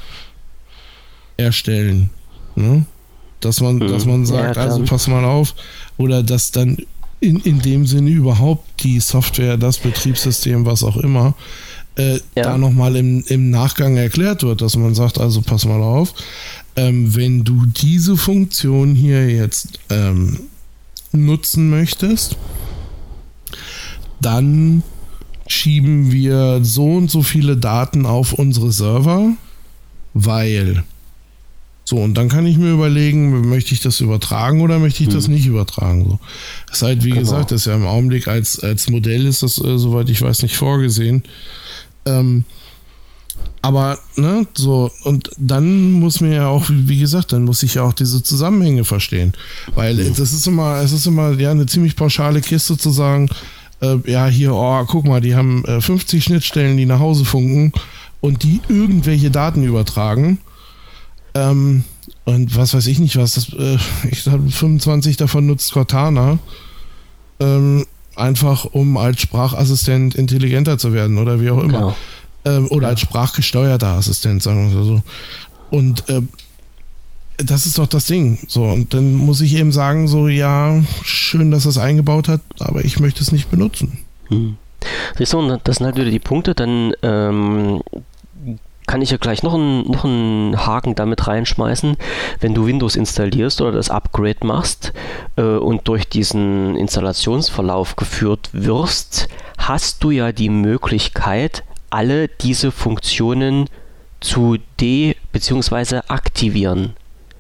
erstellen. Ne? Dass man, mhm. dass man sagt, ja, also pass mal auf, oder dass dann in, in dem Sinne überhaupt die Software, das Betriebssystem, was auch immer, äh, ja. da nochmal im, im Nachgang erklärt wird, dass man sagt, also pass mal auf, ähm, wenn du diese Funktion hier jetzt ähm, nutzen möchtest, dann schieben wir so und so viele Daten auf unsere Server, weil so, und dann kann ich mir überlegen, möchte ich das übertragen oder möchte ich das hm. nicht übertragen. So. Das ist halt, wie genau. gesagt, das ist ja im Augenblick als, als Modell ist das, äh, soweit ich weiß, nicht vorgesehen. Ähm, aber, ne, so, und dann muss mir ja auch, wie gesagt, dann muss ich ja auch diese Zusammenhänge verstehen. Weil mhm. das ist immer, es ist immer ja eine ziemlich pauschale Kiste zu sagen, äh, ja, hier, oh, guck mal, die haben äh, 50 Schnittstellen, die nach Hause funken und die irgendwelche Daten übertragen. Ähm, und was weiß ich nicht was, das, äh, ich glaube 25 davon nutzt Cortana. Ähm, einfach um als Sprachassistent intelligenter zu werden oder wie auch immer. Genau. Ähm, oder ja. als sprachgesteuerter Assistent, sagen wir so. Und äh, das ist doch das Ding. So, und dann muss ich eben sagen, so, ja, schön, dass er es eingebaut hat, aber ich möchte es nicht benutzen. Hm. Siehst du, das sind halt wieder die Punkte, dann ähm, kann ich ja gleich noch einen, noch einen Haken damit reinschmeißen. Wenn du Windows installierst oder das Upgrade machst äh, und durch diesen Installationsverlauf geführt wirst, hast du ja die Möglichkeit, alle diese Funktionen zu de- bzw. aktivieren.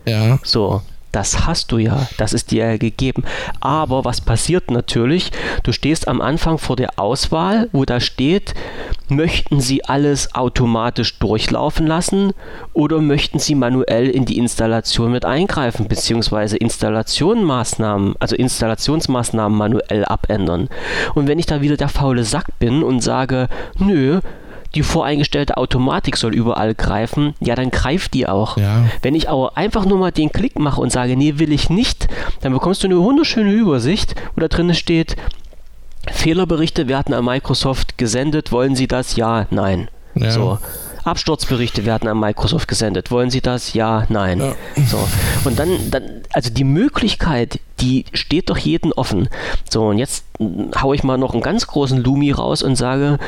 Ja. So, das hast du ja, das ist dir ja gegeben. Aber was passiert natürlich? Du stehst am Anfang vor der Auswahl, wo da steht, möchten Sie alles automatisch durchlaufen lassen oder möchten Sie manuell in die Installation mit eingreifen, beziehungsweise Installationsmaßnahmen, also Installationsmaßnahmen manuell abändern. Und wenn ich da wieder der faule Sack bin und sage, nö, die voreingestellte Automatik soll überall greifen, ja, dann greift die auch. Ja. Wenn ich aber einfach nur mal den Klick mache und sage, nee, will ich nicht, dann bekommst du eine wunderschöne Übersicht, wo da drin steht, Fehlerberichte werden an Microsoft gesendet, wollen Sie das? Ja, nein. Ja. So. Absturzberichte werden an Microsoft gesendet. Wollen Sie das? Ja, nein. Ja. So. Und dann, dann, also die Möglichkeit, die steht doch jedem offen. So, und jetzt mm, haue ich mal noch einen ganz großen Lumi raus und sage,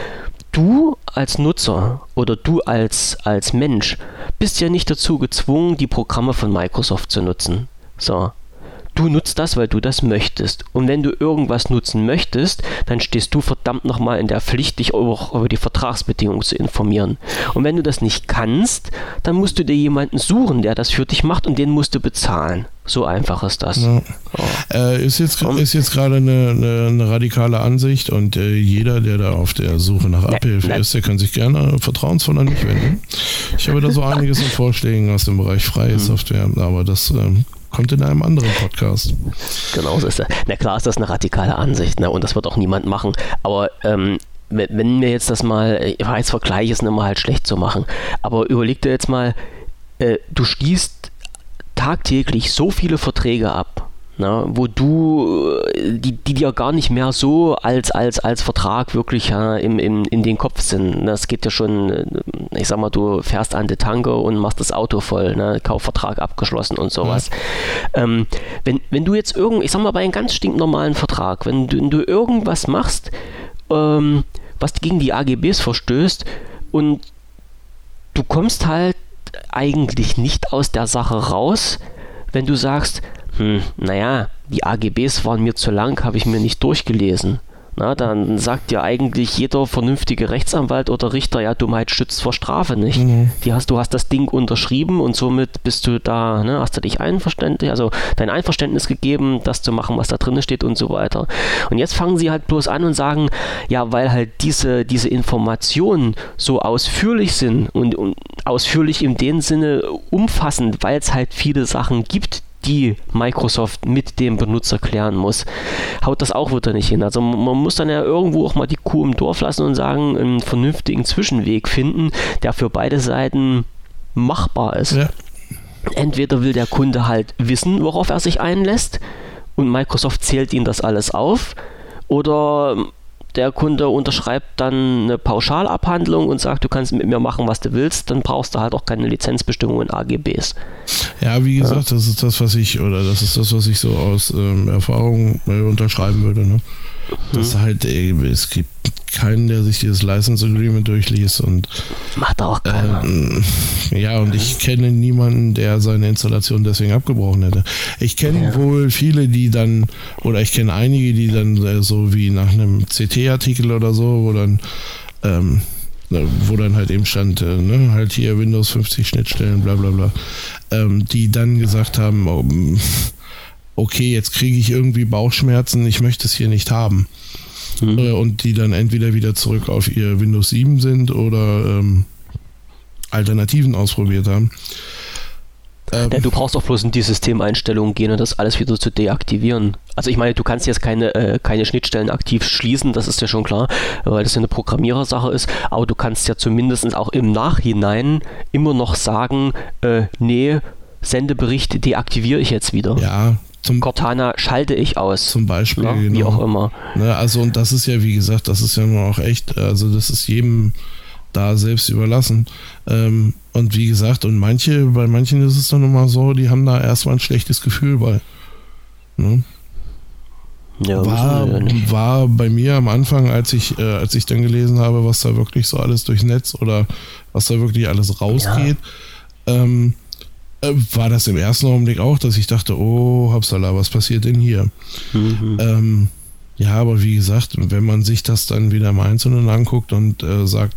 du als Nutzer oder du als, als Mensch bist ja nicht dazu gezwungen, die Programme von Microsoft zu nutzen. So. Du nutzt das, weil du das möchtest. Und wenn du irgendwas nutzen möchtest, dann stehst du verdammt nochmal in der Pflicht, dich auch über die Vertragsbedingungen zu informieren. Und wenn du das nicht kannst, dann musst du dir jemanden suchen, der das für dich macht und den musst du bezahlen. So einfach ist das. Ja. Oh. Äh, ist jetzt, ist jetzt gerade eine, eine, eine radikale Ansicht und äh, jeder, der da auf der Suche nach Abhilfe ist, der kann sich gerne vertrauensvoll an mich wenden. Ich habe da so einiges an Vorschlägen aus dem Bereich freie Mhm. Software, aber das ähm, kommt in einem anderen Podcast. Genau so ist das. Na klar ist das eine radikale Ansicht, ne? Und das wird auch niemand machen. Aber ähm, wenn, wir jetzt das mal, ich weiß, Vergleich ist immer halt schlecht zu machen, aber überleg dir jetzt mal, äh, du schließt tagtäglich so viele Verträge ab. Na, wo du, äh, die, die dir gar nicht mehr so als, als, als Vertrag wirklich ja, im, im, in den Kopf sind. Das geht ja schon, äh, ich sag mal, du fährst an die Tanke und machst das Auto voll, ne? Kaufvertrag abgeschlossen und sowas. Ähm, wenn, wenn du jetzt irgend, ich sag mal, bei einem ganz stinknormalen Vertrag, wenn du, wenn du irgendwas machst, ähm, was gegen die AGBs verstößt und du kommst halt eigentlich nicht aus der Sache raus, wenn du sagst, hm, naja, die AGBs waren mir zu lang, habe ich mir nicht durchgelesen. Na, dann sagt ja eigentlich jeder vernünftige Rechtsanwalt oder Richter, ja, Dummheit schützt vor Strafe nicht. Mhm. Die hast, du hast das Ding unterschrieben und somit bist du da, ne, hast du dich einverständlich, also dein Einverständnis gegeben, das zu machen, was da drin steht und so weiter. Und jetzt fangen sie halt bloß an und sagen, ja, weil halt diese, diese Informationen so ausführlich sind und, und ausführlich in dem Sinne umfassend, weil es halt viele Sachen gibt, die Microsoft mit dem Benutzer klären muss, haut das auch wieder nicht hin. Also man muss dann ja irgendwo auch mal die Kuh im Dorf lassen und sagen, einen vernünftigen Zwischenweg finden, der für beide Seiten machbar ist. Ja. Entweder will der Kunde halt wissen, worauf er sich einlässt und Microsoft zählt ihm das alles auf, oder der Kunde unterschreibt dann eine Pauschalabhandlung und sagt, du kannst mit mir machen, was du willst, dann brauchst du halt auch keine Lizenzbestimmungen AGBs. Ja, wie gesagt, das ist das, was ich, oder das ist das, was ich so aus ähm, Erfahrung äh, unterschreiben würde. Ne? Das halt, äh, es gibt keinen, der sich dieses License Agreement durchliest und Macht auch keiner. ähm, ja, und ich kenne niemanden, der seine Installation deswegen abgebrochen hätte. Ich kenne Ja. wohl viele, die dann, oder ich kenne einige, die dann äh, so wie nach einem CT-Artikel oder so, wo dann ähm, ne, wo dann halt eben stand, äh, ne, halt hier Windows 50 Schnittstellen, bla bla bla, ähm, die dann gesagt haben, oh, okay, jetzt kriege ich irgendwie Bauchschmerzen, ich möchte es hier nicht haben. Hm. Äh, und die dann entweder wieder zurück auf ihr Windows 7 sind oder ähm, Alternativen ausprobiert haben. Ähm, Ja, du brauchst auch bloß in die Systemeinstellungen gehen und das alles wieder zu deaktivieren. Also ich meine, du kannst jetzt keine, äh, keine Schnittstellen aktiv schließen, das ist ja schon klar, weil das ja eine Programmierersache ist, aber du kannst ja zumindest auch im Nachhinein immer noch sagen, äh, nee, Sendebericht deaktiviere ich jetzt wieder. ja, zum, Cortana schalte ich aus. zum Beispiel, Ja, Wie genau. auch immer. Ne, also und das ist ja, wie gesagt, das ist ja nur auch echt, also das ist jedem da selbst überlassen. Ähm, und wie gesagt, und manche, bei manchen ist es dann immer so, die haben da erstmal ein schlechtes Gefühl bei. Ne? Ja, war, ja war bei mir am Anfang, als ich, äh, als ich dann gelesen habe, was da wirklich so alles durchs Netz oder was da wirklich alles rausgeht, ähm, äh, war das im ersten Augenblick auch, dass ich dachte, oh, Hapsala, was passiert denn hier? Mhm. Ähm, ja, aber wie gesagt, wenn man sich das dann wieder im Einzelnen anguckt und äh, sagt,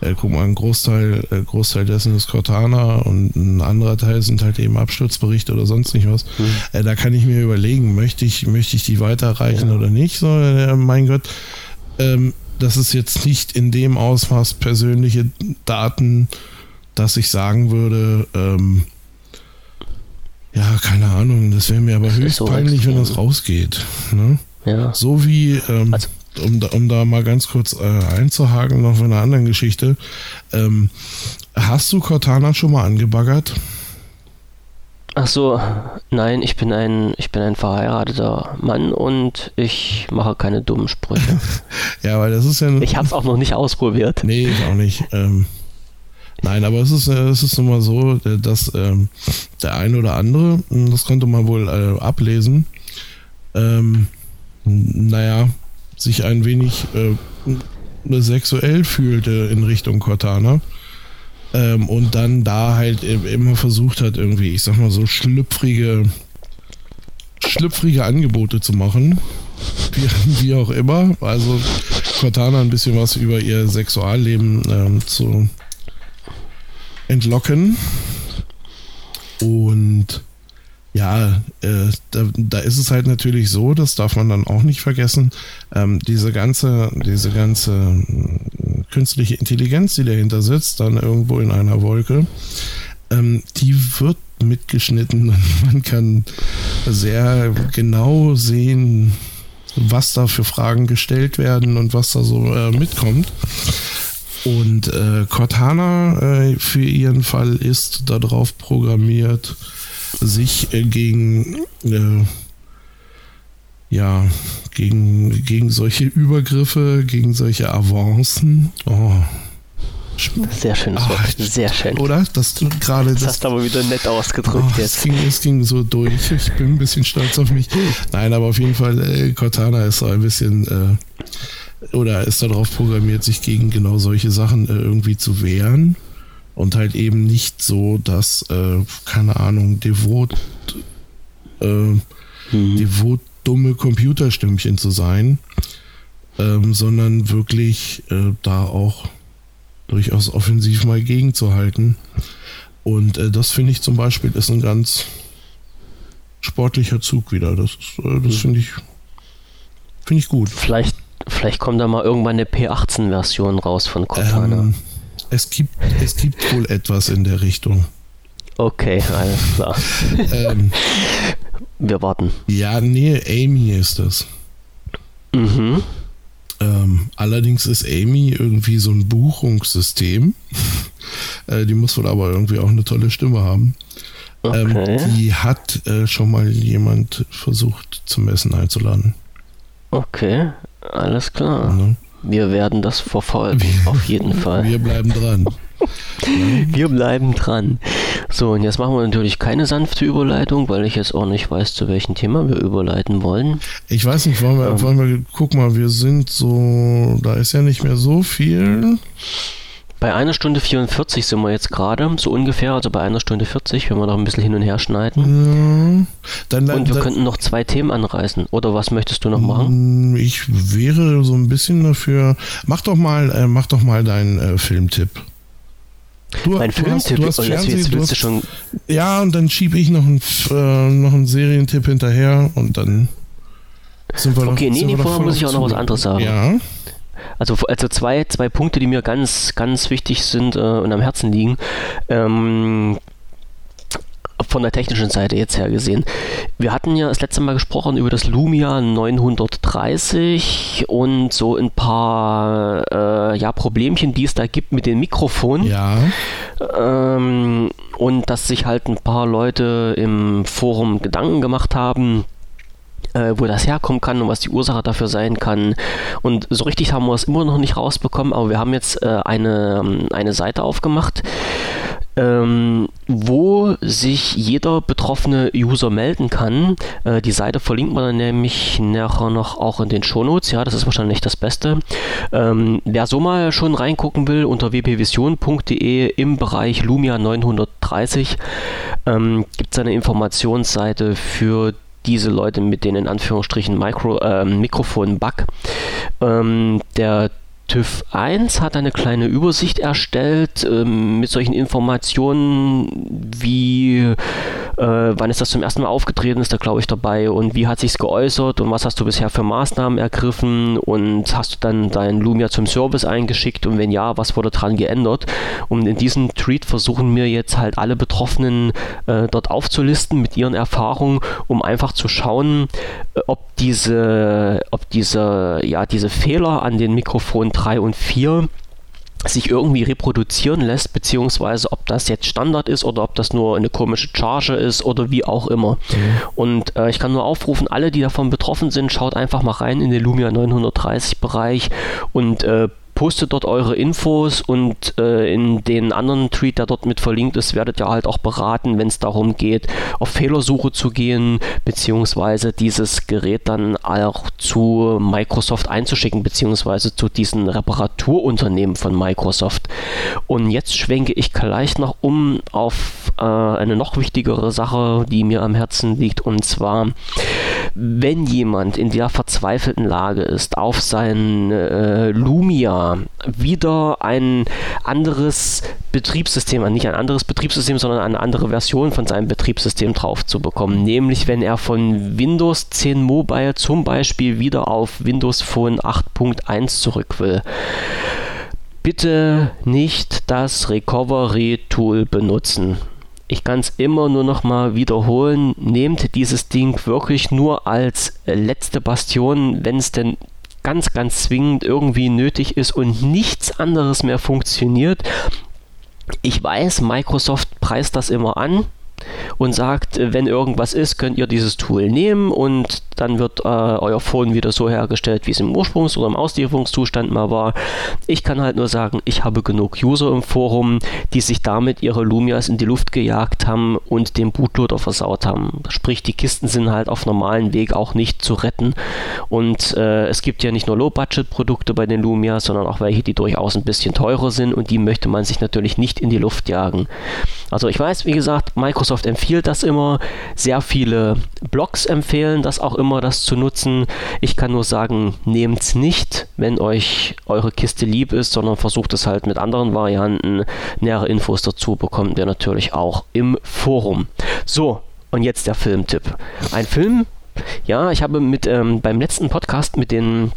äh, guck mal, ein Großteil, äh, Großteil dessen ist Cortana und ein anderer Teil sind halt eben Absturzberichte oder sonst nicht was. Mhm. Äh, da kann ich mir überlegen, möchte ich, möchte ich die weiterreichen ja. oder nicht? So, äh, mein Gott, ähm, das ist jetzt nicht in dem Ausmaß persönliche Daten, dass ich sagen würde, ähm, ja, keine Ahnung, das wäre mir aber höchst so peinlich, wenn das rausgeht. Ne? Ja. So wie, ähm, also, um, um da mal ganz kurz äh, einzuhaken, noch von einer anderen Geschichte. Ähm, hast du Cortana schon mal angebaggert? Ach so, nein, ich bin ein, ich bin ein verheirateter Mann und ich mache keine dummen Sprüche. ja, weil das ist ja. Ich habe es auch noch nicht ausprobiert. Nee, ich auch nicht. Ähm, nein, aber es ist, äh, es ist nun mal so, äh, dass ähm, der eine oder andere, hm, das konnte man wohl äh, ablesen, ähm, naja, sich ein wenig äh, sexuell fühlte in Richtung Cortana. Ähm, und dann da halt immer versucht hat, irgendwie, ich sag mal so, schlüpfrige, schlüpfrige Angebote zu machen. Wie, wie auch immer. Also Cortana ein bisschen was über ihr Sexualleben ähm, zu entlocken. Und ja, äh, da, da, ist es halt natürlich so, das darf man dann auch nicht vergessen, ähm, diese ganze, diese ganze äh, künstliche Intelligenz, die dahinter sitzt, dann irgendwo in einer Wolke, ähm, die wird mitgeschnitten. Man kann sehr genau sehen, was da für Fragen gestellt werden und was da so äh, mitkommt. Und äh, Cortana äh, für ihren Fall ist darauf programmiert, sich äh, gegen äh, ja gegen, gegen solche Übergriffe, gegen solche Avancen. Oh. Sehr schönes Wort. Ach, sehr schön. Oder? Das gerade. Das, das hast du aber wieder nett ausgedrückt oh, jetzt. Es ging, es ging so durch. Ich bin ein bisschen stolz auf mich. Nein, aber auf jeden Fall, äh, Cortana ist so ein bisschen äh, oder ist darauf programmiert, sich gegen genau solche Sachen äh, irgendwie zu wehren und halt eben nicht so, dass, äh, keine Ahnung, devot, äh, mhm. devot dumme Computerstimmchen zu sein, ähm, sondern wirklich äh, da auch durchaus offensiv mal gegenzuhalten. Und äh, das finde ich zum Beispiel ist ein ganz sportlicher Zug wieder. Das, äh, das mhm. finde ich, finde ich gut. Vielleicht, vielleicht kommt da mal irgendwann eine P18-Version raus von Cortana. Ähm, es gibt, es gibt wohl etwas in der Richtung. Okay, alles klar. ähm, Wir warten. Ja, nee, Amy ist das. Mhm. Ähm, allerdings ist Amy irgendwie so ein Buchungssystem. äh, die muss wohl aber irgendwie auch eine tolle Stimme haben. Ähm, okay. Ähm, die hat äh, schon mal jemand versucht zum Essen einzuladen. Okay, alles klar. Mhm. Wir werden das verfolgen, auf jeden Fall. Wir bleiben dran. wir bleiben dran. So, und jetzt machen wir natürlich keine sanfte Überleitung, weil ich jetzt auch nicht weiß, zu welchem Thema wir überleiten wollen. Ich weiß nicht, wollen wir, ähm, wollen wir guck mal, wir sind so, da ist ja nicht mehr so viel. Bei einer Stunde 44 sind wir jetzt gerade, so ungefähr, also bei einer Stunde 40, wenn wir noch ein bisschen hin und her schneiden. Ja, dann, und wir dann, könnten noch zwei Themen anreißen. Oder was möchtest du noch machen? Mm, ich wäre so ein bisschen dafür. Mach doch mal, äh, mach doch mal deinen äh, Filmtipp. Du, mein Filmtipp, du hast, du hast oh, Fernsehen, jetzt, du hast, schon. Ja, und dann schiebe ich noch einen, äh, noch einen Serientipp hinterher und dann sind wir Okay, doch, nee, nee, vorher muss ich auch noch was anderes sagen. Ja. Also, also zwei, zwei Punkte, die mir ganz, ganz wichtig sind äh, und am Herzen liegen. Ähm, von der technischen Seite jetzt her gesehen. Wir hatten ja das letzte Mal gesprochen über das Lumia 930 und so ein paar äh, ja, Problemchen, die es da gibt mit den Mikrofonen. Ja. Ähm, und dass sich halt ein paar Leute im Forum Gedanken gemacht haben, äh, wo das herkommen kann und was die Ursache dafür sein kann. Und so richtig haben wir es immer noch nicht rausbekommen, aber wir haben jetzt äh, eine, eine Seite aufgemacht, ähm, wo sich jeder betroffene User melden kann. Äh, die Seite verlinkt man dann nämlich nachher noch auch in den Shownotes. Ja, das ist wahrscheinlich das Beste. Ähm, wer so mal schon reingucken will, unter wpvision.de im Bereich Lumia 930 ähm, gibt es eine Informationsseite für diese Leute mit den in Anführungsstrichen Micro, äh, Mikrofon-Bug. Ähm, der TÜV 1 hat eine kleine Übersicht erstellt ähm, mit solchen Informationen wie äh, wann ist das zum ersten Mal aufgetreten, ist da glaube ich dabei? Und wie hat sich's geäußert? Und was hast du bisher für Maßnahmen ergriffen? Und hast du dann dein Lumia zum Service eingeschickt? Und wenn ja, was wurde dran geändert? Und in diesem Tweet versuchen wir jetzt halt alle Betroffenen äh, dort aufzulisten mit ihren Erfahrungen, um einfach zu schauen, äh, ob diese, ob diese, ja, diese Fehler an den Mikrofonen 3 und 4 sich irgendwie reproduzieren lässt, beziehungsweise ob das jetzt Standard ist oder ob das nur eine komische Charge ist oder wie auch immer. Mhm. Und äh, ich kann nur aufrufen, alle, die davon betroffen sind, schaut einfach mal rein in den Lumia 930 Bereich und äh, postet dort eure Infos und äh, in den anderen Tweet, der dort mit verlinkt ist, werdet ihr halt auch beraten, wenn es darum geht, auf Fehlersuche zu gehen, beziehungsweise dieses Gerät dann auch zu Microsoft einzuschicken, beziehungsweise zu diesen Reparaturunternehmen von Microsoft. Und jetzt schwenke ich gleich noch um auf äh, eine noch wichtigere Sache, die mir am Herzen liegt, und zwar, wenn jemand in der verzweifelten Lage ist, auf sein äh, Lumia wieder ein anderes Betriebssystem, nicht ein anderes Betriebssystem, sondern eine andere Version von seinem Betriebssystem drauf zu bekommen. Nämlich wenn er von Windows 10 Mobile zum Beispiel wieder auf Windows Phone 8.1 zurück will bitte nicht das Recovery-Tool benutzen. Ich kann es immer nur noch mal wiederholen. Nehmt dieses Ding wirklich nur als letzte Bastion, wenn es denn ganz, ganz zwingend irgendwie nötig ist und nichts anderes mehr funktioniert. Ich weiß, Microsoft preist das immer an und sagt, wenn irgendwas ist, könnt ihr dieses Tool nehmen und dann wird äh, euer Phone wieder so hergestellt, wie es im Ursprungs- oder im Auslieferungszustand mal war. Ich kann halt nur sagen, ich habe genug User im Forum, die sich damit ihre Lumias in die Luft gejagt haben und den Bootloader versaut haben. Sprich, die Kisten sind halt auf normalen Weg auch nicht zu retten. Und äh, es gibt ja nicht nur Low-Budget-Produkte bei den Lumias, sondern auch welche, die durchaus ein bisschen teurer sind und die möchte man sich natürlich nicht in die Luft jagen. Also ich weiß, wie gesagt, Microsoft empfiehlt das immer. Sehr viele Blogs empfehlen das auch immer, das zu nutzen. Ich kann nur sagen, nehmt es nicht, wenn euch eure Kiste lieb ist, sondern versucht es halt mit anderen Varianten. Nähere Infos dazu bekommt ihr natürlich auch im Forum. So, und jetzt der Filmtipp. Ein Film, ja, ich habe mit ähm, beim letzten Podcast mit den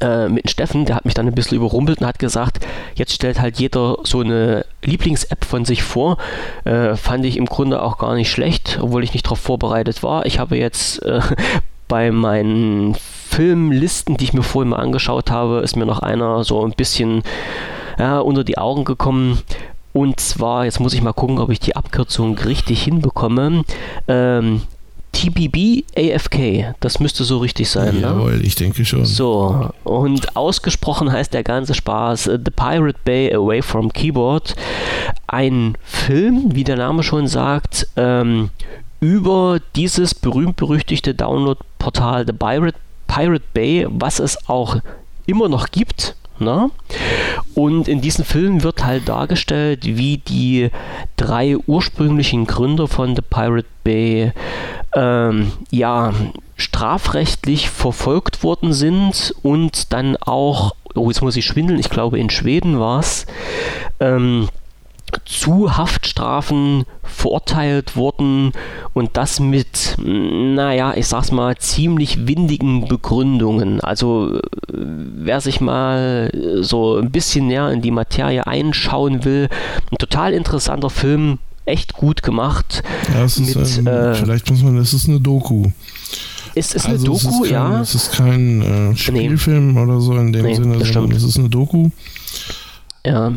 äh, mit Steffen, der hat mich dann ein bisschen überrumpelt und hat gesagt, jetzt stellt halt jeder so eine Lieblings-App von sich vor. Äh, fand ich im Grunde auch gar nicht schlecht, obwohl ich nicht darauf vorbereitet war. Ich habe jetzt äh, bei meinen Filmlisten, die ich mir vorhin mal angeschaut habe, ist mir noch einer so ein bisschen ja, unter die Augen gekommen. Und zwar, jetzt muss ich mal gucken, ob ich die Abkürzung richtig hinbekomme. Ähm, TBB AFK, das müsste so richtig sein. Ne? Jawohl, ne? ich denke schon. So, und ausgesprochen heißt der ganze Spaß äh, The Pirate Bay Away from Keyboard. Ein Film, wie der Name schon sagt, ähm, über dieses berühmt-berüchtigte Download-Portal The Pirate, Pirate Bay, was es auch immer noch gibt. Ne? Und in diesem Film wird halt dargestellt, wie die drei ursprünglichen Gründer von The Pirate Bay ähm, ja, strafrechtlich verfolgt worden sind und dann auch, oh jetzt muss ich schwindeln, ich glaube in Schweden war es, ähm, zu Haftstrafen verurteilt wurden und das mit, naja, ich sag's mal, ziemlich windigen Begründungen. Also wer sich mal so ein bisschen näher in die Materie einschauen will, ein total interessanter Film, echt gut gemacht. Ja, es ist, mit, ähm, äh, vielleicht muss man, es ist eine Doku. Ist es also eine Doku, es kein, ja? Es ist kein äh, Spielfilm nee. oder so in dem nee, Sinne, sondern es ist eine Doku. Ja.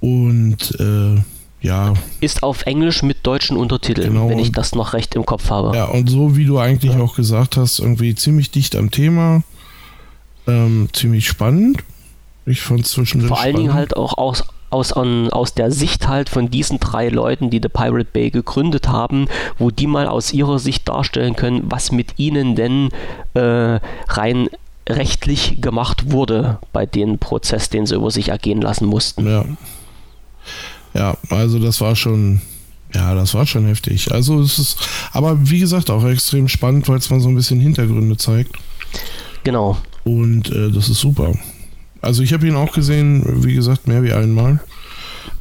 Und äh, ja. Ist auf Englisch mit deutschen Untertiteln, genau. wenn ich das noch recht im Kopf habe. Ja, und so wie du eigentlich ja. auch gesagt hast, irgendwie ziemlich dicht am Thema. Ähm, ziemlich spannend. Ich fand es zwischendurch. Vor allen Dingen halt auch aus, aus, an, aus der Sicht halt von diesen drei Leuten, die The Pirate Bay gegründet haben, wo die mal aus ihrer Sicht darstellen können, was mit ihnen denn äh, rein rechtlich gemacht wurde bei dem Prozess, den sie über sich ergehen lassen mussten. Ja. Ja, also das war schon, ja, das war schon heftig. Also es ist, aber wie gesagt, auch extrem spannend, weil es mal so ein bisschen Hintergründe zeigt. Genau. Und äh, das ist super. Also ich habe ihn auch gesehen, wie gesagt, mehr wie einmal.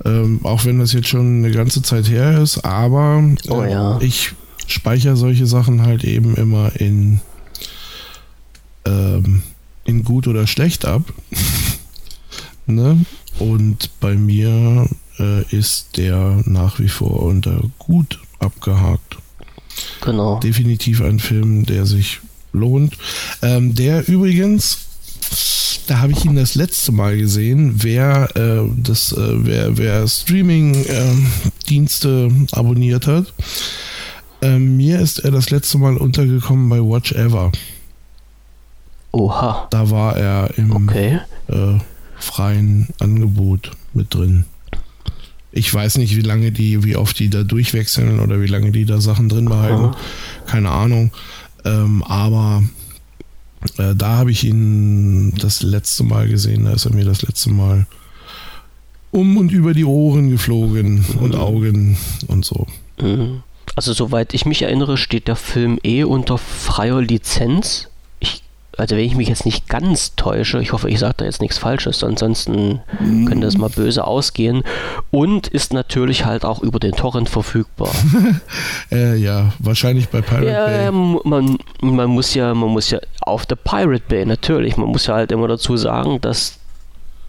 Ähm, auch wenn das jetzt schon eine ganze Zeit her ist, aber äh, oh, ja. ich speichere solche Sachen halt eben immer in, ähm, in gut oder schlecht ab. ne? Und bei mir äh, ist der nach wie vor unter gut abgehakt. Genau. Definitiv ein Film, der sich lohnt. Ähm, der übrigens, da habe ich ihn das letzte Mal gesehen, wer äh, das, äh, wer, wer Streaming-Dienste ähm, abonniert hat. Ähm, mir ist er das letzte Mal untergekommen bei Watch Ever. Oha. Da war er im okay. äh, freien Angebot mit drin. Ich weiß nicht, wie lange die, wie oft die da durchwechseln oder wie lange die da Sachen drin behalten. Aha. Keine Ahnung. Ähm, aber äh, da habe ich ihn das letzte Mal gesehen. Da ist er mir das letzte Mal um und über die Ohren geflogen mhm. und Augen und so. Mhm. Also soweit ich mich erinnere, steht der Film eh unter freier Lizenz also wenn ich mich jetzt nicht ganz täusche, ich hoffe, ich sage da jetzt nichts Falsches, ansonsten mm. könnte es mal böse ausgehen. Und ist natürlich halt auch über den Torrent verfügbar. äh, ja, wahrscheinlich bei Pirate ja, Bay. Man, man muss ja, man muss ja auf der Pirate Bay natürlich, man muss ja halt immer dazu sagen, dass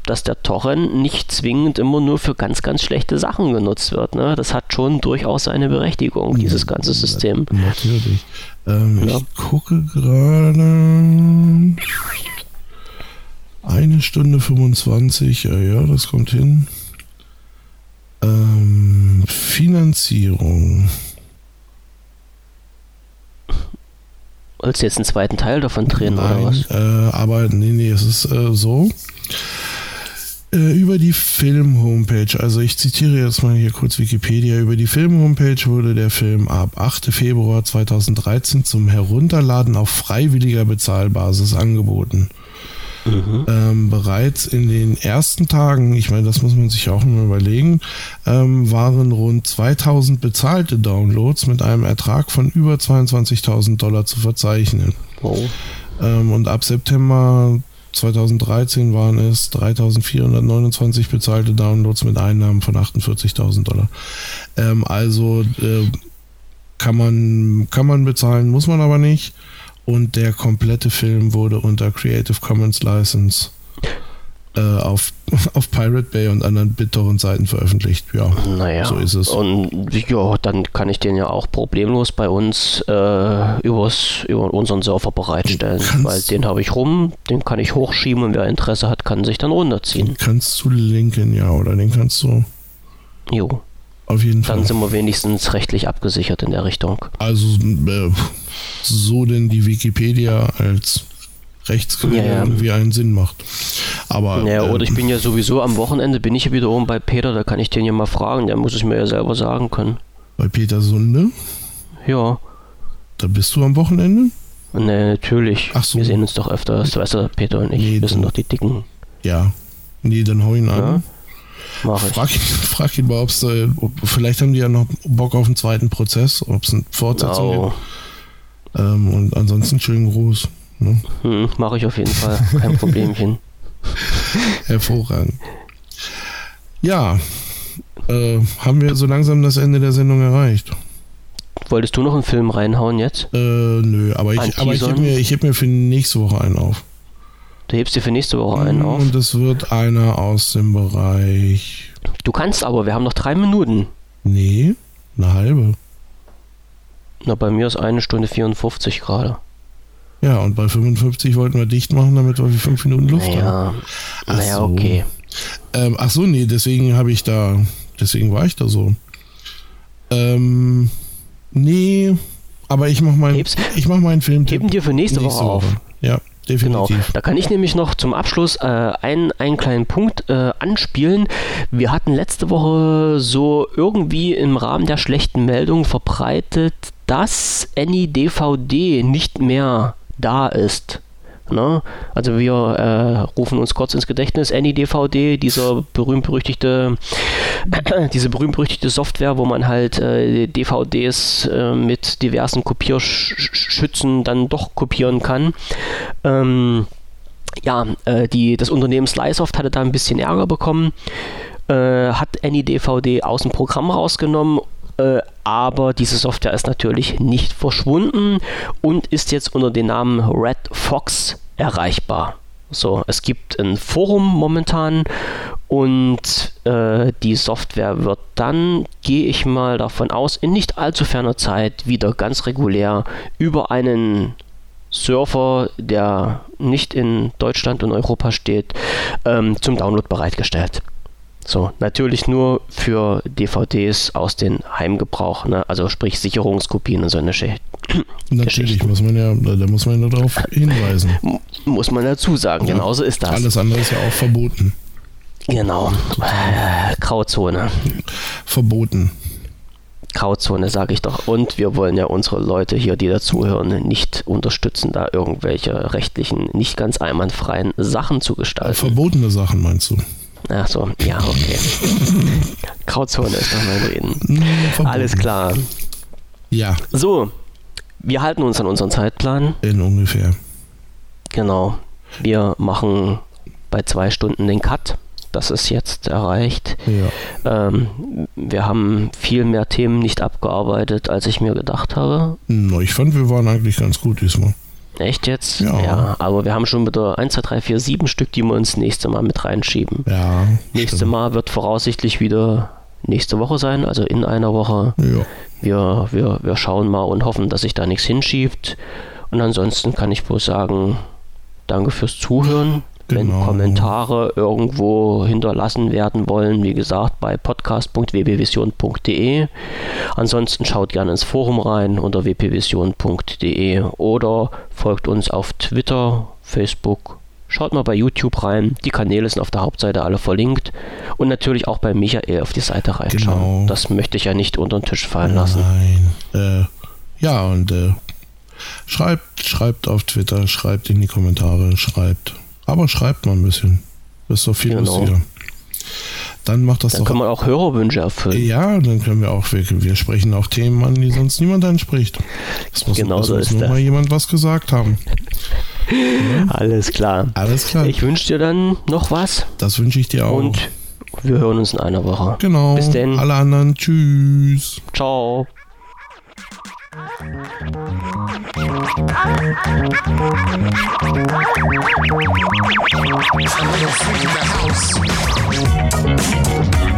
dass der Torrent nicht zwingend immer nur für ganz, ganz schlechte Sachen genutzt wird. Ne? Das hat schon durchaus eine Berechtigung, dieses ganze System. Natürlich. Ähm, ja. Ich gucke gerade. Eine Stunde 25, ja, ja, das kommt hin. Ähm, Finanzierung. Wolltest du jetzt einen zweiten Teil davon drehen Nein, oder was? Äh, aber nee, nee, es ist äh, so. Äh, über die Film-Homepage, also ich zitiere jetzt mal hier kurz Wikipedia, über die Film-Homepage wurde der Film ab 8. Februar 2013 zum Herunterladen auf freiwilliger Bezahlbasis angeboten. Mhm. Ähm, bereits in den ersten Tagen, ich meine, das muss man sich auch mal überlegen, ähm, waren rund 2000 bezahlte Downloads mit einem Ertrag von über 22.000 Dollar zu verzeichnen. Oh. Ähm, und ab September 2013 waren es 3.429 bezahlte Downloads mit Einnahmen von 48.000 Dollar. Ähm, also äh, kann, man, kann man bezahlen, muss man aber nicht. Und der komplette Film wurde unter Creative Commons License auf, auf Pirate Bay und anderen BitTorrent-Seiten veröffentlicht. Ja, naja, so ist es. Und ja, dann kann ich den ja auch problemlos bei uns äh, übers, über unseren Server bereitstellen, weil den habe ich rum, den kann ich hochschieben und wer Interesse hat, kann sich dann runterziehen. Den kannst du linken, ja, oder den kannst du. Jo. Auf jeden Fall. Dann sind wir wenigstens rechtlich abgesichert in der Richtung. Also äh, so denn die Wikipedia als Rechtsquelle ja, ja. irgendwie einen Sinn macht. Aber, ja, oder ich ähm, bin ja sowieso am Wochenende, bin ich ja wieder oben bei Peter, da kann ich den ja mal fragen, der muss es mir ja selber sagen können. Bei Peter Sunde? Ja. Da bist du am Wochenende? Ne, natürlich. Ach so. Wir sehen uns doch öfters, weißt du, Peter und ich, nee, wir sind doch die Dicken. Ja. Nee, dann hau ihn an. Ja, mach ich. Frag, ihn, frag ihn mal, ob's, äh, ob vielleicht haben die ja noch Bock auf einen zweiten Prozess, ob es eine Fortsetzung oh. gibt. Ähm, und ansonsten schönen Gruß. Ne? Hm, Mache ich auf jeden Fall. Kein Problemchen. Hervorragend. Ja, äh, haben wir so langsam das Ende der Sendung erreicht. Wolltest du noch einen Film reinhauen jetzt? Äh, nö, aber ich, aber ich heb mir, heb mir für nächste Woche einen auf. Du hebst dir für nächste Woche einen auf? Und es wird einer aus dem Bereich. Du kannst aber, wir haben noch drei Minuten. Nee, eine halbe. Na, bei mir ist eine Stunde 54 gerade. Ja, und bei 55 wollten wir dicht machen, damit wir fünf Minuten Luft naja, haben. Ach naja, so. okay. Ähm, ach so, nee, deswegen habe ich da, deswegen war ich da so. Ähm, nee, aber ich mache meinen, ich mach meinen Film. Geben dir für nächste, nächste Woche, Woche auf. Ja, definitiv. Genau. Da kann ich nämlich noch zum Abschluss äh, einen, einen kleinen Punkt äh, anspielen. Wir hatten letzte Woche so irgendwie im Rahmen der schlechten Meldung verbreitet, dass AnyDVD nicht mehr da ist. Ne? Also wir äh, rufen uns kurz ins Gedächtnis AnyDVD, dieser berühmt-berüchtigte, diese berühmt-berüchtigte Software, wo man halt äh, DVDs äh, mit diversen Kopierschützen dann doch kopieren kann. Ähm, ja, äh, die, das Unternehmen Slicesoft hatte da ein bisschen Ärger bekommen, äh, hat AnyDVD aus dem Programm rausgenommen äh, aber diese Software ist natürlich nicht verschwunden und ist jetzt unter dem Namen Red Fox erreichbar. So, es gibt ein Forum momentan und äh, die Software wird dann, gehe ich mal davon aus, in nicht allzu ferner Zeit wieder ganz regulär über einen Surfer, der nicht in Deutschland und Europa steht, ähm, zum Download bereitgestellt. So, natürlich nur für DVDs aus dem Heimgebrauch, ne? also sprich Sicherungskopien und so eine Geschichte. Natürlich muss man ja, da muss man ja darauf hinweisen. Muss man dazu sagen, ja. genauso ist das. Alles andere ist ja auch verboten. Genau. Äh, Grauzone. Verboten. Grauzone, sage ich doch. Und wir wollen ja unsere Leute hier, die dazuhören, nicht unterstützen, da irgendwelche rechtlichen, nicht ganz einwandfreien Sachen zu gestalten. Verbotene Sachen meinst du? Ach so, ja, okay. Grauzone ist doch mein Reden. Verboten. Alles klar. Ja. So, wir halten uns an unseren Zeitplan. In ungefähr. Genau. Wir machen bei zwei Stunden den Cut. Das ist jetzt erreicht. Ja. Ähm, wir haben viel mehr Themen nicht abgearbeitet, als ich mir gedacht habe. No, ich fand, wir waren eigentlich ganz gut diesmal. Echt jetzt? Ja. ja. Aber wir haben schon wieder 1, 2, 3, 4, 7 Stück, die wir uns nächste Mal mit reinschieben. Ja. Nächste stimmt. Mal wird voraussichtlich wieder nächste Woche sein, also in einer Woche. Ja. Wir, wir, wir schauen mal und hoffen, dass sich da nichts hinschiebt. Und ansonsten kann ich bloß sagen, danke fürs Zuhören. Genau. Wenn Kommentare irgendwo hinterlassen werden wollen, wie gesagt, bei podcast.wbvision.de. Ansonsten schaut gerne ins Forum rein unter wpvision.de oder folgt uns auf Twitter, Facebook. Schaut mal bei YouTube rein. Die Kanäle sind auf der Hauptseite alle verlinkt. Und natürlich auch bei Michael auf die Seite reinschauen. Genau. Das möchte ich ja nicht unter den Tisch fallen lassen. Nein. Äh, ja, und äh, schreibt, schreibt auf Twitter, schreibt in die Kommentare, schreibt aber schreibt mal ein bisschen. Das ist doch viel genau. lustiger. Dann macht das dann doch. kann man auch Hörerwünsche erfüllen. Ja, dann können wir auch, wir, wir sprechen auch Themen an, die sonst niemand anspricht. Das muss, genau das so muss ist nur mal jemand was gesagt haben. Ja? Alles klar. Alles klar. Ich wünsche dir dann noch was. Das wünsche ich dir auch. Und wir hören uns in einer Woche. Genau. Bis denn. Alle anderen. Tschüss. Ciao. I'm gonna freak the house.